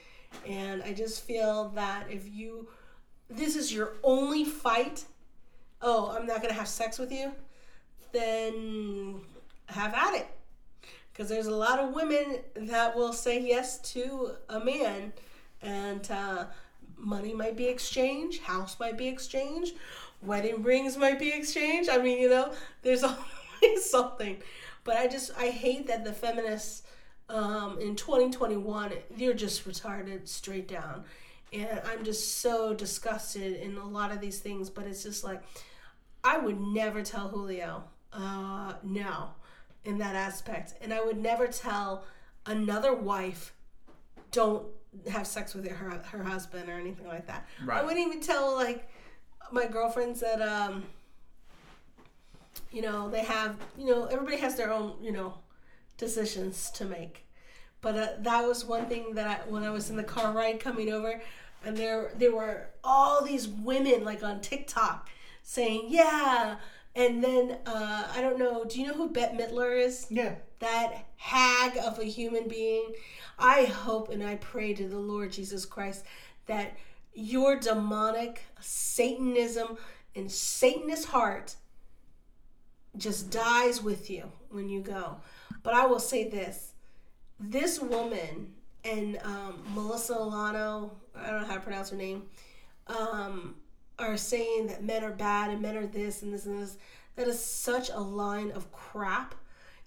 S2: And I just feel that if you, this is your only fight. Oh, I'm not gonna have sex with you. Then have at it because there's a lot of women that will say yes to a man and uh, money might be exchanged house might be exchanged wedding rings might be exchanged. I mean you know there's always something. But i just i hate that the feminists um, in 2021 you're just retarded straight down. And i'm just so disgusted in a lot of these things but it's just like i would never tell julio uh, no in that aspect. And I would never tell another wife, don't have sex with her her husband or anything like that. I wouldn't even tell like my girlfriends that um you know they have you know everybody has their own you know decisions to make. But uh, that was one thing that I, when I was in the car ride coming over, and there there were all these women like on TikTok saying yeah, and then uh, I don't know. Do you know who Bette Midler is?
S1: Yeah.
S2: that hag of a human being. I hope and I pray to the Lord Jesus Christ that your demonic Satanism and Satanist heart just dies with you when you go. But I will say this this woman and um, Melissa Alano, I don't know how to pronounce her name, um, are saying that men are bad and men are this and this and this. That is such a line of crap.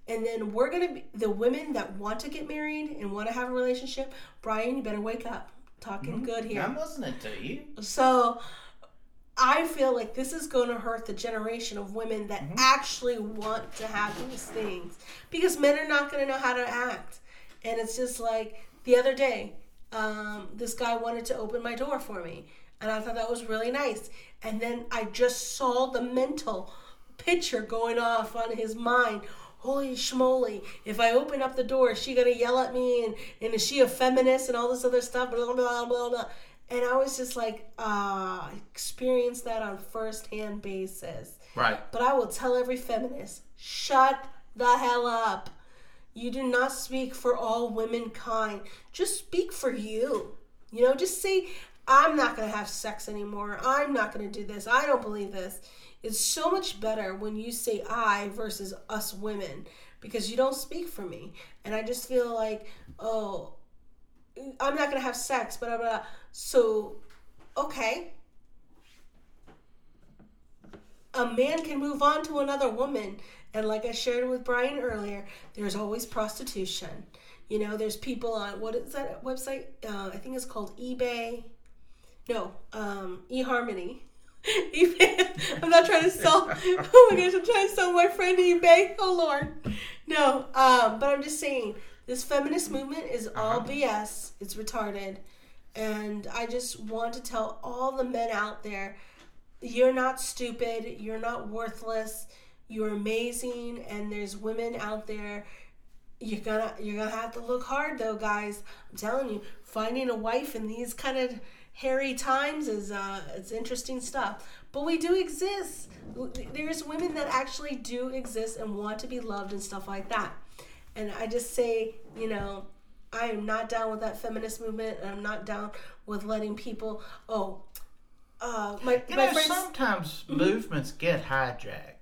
S2: And then we're gonna be the women that want to get married and want to have a relationship. Brian, you better wake up. Talking good here.
S1: I'm listening to you.
S2: So I feel like this is going to hurt the generation of women that actually want to have these things because men are not going to know how to act. And it's just like the other day, um, this guy wanted to open my door for me. And I thought that was really nice. And then I just saw the mental picture going off on his mind. Holy schmoly, if I open up the door, is she gonna yell at me and, and is she a feminist and all this other stuff? Blah, blah, blah, blah. And I was just like, ah, uh, experienced that on first hand basis.
S1: Right.
S2: But I will tell every feminist, shut the hell up. You do not speak for all womankind. Just speak for you. You know, just say, I'm not going to have sex anymore. I'm not going to do this. I don't believe this. It's so much better when you say I versus us women because you don't speak for me. And I just feel like, oh, I'm not going to have sex, blah, blah, blah. So, okay. A man can move on to another woman. And like I shared with Brian earlier, there's always prostitution. You know, there's people on, what is that website? Uh, I think it's called eBay. No, um, eHarmony. eBay. I'm not trying to sell. Oh my gosh, I'm trying to sell my friend eBay. Oh Lord, no. Um, but I'm just saying, this feminist movement is all BS. It's retarded, and I just want to tell all the men out there, you're not stupid. You're not worthless. You're amazing, and there's women out there. You're gonna you're gonna have to look hard though, guys. I'm telling you, finding a wife in these kind of hairy times is uh, it's interesting stuff. But we do exist. There's women that actually do exist and want to be loved and stuff like that. And I just say, you know, I am not down with that feminist movement, and I'm not down with letting people. Oh, uh, my
S1: You
S2: my
S1: know,
S2: friends.
S1: sometimes movements get hijacked.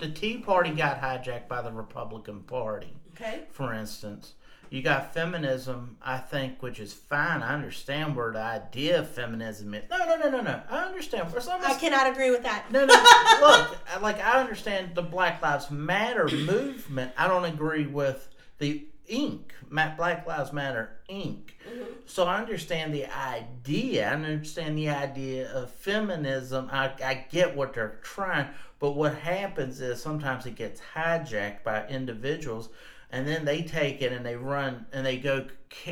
S1: The Tea Party got hijacked by the Republican Party,
S2: Okay.
S1: for instance. You got feminism, I think, which is fine. I understand where the idea of feminism is. No, no, no, no, no. I understand. For some,
S2: I cannot agree with that.
S1: no, no. Look, like I understand the Black Lives Matter movement. I don't agree with the ink, Black Lives Matter Inc. Mm-hmm. So I understand the idea. I understand the idea of feminism. I, I get what they're trying, but what happens is sometimes it gets hijacked by individuals, and then they take it and they run and they go.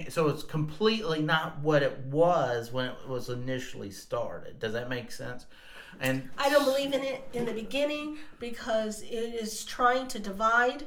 S1: So it's completely not what it was when it was initially started. Does that make sense? And
S2: I don't believe in it in the beginning because it is trying to divide,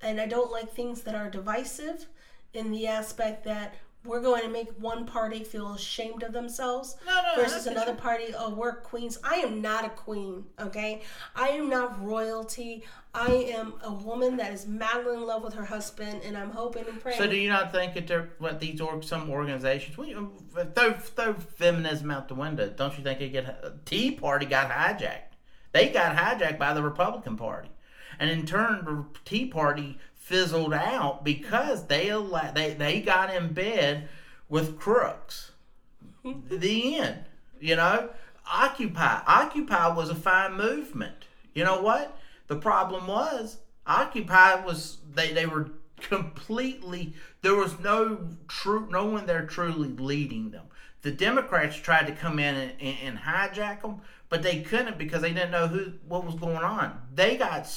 S2: and I don't like things that are divisive in the aspect that we're going to make one party feel ashamed of themselves
S1: No, no,
S2: versus another party, oh, we're queens. I am not a queen, okay? I am not royalty. I am a woman that is madly in love with her husband, and I'm hoping and praying.
S1: So do you not think that there, what these or some organizations we, uh, throw throw feminism out the window? Don't you think it get uh, Tea Party got hijacked? They got hijacked by the Republican Party, and in turn, the Tea Party fizzled out because they they they got in bed with crooks. the end. You know, Occupy. Occupy was a fine movement. You know what? The problem was Occupy was they they were completely there was no true no one there truly leading them. The Democrats tried to come in and, and, and hijack them, but they couldn't because they didn't know who what was going on. They got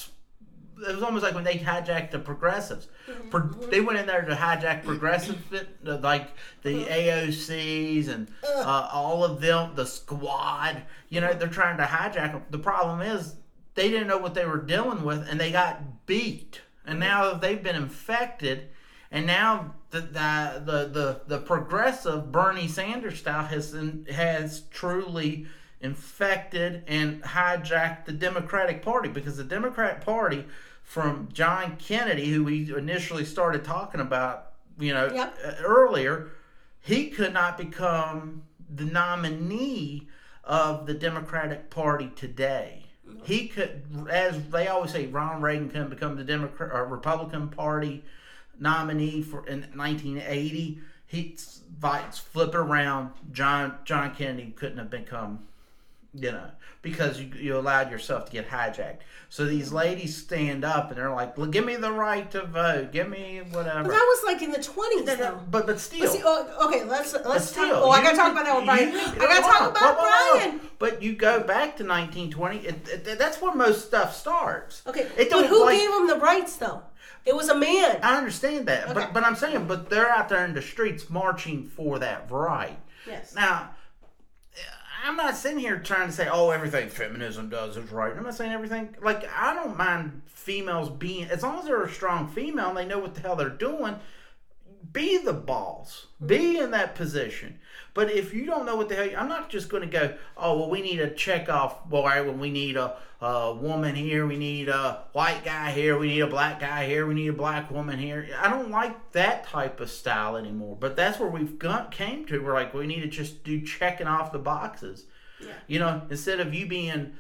S1: it was almost like when they hijacked the progressives. Mm-hmm. Pro- they went in there to hijack progressives, like the uh-huh. AOCs and uh. uh, all of them, the squad. You know, they're trying to hijack them. The problem is they didn't know what they were dealing with, and they got beat. And mm-hmm. now they've been infected, and now the the the the, the progressive Bernie Sanders style has has truly infected and hijacked the Democratic Party because the Democratic Party from John Kennedy, who we initially started talking about, you know,
S2: Yep.
S1: uh, earlier, he could not become the nominee of the Democratic Party today. He could, as they always say, Ronald Reagan couldn't become the Democrat or Republican Party nominee for in 1980. He fights flip around. John John Kennedy couldn't have become you know, because you, you allowed yourself to get hijacked. So these ladies stand up and they're like, well, "Give me the right to vote. Give me whatever."
S2: But that was like in the twenties, though.
S1: But but still,
S2: But see, oh, okay, let's let's
S1: still, oh,
S2: talk. Oh, I gotta talk about that with
S1: you
S2: Brian. I gotta talk
S1: on,
S2: about
S1: whoa, whoa, whoa.
S2: Brian.
S1: But you go back to 1920. It, it, that's where most stuff starts.
S2: Okay,
S1: It
S2: but
S1: don't
S2: who
S1: like-
S2: gave him the rights though? It was a man.
S1: I understand that,
S2: Okay.
S1: but but I'm saying, but they're out there in the streets marching for that right.
S2: Yes.
S1: Now, I'm not sitting here trying to say, oh, everything feminism does is right. I'm not saying everything. Like, I don't mind females being, as long as they're a strong female and they know what the hell they're doing, be the boss, be mm-hmm. in that position. But if you don't know what the hell, I'm not just going to go, oh, well, we need a check off. Well, all right, we need a, a woman here, we need a white guy here, we need a black guy here, we need a black woman here. I don't like that type of style anymore. But that's where we've got, came to. We're like, we need to just do checking off the boxes.
S2: Yeah.
S1: You know, instead of you being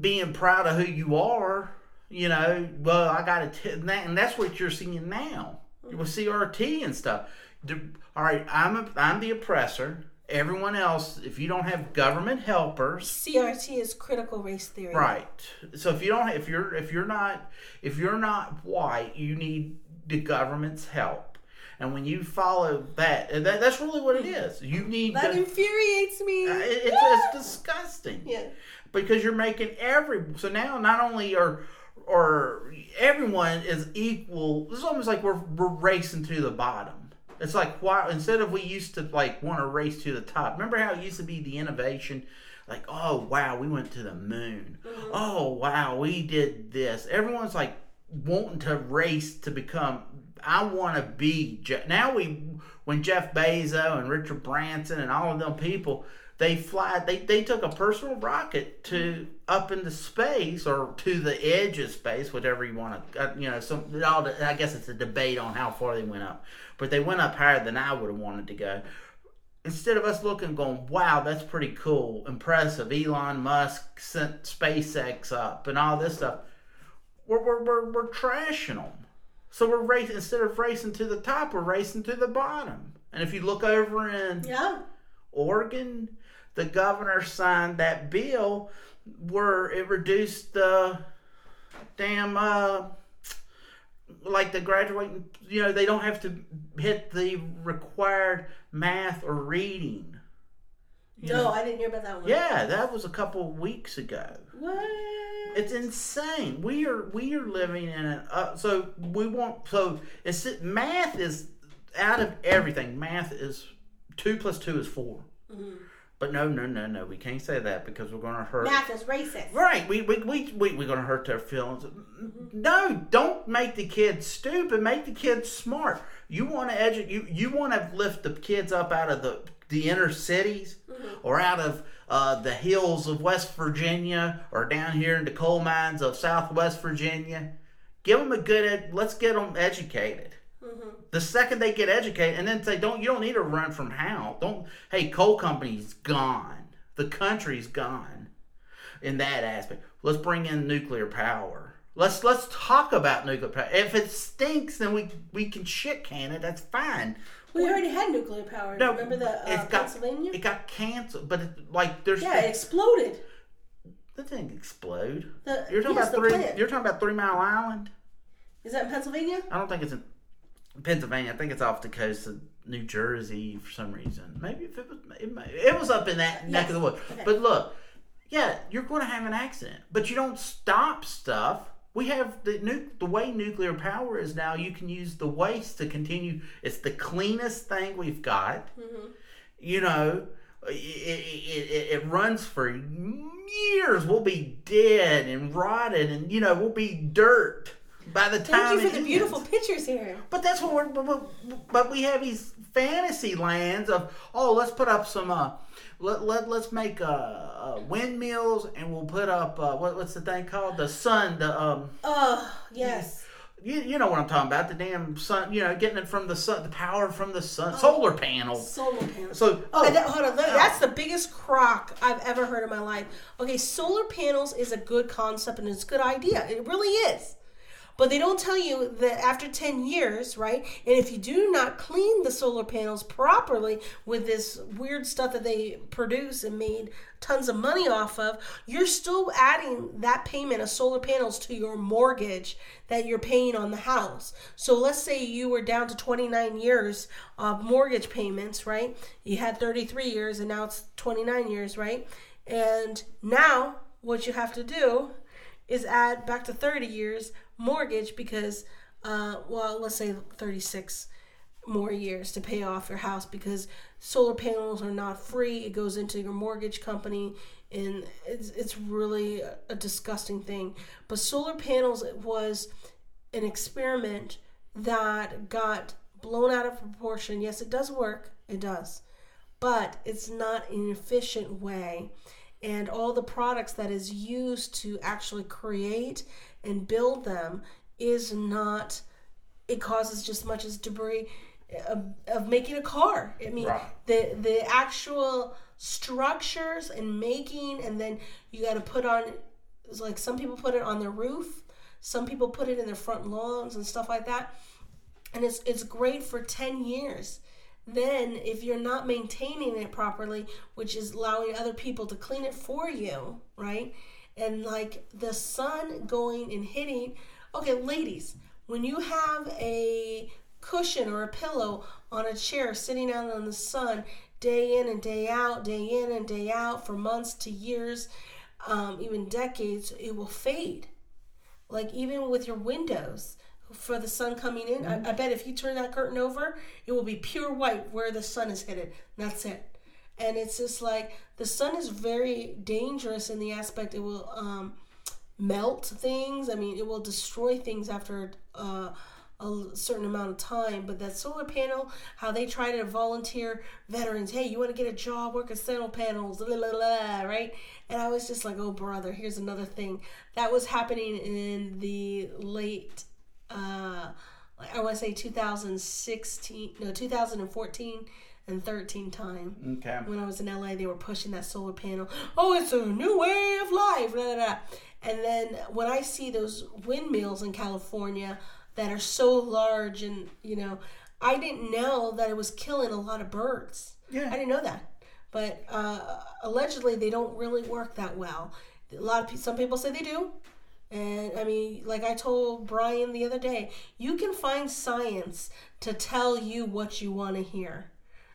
S1: being proud of who you are, you know, well, I got to, and that- and that's what you're seeing now mm-hmm. with CRT and stuff. The- all right, I'm a, I'm the oppressor. Everyone else, if you don't have government helpers,
S2: CRT is critical race theory.
S1: right? So if you don't, if you're if you're not if you're not white, you need the government's help. And when you follow that, that that's really what it is. You need
S2: That
S1: the-
S2: infuriates me.
S1: uh, it- it's, it's disgusting
S2: yeah.
S1: because you're making every so now not only are or everyone is equal it's almost like we're, we're racing to the bottom it's like why instead of we used to like want to race to the top remember how it used to be the innovation? Like oh wow we went to the moon. Mm-hmm. Oh wow we did this. Everyone's like wanting to race to become i want to be Je- now we when jeff bezos and richard branson and all of them people they fly they, they took a personal rocket to up into space or to the edge of space whatever you want to uh, you know some all i guess it's a debate on how far they went up but they went up higher than i would have wanted to go. Instead of us looking going wow that's pretty cool impressive elon musk sent spacex up and all this stuff we're, we're, we're, we're trashing them so we're racing instead of racing to the top we're racing to the bottom. And if you look over in
S2: Yeah.
S1: Oregon, the governor signed that bill where it reduced the damn uh like the graduating you know they don't have to hit the required math or reading You
S2: No,
S1: know?
S2: I didn't hear about that one.
S1: yeah that was a couple weeks ago
S2: What?
S1: it's insane we are we are living in an uh, so we want so it's math is out of everything math is two plus two is 4 but no no no no we can't say that because we're going to hurt
S2: Math is racist.
S1: right we we, we, we we're going to hurt their feelings no don't make the kids stupid make the kids smart you want to educate you you want to lift the kids up out of the the inner cities or out of uh, the hills of West Virginia or down here in the coal mines of Southwest Virginia. Give them a good. Ed- let's get them educated. The second they get educated, and then say, "Don't you don't need to run from how? Don't hey, coal company's gone. The country's gone." In that aspect, let's bring in nuclear power. Let's let's talk about nuclear power. If it stinks, then we we can shit can it. That's fine.
S2: We already had nuclear power.
S1: No,
S2: Remember the uh,
S1: it's got
S2: Pennsylvania?
S1: it got canceled, but it, like there's
S2: yeah, it exploded.
S1: that didn't explode.
S2: The,
S1: You're talking
S2: yes,
S1: about three.
S2: plant.
S1: You're talking about Three Mile Island.
S2: Is that in Pennsylvania?
S1: I don't think it's in Pennsylvania. I think it's off the coast of New Jersey for some reason. Maybe if it was, it, may, it was up in that neck of the woods.
S2: Okay.
S1: But look, yeah, you're going to have an accident, but you don't stop stuff. We have the nu- the way nuclear power is now. You can use the waste to continue. It's the cleanest thing we've got. Mm-hmm. You know, it, it, it, it runs for years. We'll be dead and rotted, and you know we'll be dirt by the time.
S2: Thank you for the beautiful
S1: ends.
S2: pictures here.
S1: But that's what we're. But, we have these fantasy lands of oh, let's put up some. Uh, let let let's make uh, uh windmills and we'll put up uh, what what's the thing called the sun the um
S2: Oh, yes.
S1: you, you know what I'm talking about the damn sun you know getting it from the sun the power from the sun solar panels.
S2: Solar panels.
S1: So
S2: Oh, that, hold on. That's the biggest crock I've ever heard in my life. Okay, solar panels is a good concept and it's a good idea. It really is. But they don't tell you that after 10 years, right? And if you do not clean the solar panels properly with this weird stuff that they produce and made tons of money off of, you're still adding that payment of solar panels to your mortgage that you're paying on the house. So let's say you were down to 29 years of mortgage payments, right? You had 33 years and now it's 29 years, right? And now what you have to do is add back to 30 years mortgage because, uh, well, let's say 36 more years to pay off your house because solar panels are not free. It goes into your mortgage company, and it's, it's really a, disgusting thing. But solar panels it was an experiment that got blown out of proportion. Yes, it does work, it does, but it's not an efficient way. And all the products that is used to actually create and build them is not, it causes just as much as debris of, of making a car. I mean, right. the the actual structures and making, and then you got to put on. It's like some people put it on their roof, some people put it in their front lawns and stuff like that, and it's it's great for ten years. Then, if you're not maintaining it properly, which is allowing other people to clean it for you, right? And like the sun going and hitting. Okay, ladies, when you have a cushion or a pillow on a chair sitting out in the sun day in and day out, day in and day out for months to years, um, even decades, it will fade. Like even with your windows for the sun coming in, mm-hmm. I, I, bet if you turn that curtain over, it will be pure white where the sun is headed. That's it. And it's just like the sun is very dangerous in the aspect it will um, melt things. I mean, it will destroy things after. Uh, a certain amount of time. But that solar panel, how they try to volunteer veterans, hey, you want to get a job, work at solar panels, blah, blah, blah, right? And I was just like, oh, brother, here's another thing. That was happening in the late, uh, I want to say 2016, no, 2014 and 13 time.
S1: Okay.
S2: When I was in LA, they were pushing that solar panel. Oh, it's a new way of life. Blah, blah, blah. And then when I see those windmills in California, that are so large and you know i didn't know that it was killing a lot of birds yeah i didn't know that but uh, allegedly they don't really work that well a lot of people some people say they do and i mean like i told brian the other day you can find science to tell you what you want to hear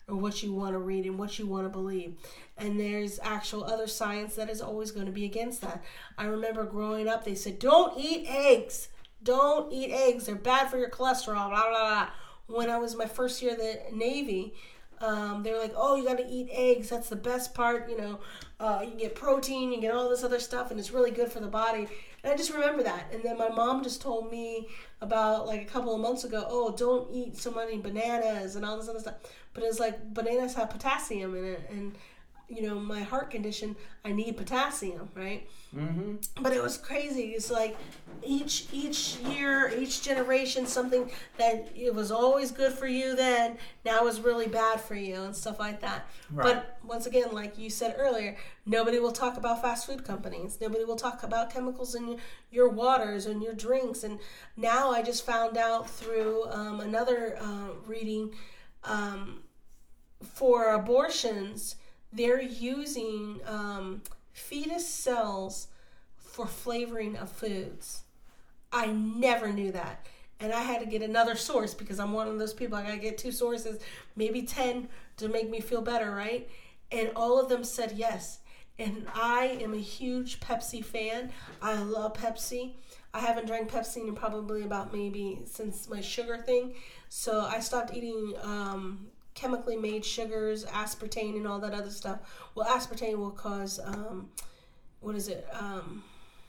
S2: or what you want to read and what you want to believe. And there's actual other science that is always going to be against that. I remember growing up, they said, don't eat eggs. Don't eat eggs. They're bad for your cholesterol. Blah, blah, blah. When I was my first year in the Navy, um, they were like, oh, you got to eat eggs. That's the best part. You know, uh, you get protein, you get all this other stuff, and it's really good for the body. And I just remember that. And then my mom just told me about like a couple of months ago, oh, don't eat so many bananas and all this other stuff. But it's like bananas have potassium in it, and you know my heart condition i need potassium right? Mm-hmm. but it was crazy. It's like each each year each generation something that it was always good for you then now is really bad for you and stuff like that. Right. but once again like you said earlier nobody will talk about fast food companies. Nobody will talk about chemicals in your waters and your drinks. And now i just found out through um, another uh, reading um, for abortions they're using um, fetus cells for flavoring of foods. I never knew that. And I had to get another source because I'm one of those people. I gotta get two sources, maybe 10 to make me feel better, right? And all of them said yes. And I am a huge Pepsi fan. I love Pepsi. I haven't drank Pepsi in probably about maybe since my sugar thing. So I stopped eating um, chemically made sugars, aspartame, and all that other stuff. Well, aspartame will cause um, what is it? Um,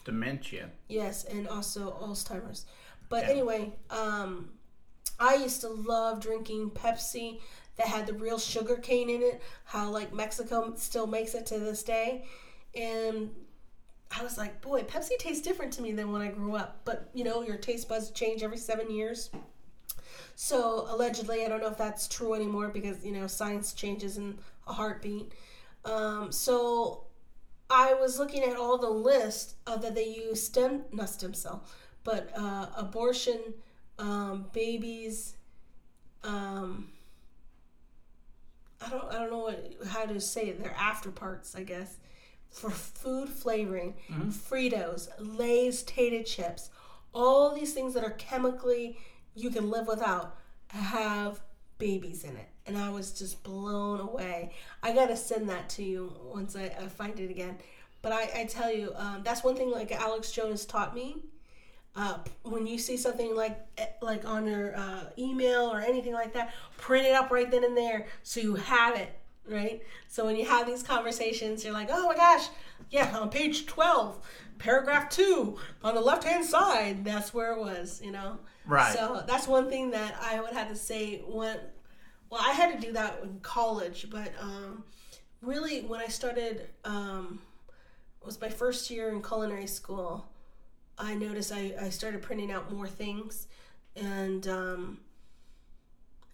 S1: Dementia.
S2: Yes, and also Alzheimer's. But yeah. anyway, um, I used to love drinking Pepsi that had the real sugar cane in it. How like Mexico still makes it to this day, and I was like, boy, Pepsi tastes different to me than when I grew up. But you know, your taste buds change every seven years. So allegedly, I don't know if that's true anymore because you know science changes in a heartbeat. Um, so I was looking at all the list of that they use stem not stem cell, but uh, abortion, um, babies, um, I don't I don't know what how to say it. They're after parts, I guess. For food flavoring, Fritos, Lay's tater chips, all these things that are chemically you can live without have babies in it. And I was just blown away. I gotta send that to you once I, I find it again. But I, I tell you, um, that's one thing like Alex Jones taught me. Uh, when you see something like eh, like on your uh, email or anything like that, print it up right then and there so you have it right. So when you have these conversations, you're like, oh my gosh, yeah, on page twelve, paragraph two on the left hand side, that's where it was, you know.
S1: Right.
S2: So that's one thing that I would have to say when. Well, I had to do that in college, but um, really when I started, um, it was my first year in culinary school. I noticed I, I started printing out more things, and um,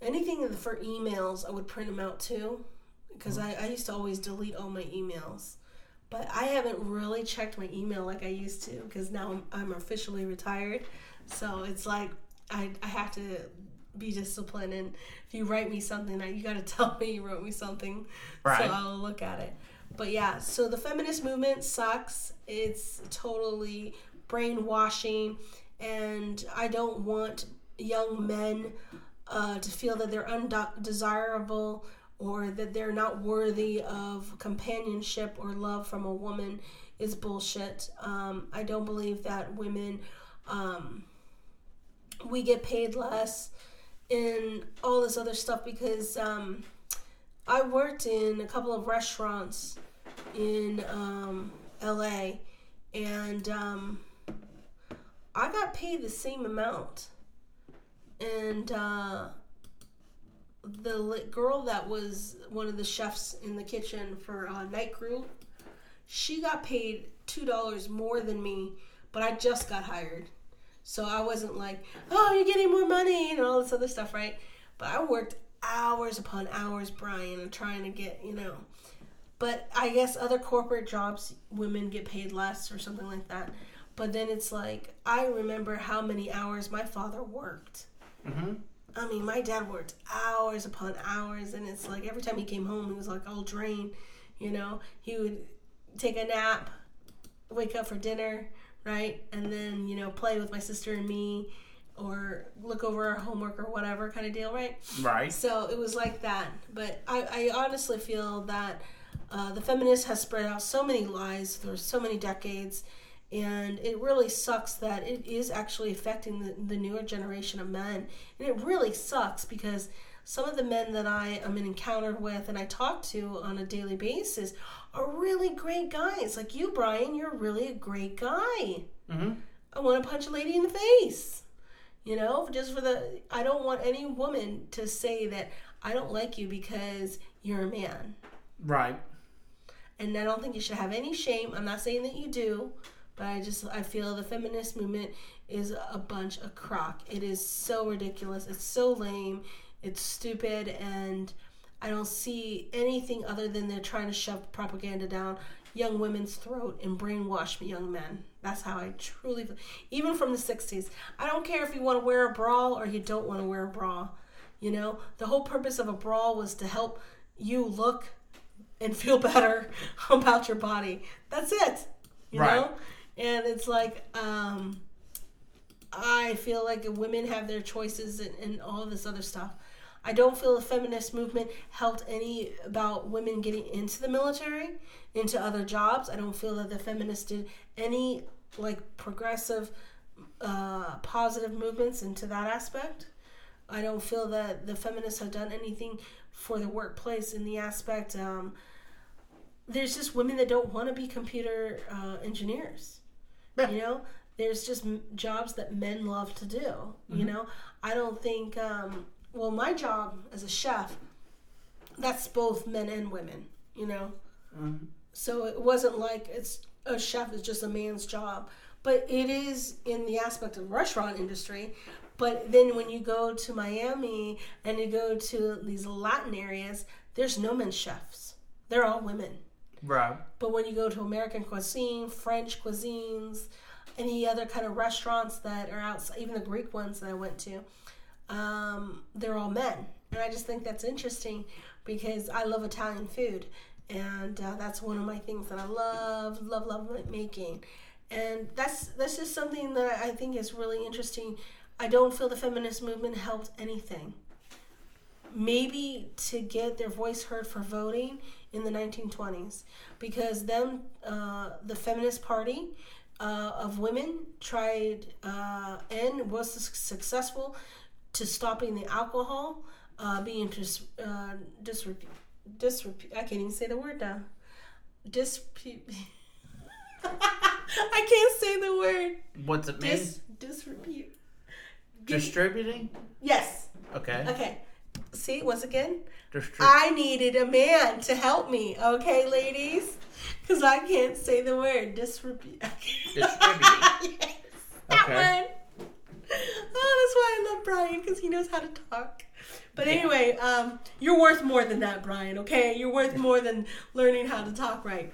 S2: anything for emails I would print them out too, because I, I used to always delete all my emails. But I haven't really checked my email like I used to because now I'm, I'm officially retired. So it's like I, I have to be disciplined. And if you write me something, you got to tell me you wrote me something.
S1: Right.
S2: So I'll look at it. But yeah, so the feminist movement sucks. It's totally brainwashing. And I don't want young men uh, to feel that they're undesirable or that they're not worthy of companionship or love from a woman is bullshit. Um, I don't believe that women, um, we get paid less and all this other stuff because um, I worked in a couple of restaurants in um, LA and um, I got paid the same amount. And uh, the girl that was one of the chefs in the kitchen for uh, Night Crew, she got paid two dollars more than me, but I just got hired, so I wasn't like, oh, you're getting more money and all this other stuff, right? But I worked hours upon hours, Brian, trying to get, you know. But I guess other corporate jobs, women get paid less or something like that. But then it's like I remember how many hours my father worked.
S1: Mm-hmm.
S2: I mean, my dad worked hours upon hours, and it's like every time he came home, he was like all drained. You know, he would take a nap, wake up for dinner, right, and then you know play with my sister and me, or look over our homework or whatever kind of deal, right?
S1: Right.
S2: So it was like that. But I, I honestly feel that uh, the feminist has spread out so many lies for so many decades. And it really sucks that it is actually affecting the, the newer generation of men. And it really sucks because some of the men that I am encountered with and I talk to on a daily basis are really great guys. Like you, Brian, you're really a great guy.
S1: Mm-hmm.
S2: I want to punch a lady in the face. You know, just for the, I don't want any woman to say that I don't like you because you're a man.
S1: Right.
S2: And I don't think you should have any shame. I'm not saying that you do, but I just, I feel the feminist movement is a bunch of crock. It is so ridiculous. It's so lame. It's stupid. And I don't see anything other than they're trying to shove propaganda down young women's throat and brainwash young men. That's how I truly feel. Even from the 60s. I don't care if you want to wear a bra or you don't want to wear a bra. You know, the whole purpose of a bra was to help you look and feel better about your body. That's it. You
S1: Right.
S2: know? And it's like, um, I feel like women have their choices and, and all this other stuff. I don't feel the feminist movement helped any about women getting into the military, into other jobs. I don't feel that the feminists did any like progressive, uh, positive movements into that aspect. I don't feel that the feminists have done anything for the workplace in the aspect. Um, there's just women that don't want to be computer uh, engineers.
S1: Yeah.
S2: You know, there's just m- jobs that men love to do. You know, I don't think. Um, well, my job as a chef, that's both men and women. You know,
S1: Mhm.
S2: so it wasn't like it's a chef is just a man's job, but it is in the aspect of restaurant industry. But then when you go to Miami and you go to these Latin areas, there's no men chefs. They're all women.
S1: Right.
S2: But when you go to American cuisine, French cuisines, any other kind of restaurants that are outside, even the Greek ones that I went to, um, they're all men. And I just think that's interesting because I love Italian food. And uh, that's one of my things that I love, love, love making. And that's that's just something that I think is really interesting. I don't feel the feminist movement helped anything. Maybe to get their voice heard for voting in the 1920s, because them, uh, the Feminist Party uh, of women, tried uh, and was successful to stopping the alcohol uh, being dis, uh. I can't even say the word now. Dispute. I can't say the word.
S1: What's it mean?
S2: Disrepute.
S1: Distributing?
S2: Yes.
S1: Okay.
S2: Okay. See, once again,
S1: Distri-
S2: I needed a man to help me. Okay, ladies, because I can't say the word disrepute.
S1: Distributing.
S2: yes, that
S1: Okay.
S2: one. Oh, that's why I love Brian because he knows how to talk. But anyway, um, you're worth more than that, Brian. Okay, you're worth more than learning how to talk right.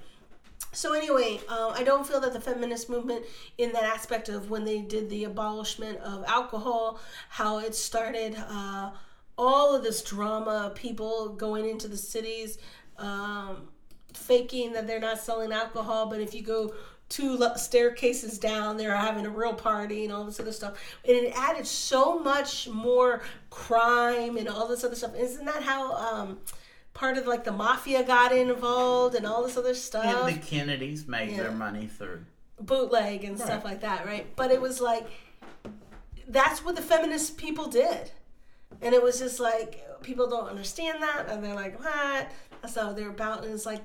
S2: So anyway, uh, I don't feel that the feminist movement, in that aspect of when they did the abolishment of alcohol, how it started, uh, all of this drama, people going into the cities, um, faking that they're not selling alcohol, but if you go two staircases down, they're having a real party and all this other stuff. And it added so much more crime and all this other stuff. Isn't that how um, part of like the mafia got involved and all this other stuff?
S1: and the Kennedys made
S2: Yeah.
S1: their money through.
S2: bootleg and stuff like that, right? But it was like that's what the feminist people did. And it was just like people don't understand that and they're like, What? That's not what they're about and it's like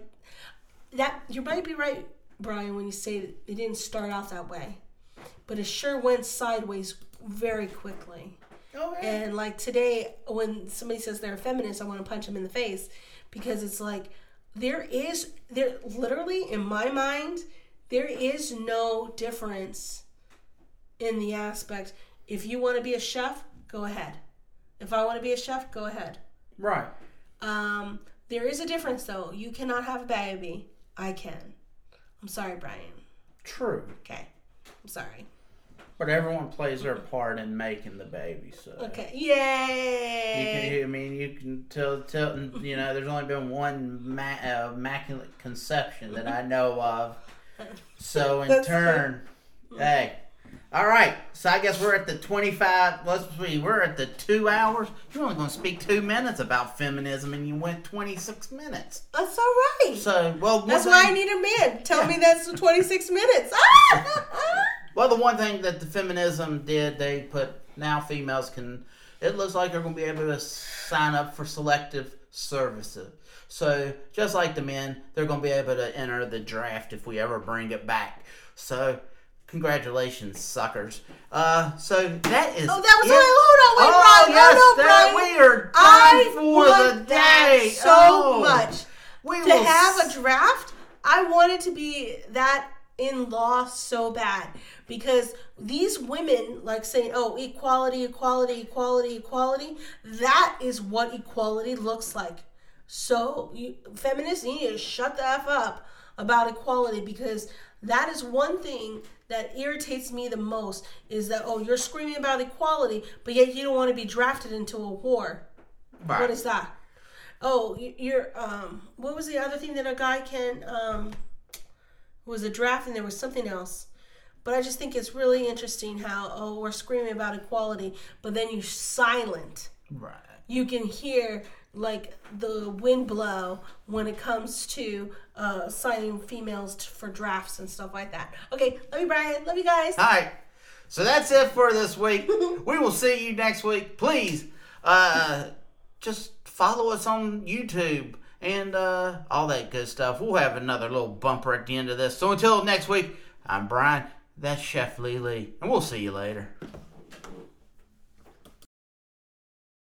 S2: that you might be right, Brian, when you say that it didn't start out that way. But it sure went sideways very quickly.
S1: Oh,
S2: And like today, when somebody says they're a feminist, I want to punch them in the face because it's like there is there literally in my mind there is no difference in the aspect. If you want to be a chef, go ahead. If I want to be a chef, go ahead.
S1: Right.
S2: Um, there is a difference though. You cannot have a baby. I can. I'm sorry, Brian.
S1: True.
S2: Okay. I'm sorry.
S1: But everyone plays their part in making the baby, so.
S2: Okay.
S1: You
S2: Yay.
S1: can, I mean, you can tell, tell, you know, there's only been one ma- uh, immaculate conception that I know of. So in turn, hey, all right. So I guess we're at the 25. Let's see, we're at the two hours. You're only going to speak two minutes about feminism, and you went 26 minutes.
S2: That's all right.
S1: So, well,
S2: That's why I need a man. Tell
S1: Yeah.
S2: me that's the 26 minutes. Ah!
S1: Well, the one thing that the feminism did, they put now females can. It looks like they're going to be able to sign up for selective services. So just like the men, they're going to be able to enter the draft if we ever bring it back. So congratulations, suckers. Uh, so that is.
S2: Oh, that was
S1: it.
S2: on, wait,
S1: Oh, yes,
S2: no,
S1: that- we are done
S2: I
S1: for the day.
S2: so
S1: Oh,
S2: much.
S1: We
S2: To have
S1: s-
S2: a draft, I wanted to be that in law so bad because these women like saying, "Oh, equality, equality, equality, equality." That is what equality looks like. So, you, feminists you need to shut the f up about equality because that is one thing that irritates me the most is that oh you're screaming about equality but yet you don't want to be drafted into a war
S1: Right.
S2: what is that oh you- you're um what was the other thing that a guy can um was a draft and there was something else but i just think it's really interesting how oh we're screaming about equality but then you silent
S1: Right.
S2: you can hear like the wind blow when it comes to uh, signing females t- for drafts and stuff like that. Okay, love you, Brian. Love you guys.
S1: All right. So that's it for this week. we will see you next week. Please, uh, just follow us on YouTube and uh, all that good stuff. We'll have another little bumper at the end of this. So until next week, I'm Brian. That's Chef Lee Lee, and we'll see you later.